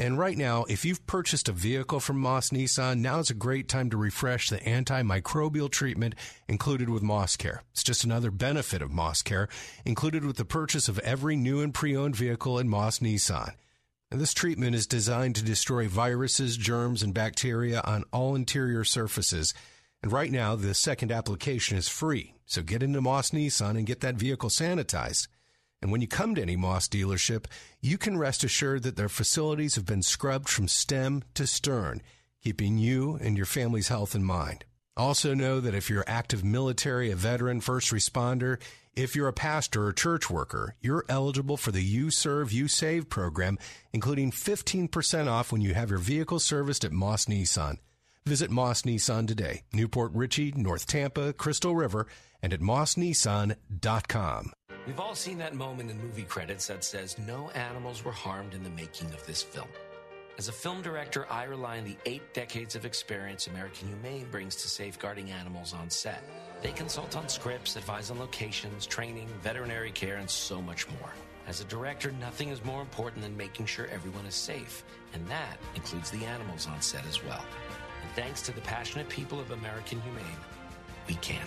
And right now, if you've purchased a vehicle from Moss Nissan, now is a great time to refresh the antimicrobial treatment included with Moss Care. It's just another benefit of Moss Care, included with the purchase of every new and pre-owned vehicle in Moss Nissan. And this treatment is designed to destroy viruses, germs, and bacteria on all interior surfaces. And right now, the second application is free. So get into Moss Nissan and get that vehicle sanitized. And when you come to any Moss dealership, you can rest assured that their facilities have been scrubbed from stem to stern, keeping you and your family's health in mind. Also know that if you're active military, a veteran, first responder, if you're a pastor or church worker, you're eligible for the You Serve, You Save program, including 15% off when you have your vehicle serviced at Moss Nissan. Visit Moss Nissan today, New Port Richey, North Tampa, Crystal River, and at mossnissan.com. We've all seen that moment in movie credits that says no animals were harmed in the making of this film. As a film director, I rely on the eight decades of experience American Humane brings to safeguarding animals on set. They consult on scripts, advise on locations, training, veterinary care, and so much more. As a director, nothing is more important than making sure everyone is safe, and that includes the animals on set as well. And thanks to the passionate people of American Humane, we can.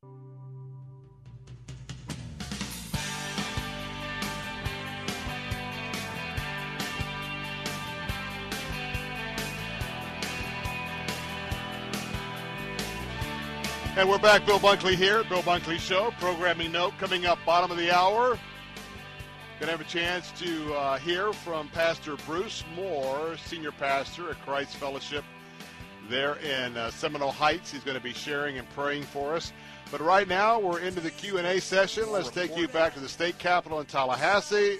And we're back. Bill Bunkley here. Bill Bunkley Show. Programming note coming up bottom of the hour. To have a chance to uh, hear from Pastor Bruce Moore, senior pastor at Christ Fellowship there in uh, Seminole Heights. He's going to be sharing and praying for us. But right now, we're into the Q&A session. Let's take you back to the state capitol in Tallahassee.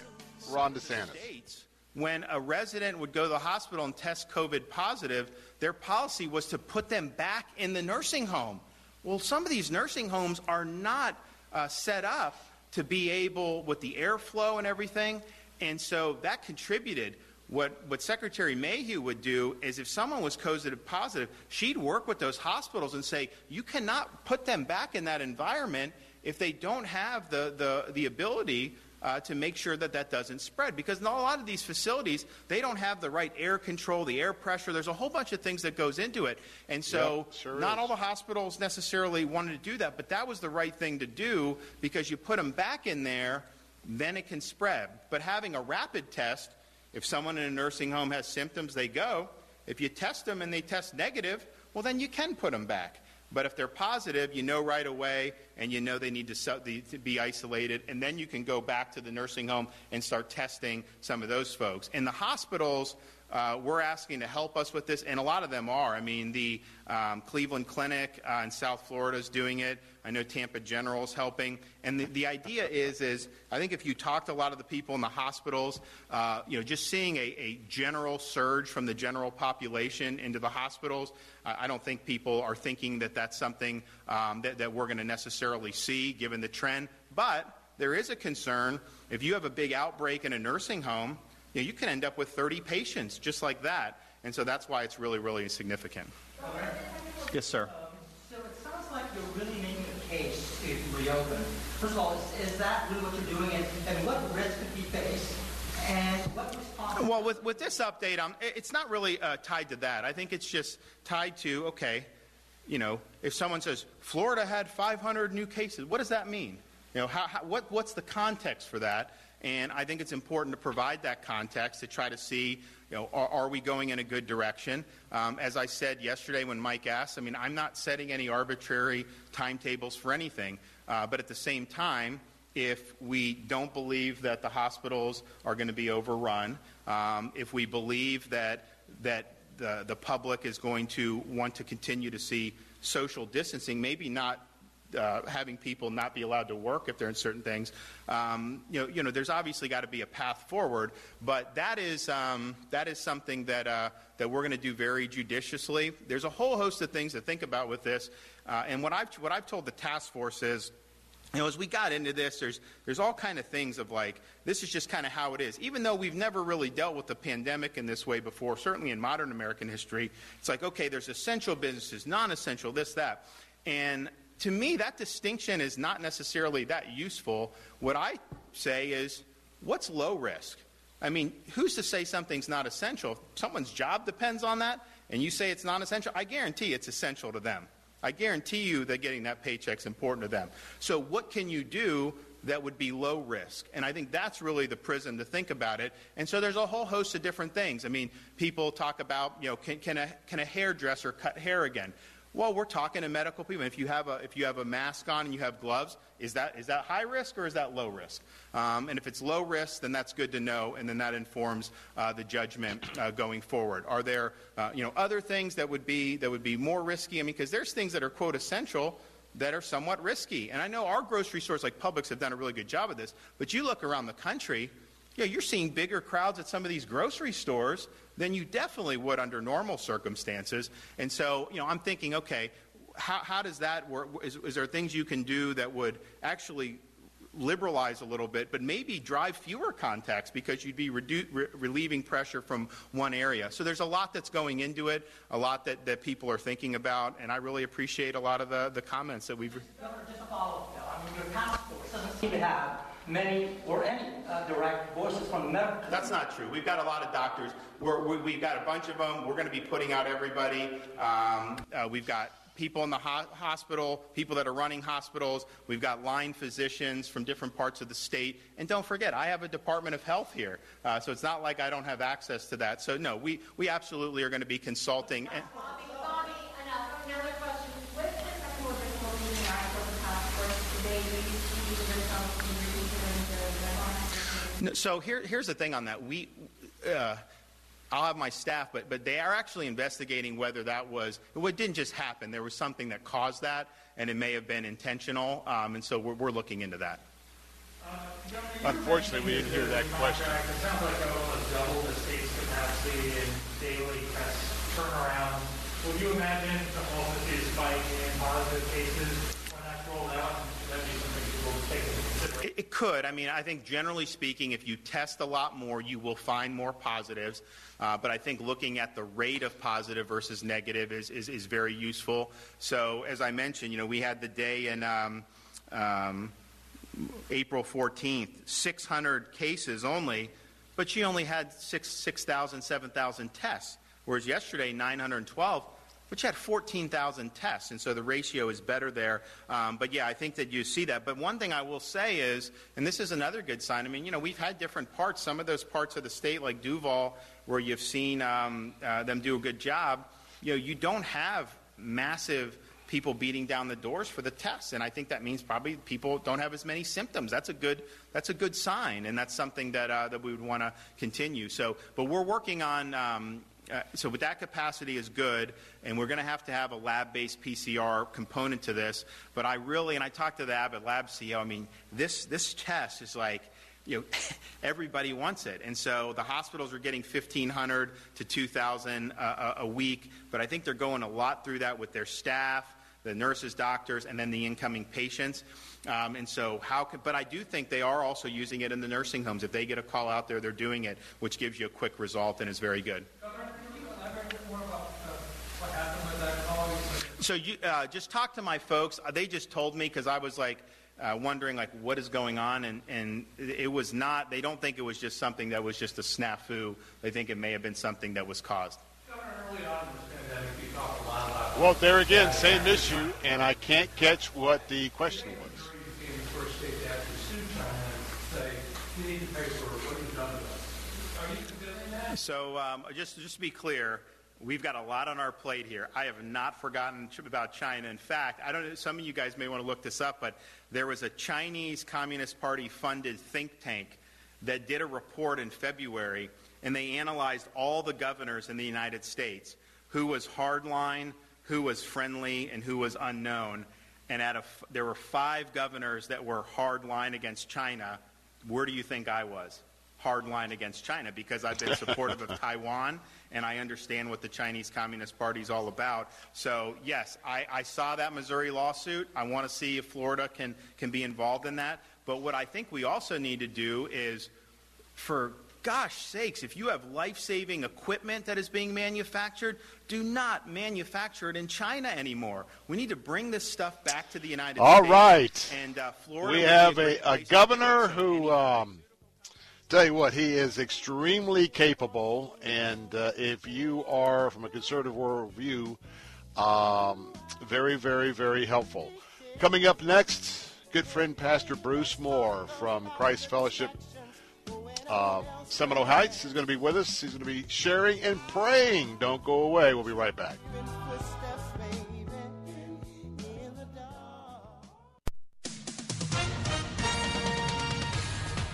Ron DeSantis. when a resident would go to the hospital and test COVID positive, their policy was to put them back in the nursing home. Well, some of these nursing homes are not uh, set up to be able with the airflow and everything, and so that contributed. What, what Secretary Mayhew would do is if someone was COVID positive, she'd work with those hospitals and say, you cannot put them back in that environment if they don't have the, the, the ability uh, to make sure that that doesn't spread. Because in a lot of these facilities, they don't have the right air control, the air pressure. There's a whole bunch of things that goes into it. And so Yep, sure not is. all the hospitals necessarily wanted to do that, but that was the right thing to do because you put them back in there, then it can spread. But having a rapid test, if someone in a nursing home has symptoms, they go. If you test them and they test negative, well, then you can put them back. But if they're positive, you know right away, and you know they need to, be isolated, and then you can go back to the nursing home and start testing some of those folks. In the hospitals, uh, we're asking to help us with this, and a lot of them are. I mean, the um, Cleveland Clinic uh, in South Florida is doing it. I know Tampa General is helping. And the, the idea is, is I think if you talk to a lot of the people in the hospitals, uh, you know, just seeing a, a general surge from the general population into the hospitals, I I don't think people are thinking that that's something um, that, that we're going to necessarily see given the trend. But there is a concern if you have a big outbreak in a nursing home, you, know, you can end up with 30 patients just like that. And so that's why it's really, really significant. Yes, sir. So it sounds like you're really making a case reopen. First of all, is, is that really what you're doing, and, and what risk could be faced? And what? Well, with, with this update, um, it- it's not really uh, tied to that. I think it's just tied to, okay, you know, if someone says, Florida had 500 new cases, what does that mean? You know, how, how, what, what's the context for that? And I think it's important to provide that context to try to see, you know, are, are we going in a good direction? Um, as I said yesterday when Mike asked, I mean, I'm not setting any arbitrary timetables for anything. Uh, but at the same time, if we don't believe that the hospitals are going to be overrun, um, if we believe that that the, the public is going to want to continue to see social distancing, maybe not uh, having people not be allowed to work if they're in certain things. Um, you know, you know, there's obviously got to be a path forward, but that is um, that is something that uh, that we're going to do very judiciously. There's a whole host of things to think about with this, uh, and what I've what I've told the task force is you know, as we got into this, there's there's all kind of things of like this is just kind of how it is. Even though we've never really dealt with the pandemic in this way before, certainly in modern American history, it's like okay, there's essential businesses, non-essential, this that, and to me that distinction is not necessarily that useful. What I say is, what's low risk? I mean, who's to say something's not essential? If someone's job depends on that, and you say it's non essential, I guarantee it's essential to them. I guarantee you that getting that paycheck's important to them. So, what can you do that would be low risk? And I think that's really the prism to think about it. And so, there's a whole host of different things. I mean, people talk about, you know, can, can, a, can a hairdresser cut hair again? Well, we're talking to medical people. If you have a if you have a mask on and you have gloves, is that is that high risk or is that low risk? Um, and if it's low risk, then that's good to know, and then that informs uh, the judgment uh, going forward. Are there uh, you know other things that would be that would be more risky? I mean, because there's things that are quote essential that are somewhat risky. And I know our grocery stores like Publix have done a really good job of this, but you look around the country, you know, you're seeing bigger crowds at some of these grocery stores than you definitely would under normal circumstances. And so, you know, I'm thinking, okay, how, how does that work? Is, is there things you can do that would actually liberalize a little bit, but maybe drive fewer contacts because you'd be redu- re- relieving pressure from one area. So there's a lot that's going into it, a lot that, that people are thinking about, and I really appreciate a lot of the, the comments that we've. Governor, just a follow-up. though. I mean, your task force doesn't seem to have many or any uh, direct voices from medical. That's not true. We've got a lot of doctors. We're, we, we've got a bunch of them. We're going to be putting out everybody. Um, uh, we've got people in the ho- hospital, people that are running hospitals. We've got line physicians from different parts of the state. And don't forget, I have a Department of Health here, uh, so it's not like I don't have access to that. So no, we, we absolutely are going to be consulting. And, Another question. With the second order of meeting act of the task force, do they use the results in No, so here, here's the thing on that. We, uh, I'll have my staff, but, but they are actually investigating whether that was, it didn't just happen. There was something that caused that, and it may have been intentional, um, and so we're, we're looking into that. Unfortunately, we didn't hear that question. It sounds like almost double the state's capacity in daily test turnaround. Would you imagine the whole see a spike in positive cases when that's rolled out? That'd be something people will take into consideration. It, it could. I mean, I think generally speaking, if you test a lot more, you will find more positives. Uh, but I think looking at the rate of positive versus negative is, is, is very useful. So, as I mentioned, you know, we had the day in um, um, April 14th, 600 cases only, but she only had 6,000, 7,000 tests. Whereas yesterday, 912, which had 14,000 tests. And so the ratio is better there. Um, but yeah, I think that you see that. But one thing I will say is, and this is another good sign, I mean, you know, we've had different parts. Some of those parts of the state, like Duval, where you've seen um, uh, them do a good job, you know, you don't have massive people beating down the doors for the tests and i think that means probably people don't have as many symptoms that's a good that's a good sign and that's something that uh, that we would want to continue so but we're working on um, uh, so with that capacity is good, and we're going to have to have a lab-based PCR component to this. But I really, and I talked to the Abbott Lab CEO. I mean, this this test is like, you know, everybody wants it, and so the hospitals are getting 1,500 to 2,000 uh, a week. But I think they're going a lot through that with their staff, the nurses, doctors, and then the incoming patients. Um, and so, how? Can, but I do think they are also using it in the nursing homes. If they get a call out there, they're doing it, which gives you a quick result and is very good. So you uh, just talk to my folks. Uh, They just told me because I was like uh, wondering like what is going on, and, and it was not. They don't think it was just something that was just a snafu. They think it may have been something that was caused. Early on in this pandemic, you talked a lot about Well, there again, same issue, and I can't catch what the question was. became the first state to actually sue China and say, you need to pay for what you've done to us. Are you considering that? So um, just just to be clear, we've got a lot on our plate here. I have not forgotten about China. In fact, I don't know. Some of you guys may want to look this up, but there was a Chinese Communist Party funded think tank that did a report in February, and they analyzed all the governors in the United States, who was hardline, who was friendly, and who was unknown. And out of there were five governors that were hardline against China. Where do you think I was? Hardline against China because I've been supportive of Taiwan and I understand what the Chinese Communist Party is all about. So, yes, I, I saw that Missouri lawsuit. I want to see if Florida can, can be involved in that. But what I think we also need to do is, for gosh sakes, if you have life saving equipment that is being manufactured, do not manufacture it in China anymore. We need to bring this stuff back to the United All States. All right. And uh, Florida We have a, a governor who, um, tell you what, he is extremely capable. And uh, if you are, from a conservative worldview, um, very, very, very helpful. Coming up next, good friend Pastor Bruce Moore from Christ Fellowship uh, Seminole Heights is going to be with us. He's going to be sharing and praying. Don't go away. We'll be right back.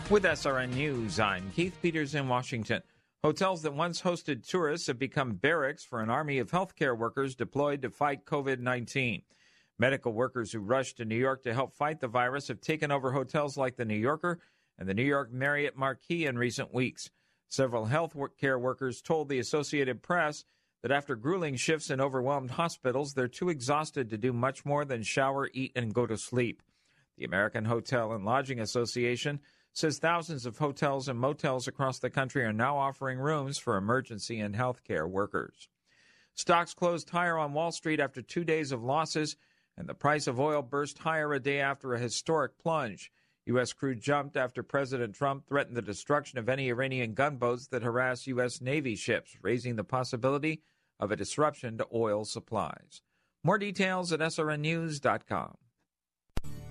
With SRN News, I'm Keith Peters in Washington. Hotels that once hosted tourists have become barracks for an army of healthcare workers deployed to fight COVID 19. Medical workers who rushed to New York to help fight the virus have taken over hotels like the New Yorker and the New York Marriott Marquis in recent weeks. Several health care workers told the Associated Press that after grueling shifts in overwhelmed hospitals, they're too exhausted to do much more than shower, eat, and go to sleep. The American Hotel and Lodging Association says thousands of hotels and motels across the country are now offering rooms for emergency and healthcare workers. Stocks closed higher on Wall Street after two days of losses, and the price of oil burst higher a day after a historic plunge. U.S. crude jumped after President Trump threatened the destruction of any Iranian gunboats that harass U.S. Navy ships, raising the possibility of a disruption to oil supplies. More details at srnnews.com.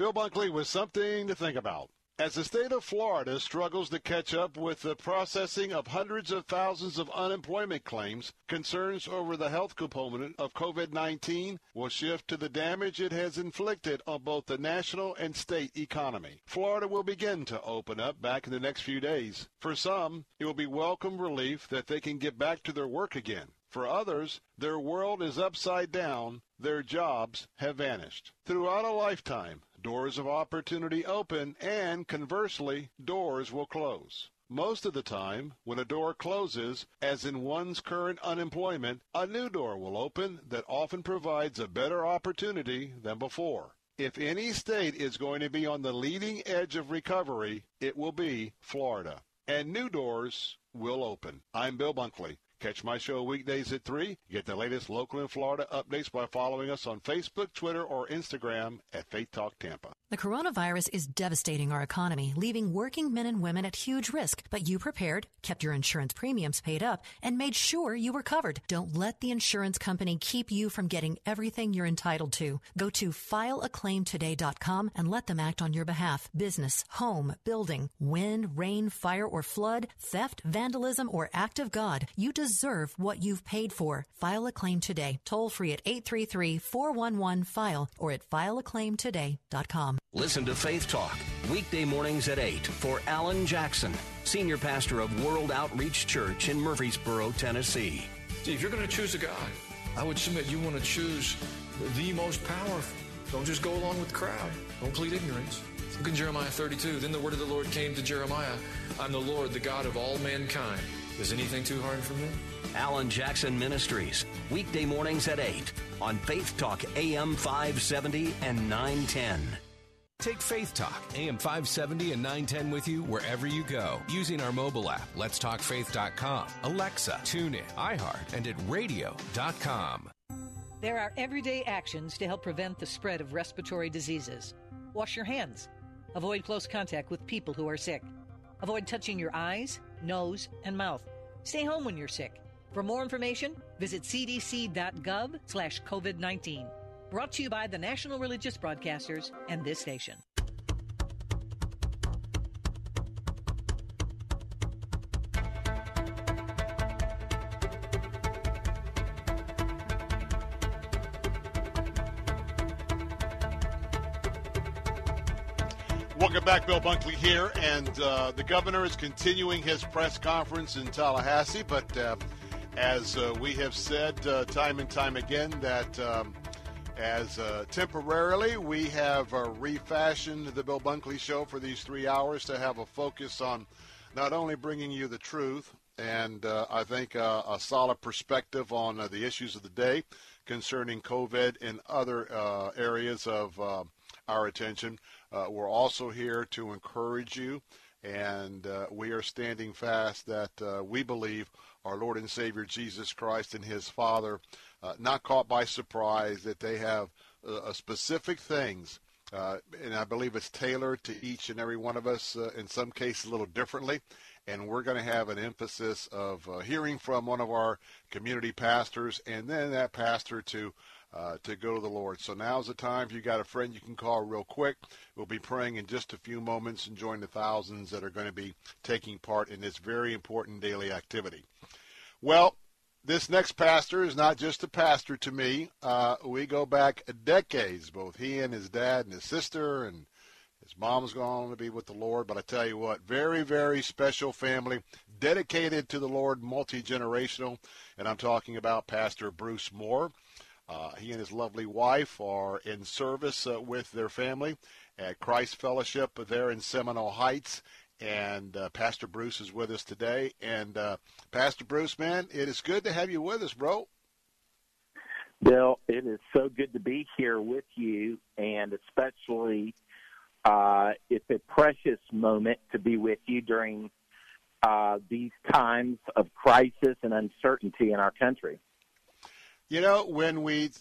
Bill Bunkley with something to think about. As the state of Florida struggles to catch up with the processing of hundreds of thousands of unemployment claims, concerns over the health component of COVID 19 will shift to the damage it has inflicted on both the national and state economy. Florida will begin to open up back in the next few days. For some, it will be welcome relief that they can get back to their work again. For others, their world is upside down, their jobs have vanished. Throughout a lifetime, doors of opportunity open, and conversely, doors will close. Most of the time, when a door closes, as in one's current unemployment, a new door will open that often provides a better opportunity than before. If any state is going to be on the leading edge of recovery, it will be Florida. And new doors will open. I'm Bill Bunkley. Catch my show weekdays at 3. Get the latest local and Florida updates by following us on Facebook, Twitter, or Instagram at Faith Talk Tampa. The coronavirus is devastating our economy, leaving working men and women at huge risk. But you prepared, kept your insurance premiums paid up, and made sure you were covered. Don't let the insurance company keep you from getting everything you're entitled to. Go to fileaclaimtoday.com and let them act on your behalf. Business, home, building, wind, rain, fire, or flood, theft, vandalism, or act of God. You deserve what you've paid for. File a claim today. Toll free at 833-411-FILE or at fileaclaimtoday.com. Listen to Faith Talk, weekday mornings at 8 for Alan Jackson, Senior Pastor of World Outreach Church in Murfreesboro, Tennessee. See, if you're going to choose a God, I would submit you want to choose the most powerful. Don't just go along with the crowd. Don't plead ignorance. Look in Jeremiah 32. Then the word of the Lord came to Jeremiah I'm the Lord, the God of all mankind. Is anything too hard for me? Alan Jackson Ministries, weekday mornings at 8 on Faith Talk AM 570 and 910. Take Faith Talk, AM 570 and 910 with you wherever you go using our mobile app, letstalkfaith.com, Alexa, TuneIn, iHeart, and at radio.com. There are everyday actions to help prevent the spread of respiratory diseases. Wash your hands. Avoid close contact with people who are sick. Avoid touching your eyes, nose, and mouth. Stay home when you're sick. For more information, visit cdc.gov slash COVID-19. Brought to you by the National Religious Broadcasters and this station. Welcome back, Bill Bunkley here, and uh, the governor is continuing his press conference in Tallahassee. But uh, as uh, we have said uh, time and time again, that um, as uh, temporarily we have uh, refashioned the Bill Bunkley Show for these three hours to have a focus on not only bringing you the truth and I think a solid perspective on the issues of the day concerning COVID and other areas of our attention uh, we're also here to encourage you, and uh, we are standing fast that uh, we believe our Lord and Savior Jesus Christ and His Father, uh, not caught by surprise, that they have uh, specific things. Uh, and I believe it's tailored to each and every one of us, in some cases a little differently and we're going to have an emphasis of uh, hearing from one of our community pastors and then that pastor to uh, to go to the Lord. So now's the time. If you got a friend you can call real quick, we'll be praying in just a few moments and join the thousands that are going to be taking part in this very important daily activity. Well, this next pastor is not just a pastor to me. Uh, we go back decades, both he and his dad and his sister and his mom's gone to be with the Lord. But I tell you what, very, very special family, dedicated to the Lord, multi generational. And I'm talking about Pastor Bruce Moore. Uh, he and his lovely wife are in service uh, with their family at Christ Fellowship there in Seminole Heights. And uh, Pastor Bruce is with us today. And uh, Pastor Bruce, man, it is good to have you with us, bro. Bill, it is so good to be here with you, and especially uh, it's a precious moment to be with you during uh, these times of crisis and uncertainty in our country. You know, when we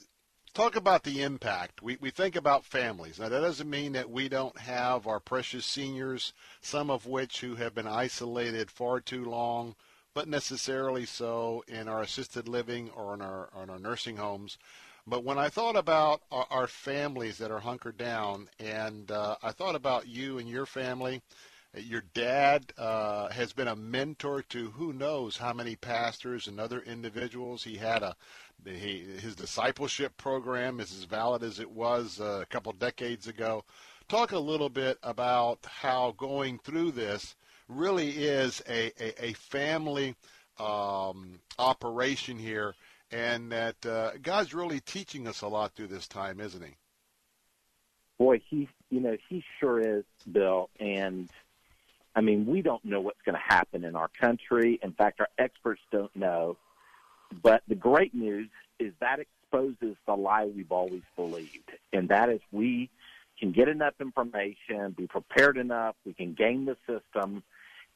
talk about the impact, we, we think about families. Now, that doesn't mean that we don't have our precious seniors, some of which who have been isolated far too long, but necessarily so in our assisted living or in our, in our nursing homes. But when I thought about our, our families that are hunkered down, and uh, I thought about you and your family, your dad uh, has been a mentor to who knows how many pastors and other individuals. He had a he, his discipleship program is as valid as it was uh, a couple decades ago. Talk a little bit about how going through this really is a, a, a family um, operation here, and that uh, God's really teaching us a lot through this time, isn't He? Boy, he you know he sure is, Bill, and I mean we don't know what's going to happen in our country. In fact, our experts don't know but the great news is that exposes the lie we've always believed, and that is we can get enough information, be prepared enough, we can game the system,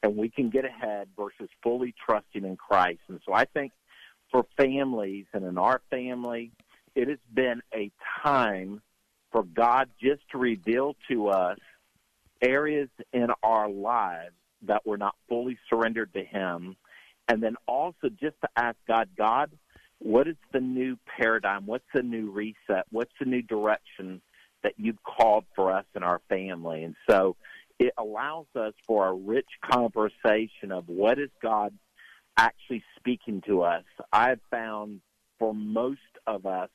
and we can get ahead versus fully trusting in Christ. And so I think for families and in our family, it has been a time for God just to reveal to us areas in our lives that were not fully surrendered to Him and then also just to ask God, God, what is the new paradigm? What's the new reset? What's the new direction that you've called for us and our family? And so it allows us for a rich conversation of what is God actually speaking to us. I've found for most of us,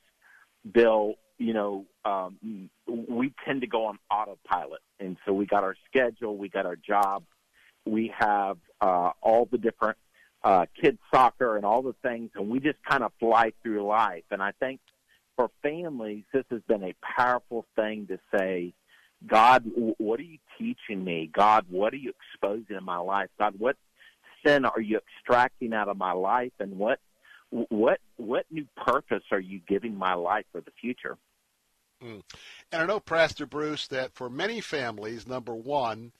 Bill, you know, um, we tend to go on autopilot. And so we got our schedule, we got our job, we have uh, all the different uh, kids soccer and all the things, and we just kind of fly through life. And I think for families, this has been a powerful thing to say, God, what are you teaching me? God, what are you exposing in my life? God, what sin are you extracting out of my life, and what what what new purpose are you giving my life for the future? Mm. And I know, Pastor Bruce, that for many families, number one,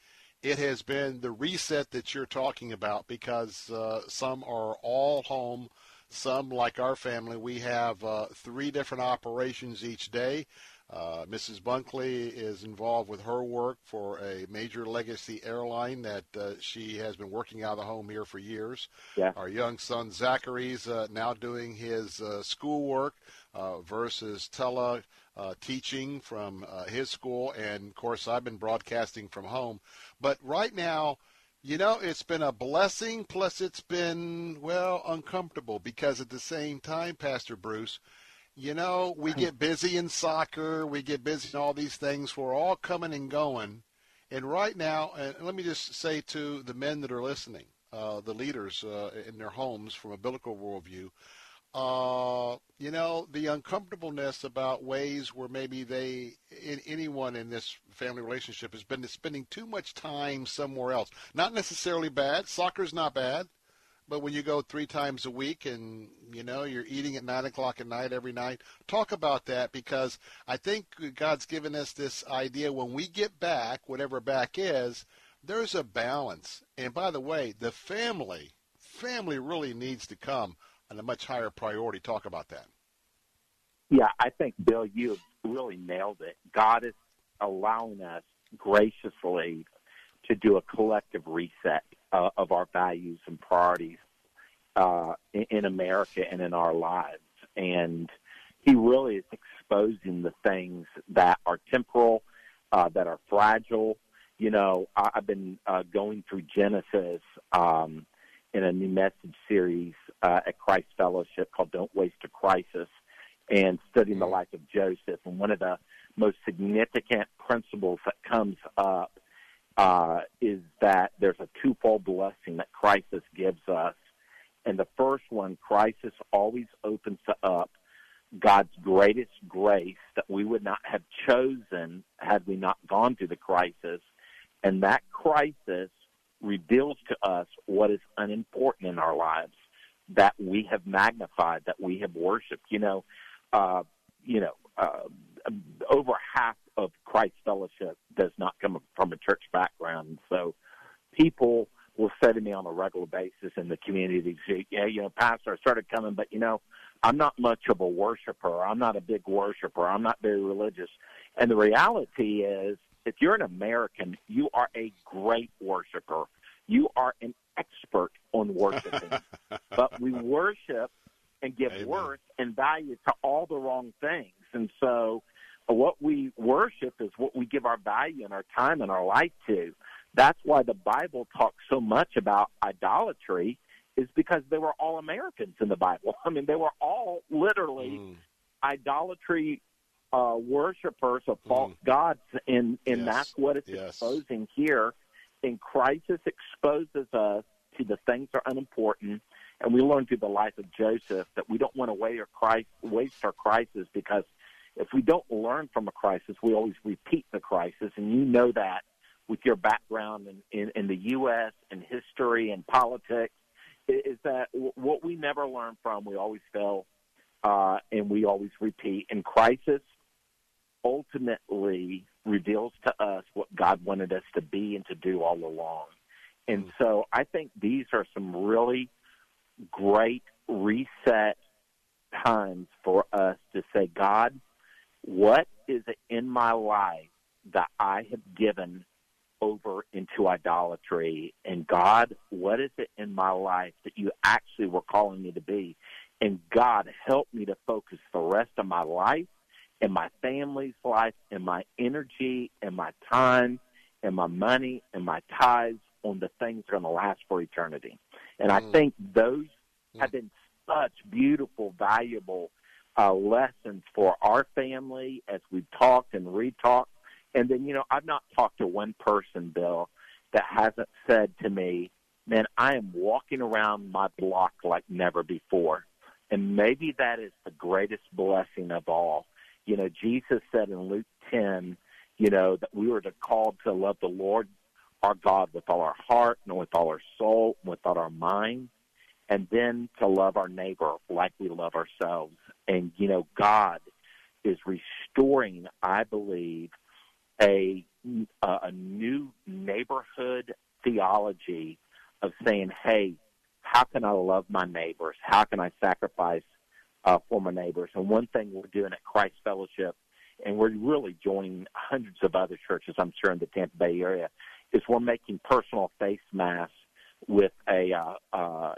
it has been the reset that you're talking about because uh, some are all home. Some, like our family, we have uh, three different operations each day. Uh, Mrs. Bunkley is involved with her work for a major legacy airline that uh, she has been working out of the home here for years. Yeah. Our young son Zachary's uh, now doing his uh, schoolwork uh, versus tele uh, teaching from uh, his school, and of course I've been broadcasting from home. But right now, you know, it's been a blessing, plus it's been well uncomfortable because at the same time, Pastor Bruce you know, we get busy in soccer, we get busy in all these things. We're all coming and going. And right now, and let me just say to the men that are listening, uh, the leaders uh, in their homes from a biblical worldview, uh, you know, the uncomfortableness about ways where maybe they, in, anyone in this family relationship has been spending too much time somewhere else. Not necessarily bad. Soccer's not bad. But when you go three times a week and you know you're eating at nine o'clock at night every night, talk about that because I think God's given us this idea when we get back, whatever back is, there's a balance. And by the way, the family, family really needs to come on a much higher priority. Talk about that. Yeah, I think Bill, you really nailed it. God is allowing us graciously to do a collective reset uh, of our values and priorities uh, in, in America and in our lives. And he really is exposing the things that are temporal, uh, that are fragile. You know, I've been uh, going through Genesis um, in a new message series uh, at Christ Fellowship called Don't Waste a Crisis and studying the life of Joseph. And one of the most significant principles that comes up uh, is that there's a twofold blessing that crisis gives us. And the first one, crisis always opens up God's greatest grace that we would not have chosen had we not gone through the crisis. And that crisis reveals to us what is unimportant in our lives that we have magnified, that we have worshiped. You know, uh, you know, uh, over half of Christ Fellowship does not come from a church background. So people will say to me on a regular basis in the community, yeah, you know, Pastor, I started coming, but you know, I'm not much of a worshiper. I'm not a big worshiper. I'm not very religious. And the reality is, if you're an American, you are a great worshiper. You are an expert on worshiping. but we worship and give Amen. worth and value to all the wrong things. And so what we worship is what we give our value and our time and our life to. That's why the Bible talks so much about idolatry is because they were all Americans in the Bible. I mean, they were all literally mm. idolatry uh, worshippers of false mm. gods, and and yes. that's what it's yes. exposing here. And crisis exposes us to the things that are unimportant, and we learn through the life of Joseph that we don't want to waste our, Christ, waste our crisis because if we don't learn from a crisis, we always repeat the crisis, and you know that with your background in, in, in the U.S. and history and politics, is that what we never learn from, we always fail, uh, and we always repeat. And crisis ultimately reveals to us what God wanted us to be and to do all along. And mm. so I think these are some really great reset times for us to say, God, what is it in my life that I have given over into idolatry? And God, what is it in my life that you actually were calling me to be? And God, help me to focus the rest of my life and my family's life and my energy and my time and my money and my tithes on the things that are going to last for eternity. And I mm. think those mm. have been such beautiful, valuable uh, lessons for our family as we've talked and re-talked. And then, you know, I've not talked to one person, Bill, that hasn't said to me, man, I am walking around my block like never before. And maybe that is the greatest blessing of all. You know, Jesus said in Luke 10, you know, that we were to called to love the Lord our God with all our heart and with all our soul and with all our mind, and then to love our neighbor like we love ourselves. And, you know, God is restoring, I believe, a, a new neighborhood theology of saying, hey, how can I love my neighbors? How can I sacrifice uh, for my neighbors? And one thing we're doing at Christ Fellowship, and we're really joining hundreds of other churches, I'm sure, in the Tampa Bay area, is we're making personal face masks with a uh, uh,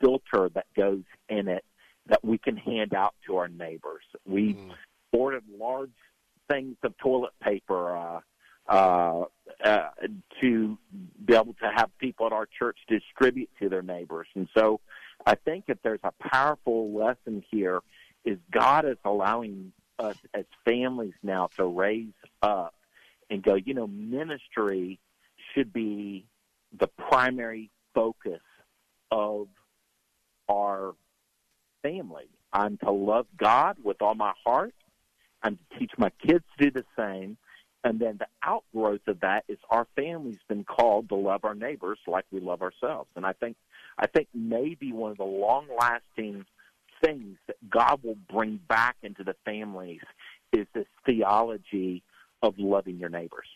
filter that goes in it that we can hand out to our neighbors. We mm. ordered large things of toilet paper uh, uh, uh, to be able to have people at our church distribute to their neighbors. And so I think that there's a powerful lesson here is God is allowing us as families now to raise up and go, you know, ministry should be the primary focus of our family. I'm to love God with all my heart. I'm to teach my kids to do the same. And then the outgrowth of that is our family's been called to love our neighbors like we love ourselves. And I think I think maybe one of the long lasting things that God will bring back into the families is this theology of loving your neighbors.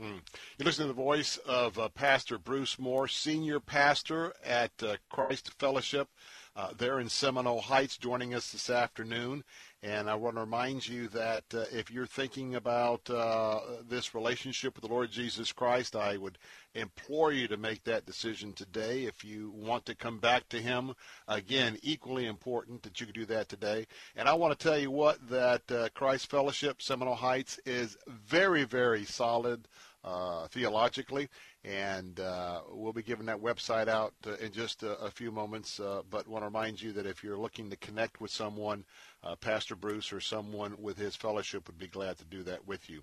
Mm. You're listening to the voice of uh, Pastor Bruce Moore, senior pastor at uh, Christ Fellowship uh, there in Seminole Heights, joining us this afternoon. And I want to remind you that uh, if you're thinking about uh, this relationship with the Lord Jesus Christ, I would implore you to make that decision today. If you want to come back to Him, again, equally important that you could do that today. And I want to tell you what, that uh, Christ Fellowship Seminole Heights is very, very solid uh, theologically and uh, we'll be giving that website out uh, in just a, a few moments. Uh, but want to remind you that if you're looking to connect with someone, uh, Pastor Bruce or someone with his fellowship would be glad to do that with you.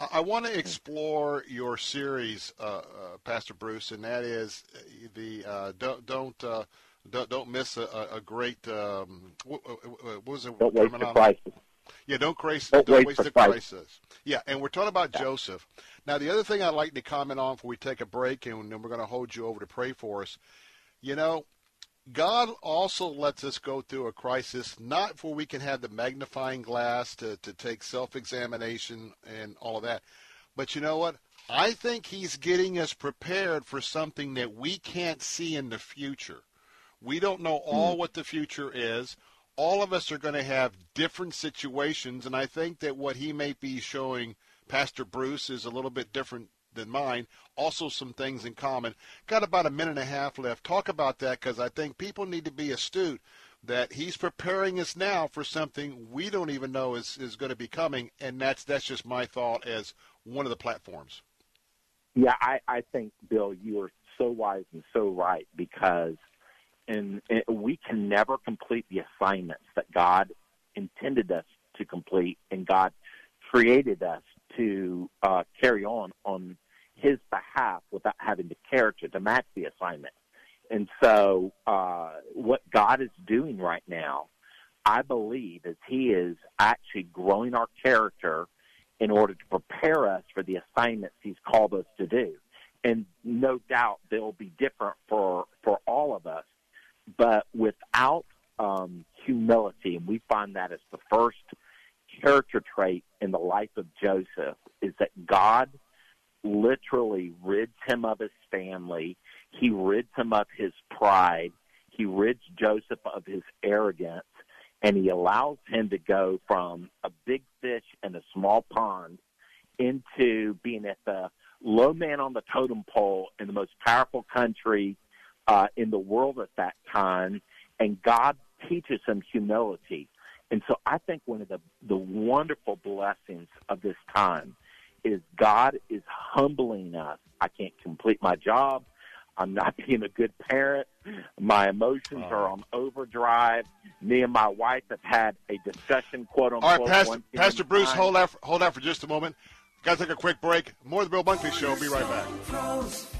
I, I want to explore your series, uh, uh, Pastor Bruce, and that is the don't don't. don't, don't miss a, a great um, what, what was it? Don't waste the crisis. Yeah, don't, crazy, don't, don't waste, waste the crisis. crisis. Yeah, and we're talking about yeah. Joseph. Now, the other thing I'd like to comment on before we take a break, and then we're going to hold you over to pray for us. You know, God also lets us go through a crisis, not for we can have the magnifying glass to, to take self examination and all of that. But you know what? I think He's getting us prepared for something that we can't see in the future. We don't know all mm. what the future is. All of us are going to have different situations, and I think that what He may be showing Pastor Bruce is a little bit different than mine. Also, some things in common. Got about a minute and a half left. Talk about that because I think people need to be astute that he's preparing us now for something we don't even know is, is going to be coming, and that's that's just my thought as one of the platforms. Yeah, I, I think Bill, you are so wise and so right because, and, we can never complete the assignments that God intended us to complete, and God created us to uh, carry on on his behalf without having the character to match the assignment. And so, uh, what God is doing right now, I believe, is He is actually growing our character in order to prepare us for the assignments He's called us to do. And no doubt they'll be different for for all of us, but without um, humility, and we find that as the first character trait in the life of Joseph is that God literally rids him of his family. He rids him of his pride. He rids Joseph of his arrogance. And he allows him to go from a big fish in a small pond into being at the low man on the totem pole in the most powerful country uh, in the world at that time. And God teaches him humility. And so I think one of the, the wonderful blessings of this time is God is humbling us. I can't complete my job. I'm not being a good parent. My emotions are on overdrive. Me and my wife have had a discussion, quote unquote. All right, Pastor, Pastor Bruce, hold out, for, hold out for just a moment. Got to take a quick break. More of the Bill Bunkley Show. Be right back.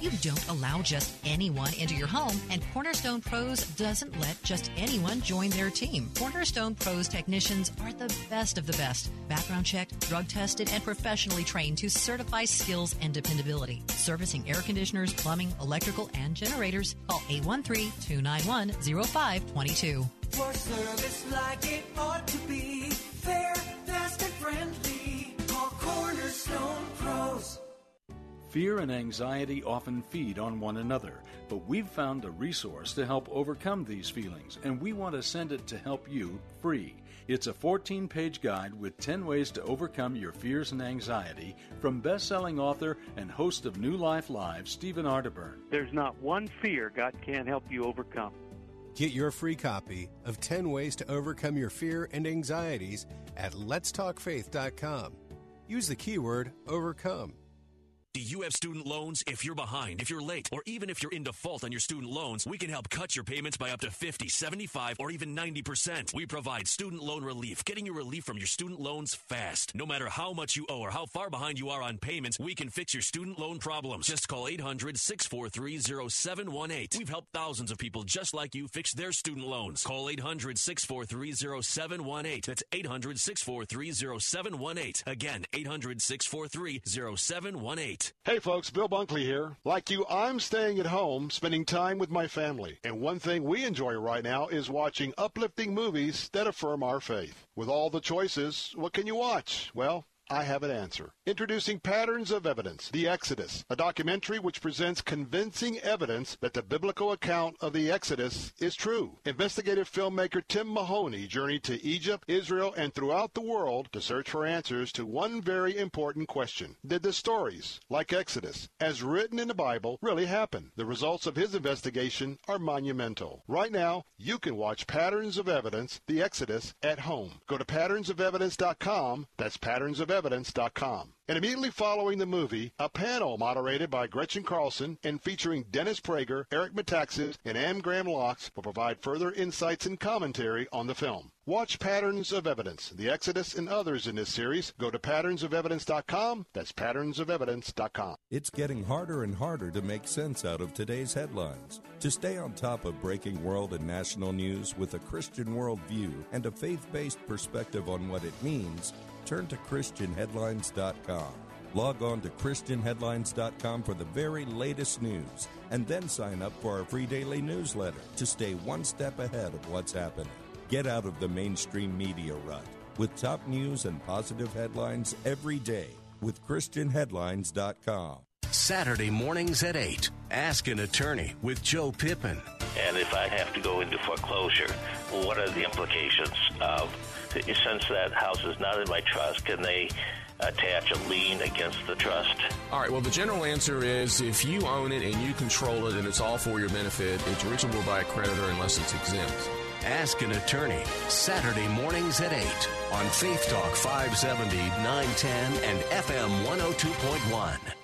You don't allow just anyone into your home, and Cornerstone Pros doesn't let just anyone join their team. Cornerstone Pros technicians are the best of the best. Background checked, drug tested, and professionally trained to certify skills and dependability. Servicing air conditioners, plumbing, electrical, and generators. Call 813 291 0522. For service like it ought to be, fair, fast, and friendly. Call Cornerstone Pros. Fear and anxiety often feed on one another, but we've found a resource to help overcome these feelings, and we want to send it to help you free. It's a 14 page guide with 10 ways to overcome your fears and anxiety from best selling author and host of New Life Live, Stephen Arterburn. There's not one fear God can't help you overcome. Get your free copy of 10 Ways to Overcome Your Fear and Anxieties at letstalkfaith.com. Use the keyword overcome. Do you have student loans? If you're behind, if you're late, or even if you're in default on your student loans, we can help cut your payments by up to 50, 75, or even 90%. We provide student loan relief, getting you relief from your student loans fast. No matter how much you owe or how far behind you are on payments, we can fix your student loan problems. Just call 800 643 0718. We've helped thousands of people just like you fix their student loans. Call 800 643 0718. That's 800 643 0718. Again, 800 643 0718. Hey folks, Bill Bunkley here. Like you, I'm staying at home, spending time with my family. And one thing we enjoy right now is watching uplifting movies that affirm our faith. With all the choices, what can you watch? Well, I have an answer. Introducing Patterns of Evidence, The Exodus, a documentary which presents convincing evidence that the biblical account of the Exodus is true. Investigative filmmaker Tim Mahoney journeyed to Egypt, Israel, and throughout the world to search for answers to one very important question. Did the stories, like Exodus, as written in the Bible, really happen? The results of his investigation are monumental. Right now, you can watch Patterns of Evidence, The Exodus, at home. Go to patternsofevidence.com. That's patternsofevidence.com. And immediately following the movie, a panel moderated by Gretchen Carlson and featuring Dennis Prager, Eric Metaxas, and Anne Graham Lotz will provide further insights and commentary on the film. Watch Patterns of Evidence, The Exodus, and others in this series. Go to patternsofevidence.com. That's patternsofevidence.com. It's getting harder and harder to make sense out of today's headlines. To stay on top of breaking world and national news with a Christian worldview and a faith based perspective on what it means, turn to ChristianHeadlines.com. Log on to ChristianHeadlines.com for the very latest news and then sign up for our free daily newsletter to stay one step ahead of what's happening. Get out of the mainstream media rut with top news and positive headlines every day with ChristianHeadlines.com. Saturday mornings at 8. Ask an attorney with Joe Pippin. And if I have to go into foreclosure, what are the implications of, since that house is not in my trust, can they attach a lien against the trust? All right, well, the general answer is if you own it and you control it and it's all for your benefit, it's reachable by a creditor unless it's exempt. Ask an attorney. Saturday mornings at 8 on Faith Talk 570, 910, and FM 102.1.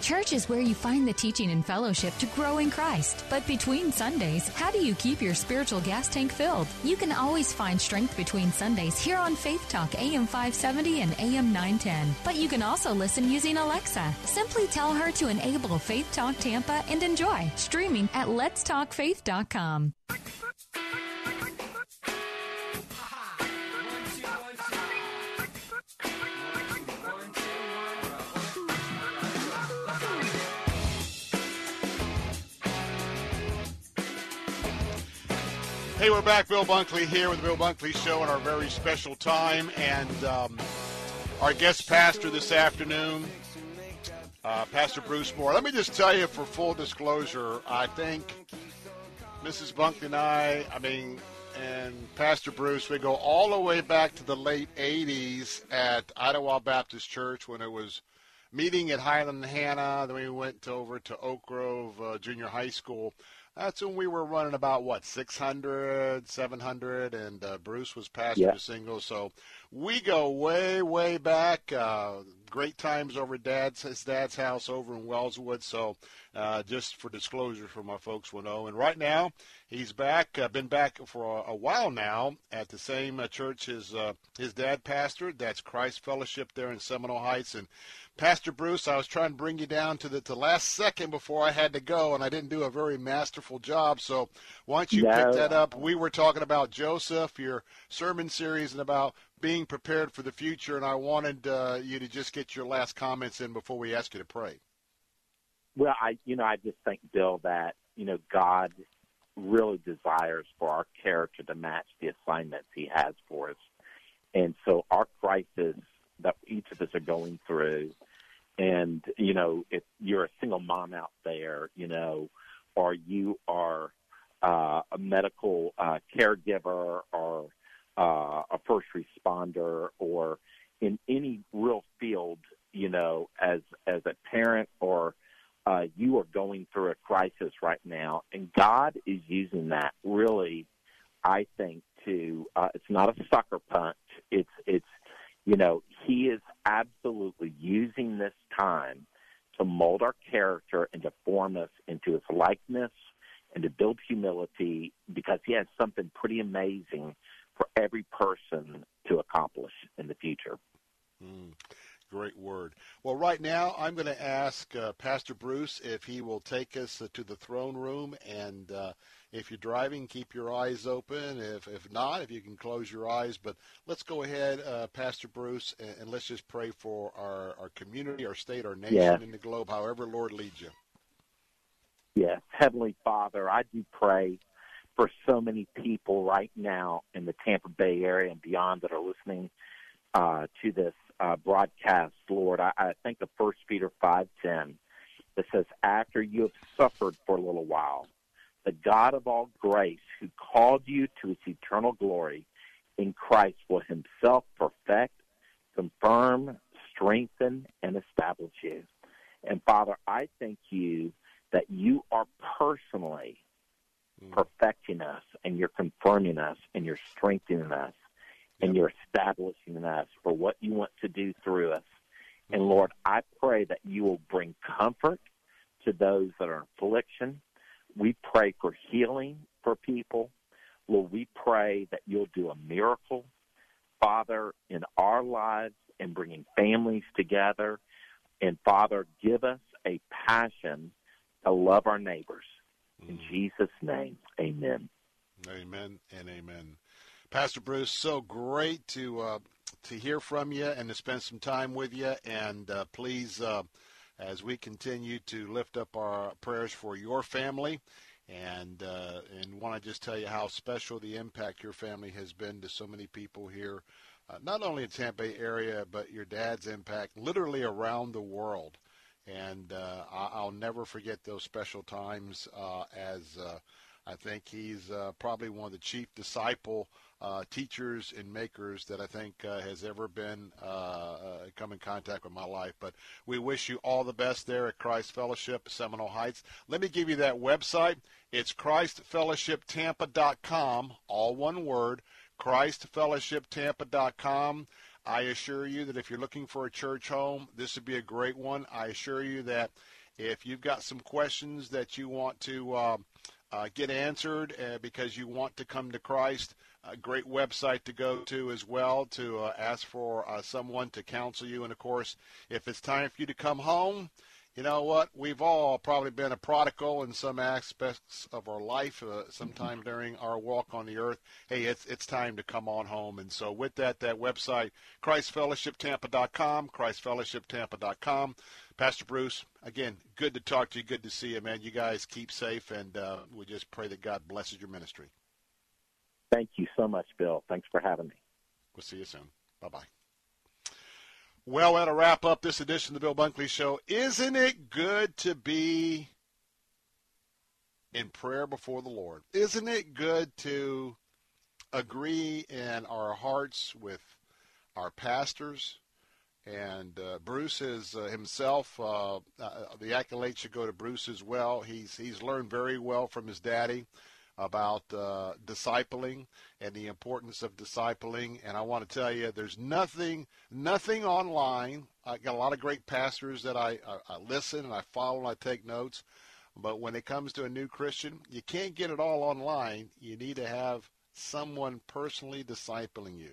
Church is where you find the teaching and fellowship to grow in Christ. But between Sundays, how do you keep your spiritual gas tank filled? You can always find strength between Sundays here on Faith Talk AM 570 and AM 910. But you can also listen using Alexa. Simply tell her to enable Faith Talk Tampa and enjoy streaming at letstalkfaith.com. Hey, we're back. Bill Bunkley here with the Bill Bunkley Show on our very special time. And um, our guest pastor this afternoon, uh, Pastor Bruce Moore. Let me just tell you for full disclosure, I think Mrs. Bunkley and I, I mean, and Pastor Bruce, we go all the way back to the late 80s at Idlewild Baptist Church when it was meeting at Highland Hannah. Then we went over to Oak Grove uh, Junior High School. That's when we were running about what 600, 700, and uh, Bruce was pastor Yeah. to singles. So we go way, way back. Uh, great times over dad's his dad's house over in Wellswood. So uh, just for disclosure, for my folks will know. And right now he's back. Uh, been back for a, a while now at the same uh, church his uh, his dad pastored. That's Christ Fellowship there in Seminole Heights and. Pastor Bruce, I was trying to bring you down to the, to last second before I had to go, and I didn't do a very masterful job. So why don't you No. pick that up? We were talking about Joseph, your sermon series, and about being prepared for the future, and I wanted uh, you to just get your last comments in before we ask you to pray. Well, I you know I just think Bill that you know God really desires for our character to match the assignments He has for us, and so our crisis that each of us are going through, and you know if you're a single mom out there, you know, or you are uh, a medical uh, caregiver or uh, a first responder or in any real field, you know, as as a parent or uh, you are going through a crisis right now, and God is using that really, I think, to uh, it's not a sucker punch. It's it's you know He is absolutely using this time to mold our character and to form us into His likeness and to build humility because He has something pretty amazing for every person to accomplish in the future. Mm, great word. Well, right now I'm going to ask uh, Pastor Bruce if he will take us uh, to the throne room, and uh, if you're driving, keep your eyes open. If if not, if you can close your eyes. But let's go ahead, uh, Pastor Bruce, and, and let's just pray for our, our community, our state, our nation, Yeah. and the globe, however Lord leads you. Yes, Heavenly Father, I do pray for so many people right now in the Tampa Bay area and beyond that are listening uh, to this uh, broadcast, Lord. I, I think of First Peter five ten that says, "After you have suffered for a little while, the God of all grace, who called you to His eternal glory in Christ, will Himself perfect, confirm, strengthen, and establish you." And Father, I thank you that you are personally mm. perfecting us and you're confirming us and you're strengthening us and you're establishing us for what you want to do through us. And mm. Lord, I pray that you will bring comfort to those that are in affliction. We pray for healing for people. Lord, we pray that you'll do a miracle, Father, in our lives and bringing families together. And Father, give us a passion to love our neighbors. In Jesus' name, amen. Amen and amen. Pastor Bruce, so great to uh, to hear from you and to spend some time with you. And uh, please, uh, as we continue to lift up our prayers for your family, and uh, and want to just tell you how special the impact your family has been to so many people here, uh, not only in Tampa Bay area, but your dad's impact literally around the world. And uh, I'll never forget those special times uh, as uh, I think he's uh, probably one of the chief disciple uh, teachers and makers that I think uh, has ever been uh, uh, come in contact with my life. But we wish you all the best there at Christ Fellowship Seminole Heights. Let me give you that website. It's ChristFellowshipTampa.com, all one word, ChristFellowshipTampa.com. I assure you that if you're looking for a church home, this would be a great one. I assure you that if you've got some questions that you want to uh, uh, get answered uh, because you want to come to Christ, a great website to go to as well to uh, ask for uh, someone to counsel you. And of course, if it's time for you to come home, you know what? We've all probably been a prodigal in some aspects of our life, uh, sometime during our walk on the earth. Hey, it's it's time to come on home. And so, with that, that website, ChristFellowshipTampa.com, ChristFellowshipTampa.com. Pastor Bruce, again, good to talk to you. Good to see you, man. You guys keep safe, and uh, we just pray that God blesses your ministry. Thank you so much, Bill. Thanks for having me. We'll see you soon. Bye bye. Well, that'll wrap up this edition of the Bill Bunkley Show. Isn't it good to be in prayer before the Lord? Isn't it good to agree in our hearts with our pastors And uh, Bruce is uh, himself. Uh, uh, the accolades should go to Bruce as well. He's he's learned very well from his daddy about uh, discipling and the importance of discipling. And I want to tell you, there's nothing nothing online. I got a lot of great pastors that I, I, I listen and I follow and I take notes. But when it comes to a new Christian, you can't get it all online. You need to have someone personally discipling you.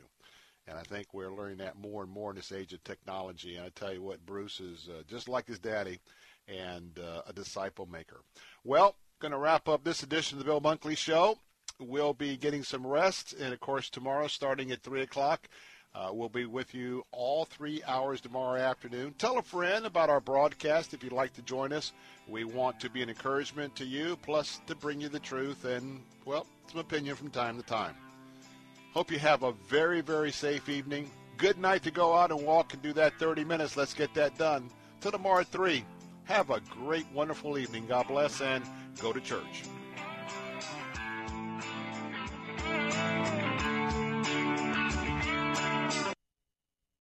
And I think we're learning that more and more in this age of technology. And I tell you what, Bruce is uh, just like his daddy and uh, a disciple maker. Well, going to wrap up this edition of the Bill Bunkley Show. We'll be getting some rest. And of course, tomorrow, starting at 3 o'clock, uh, we'll be with you all three hours tomorrow afternoon. Tell a friend about our broadcast if you'd like to join us. We want to be an encouragement to you, plus to bring you the truth and, well, some opinion from time to time. Hope you have a very, very safe evening. Good night to go out and walk and do that 30 minutes. Let's get that done. Till tomorrow at 3. Have a great, wonderful evening. God bless and go to church.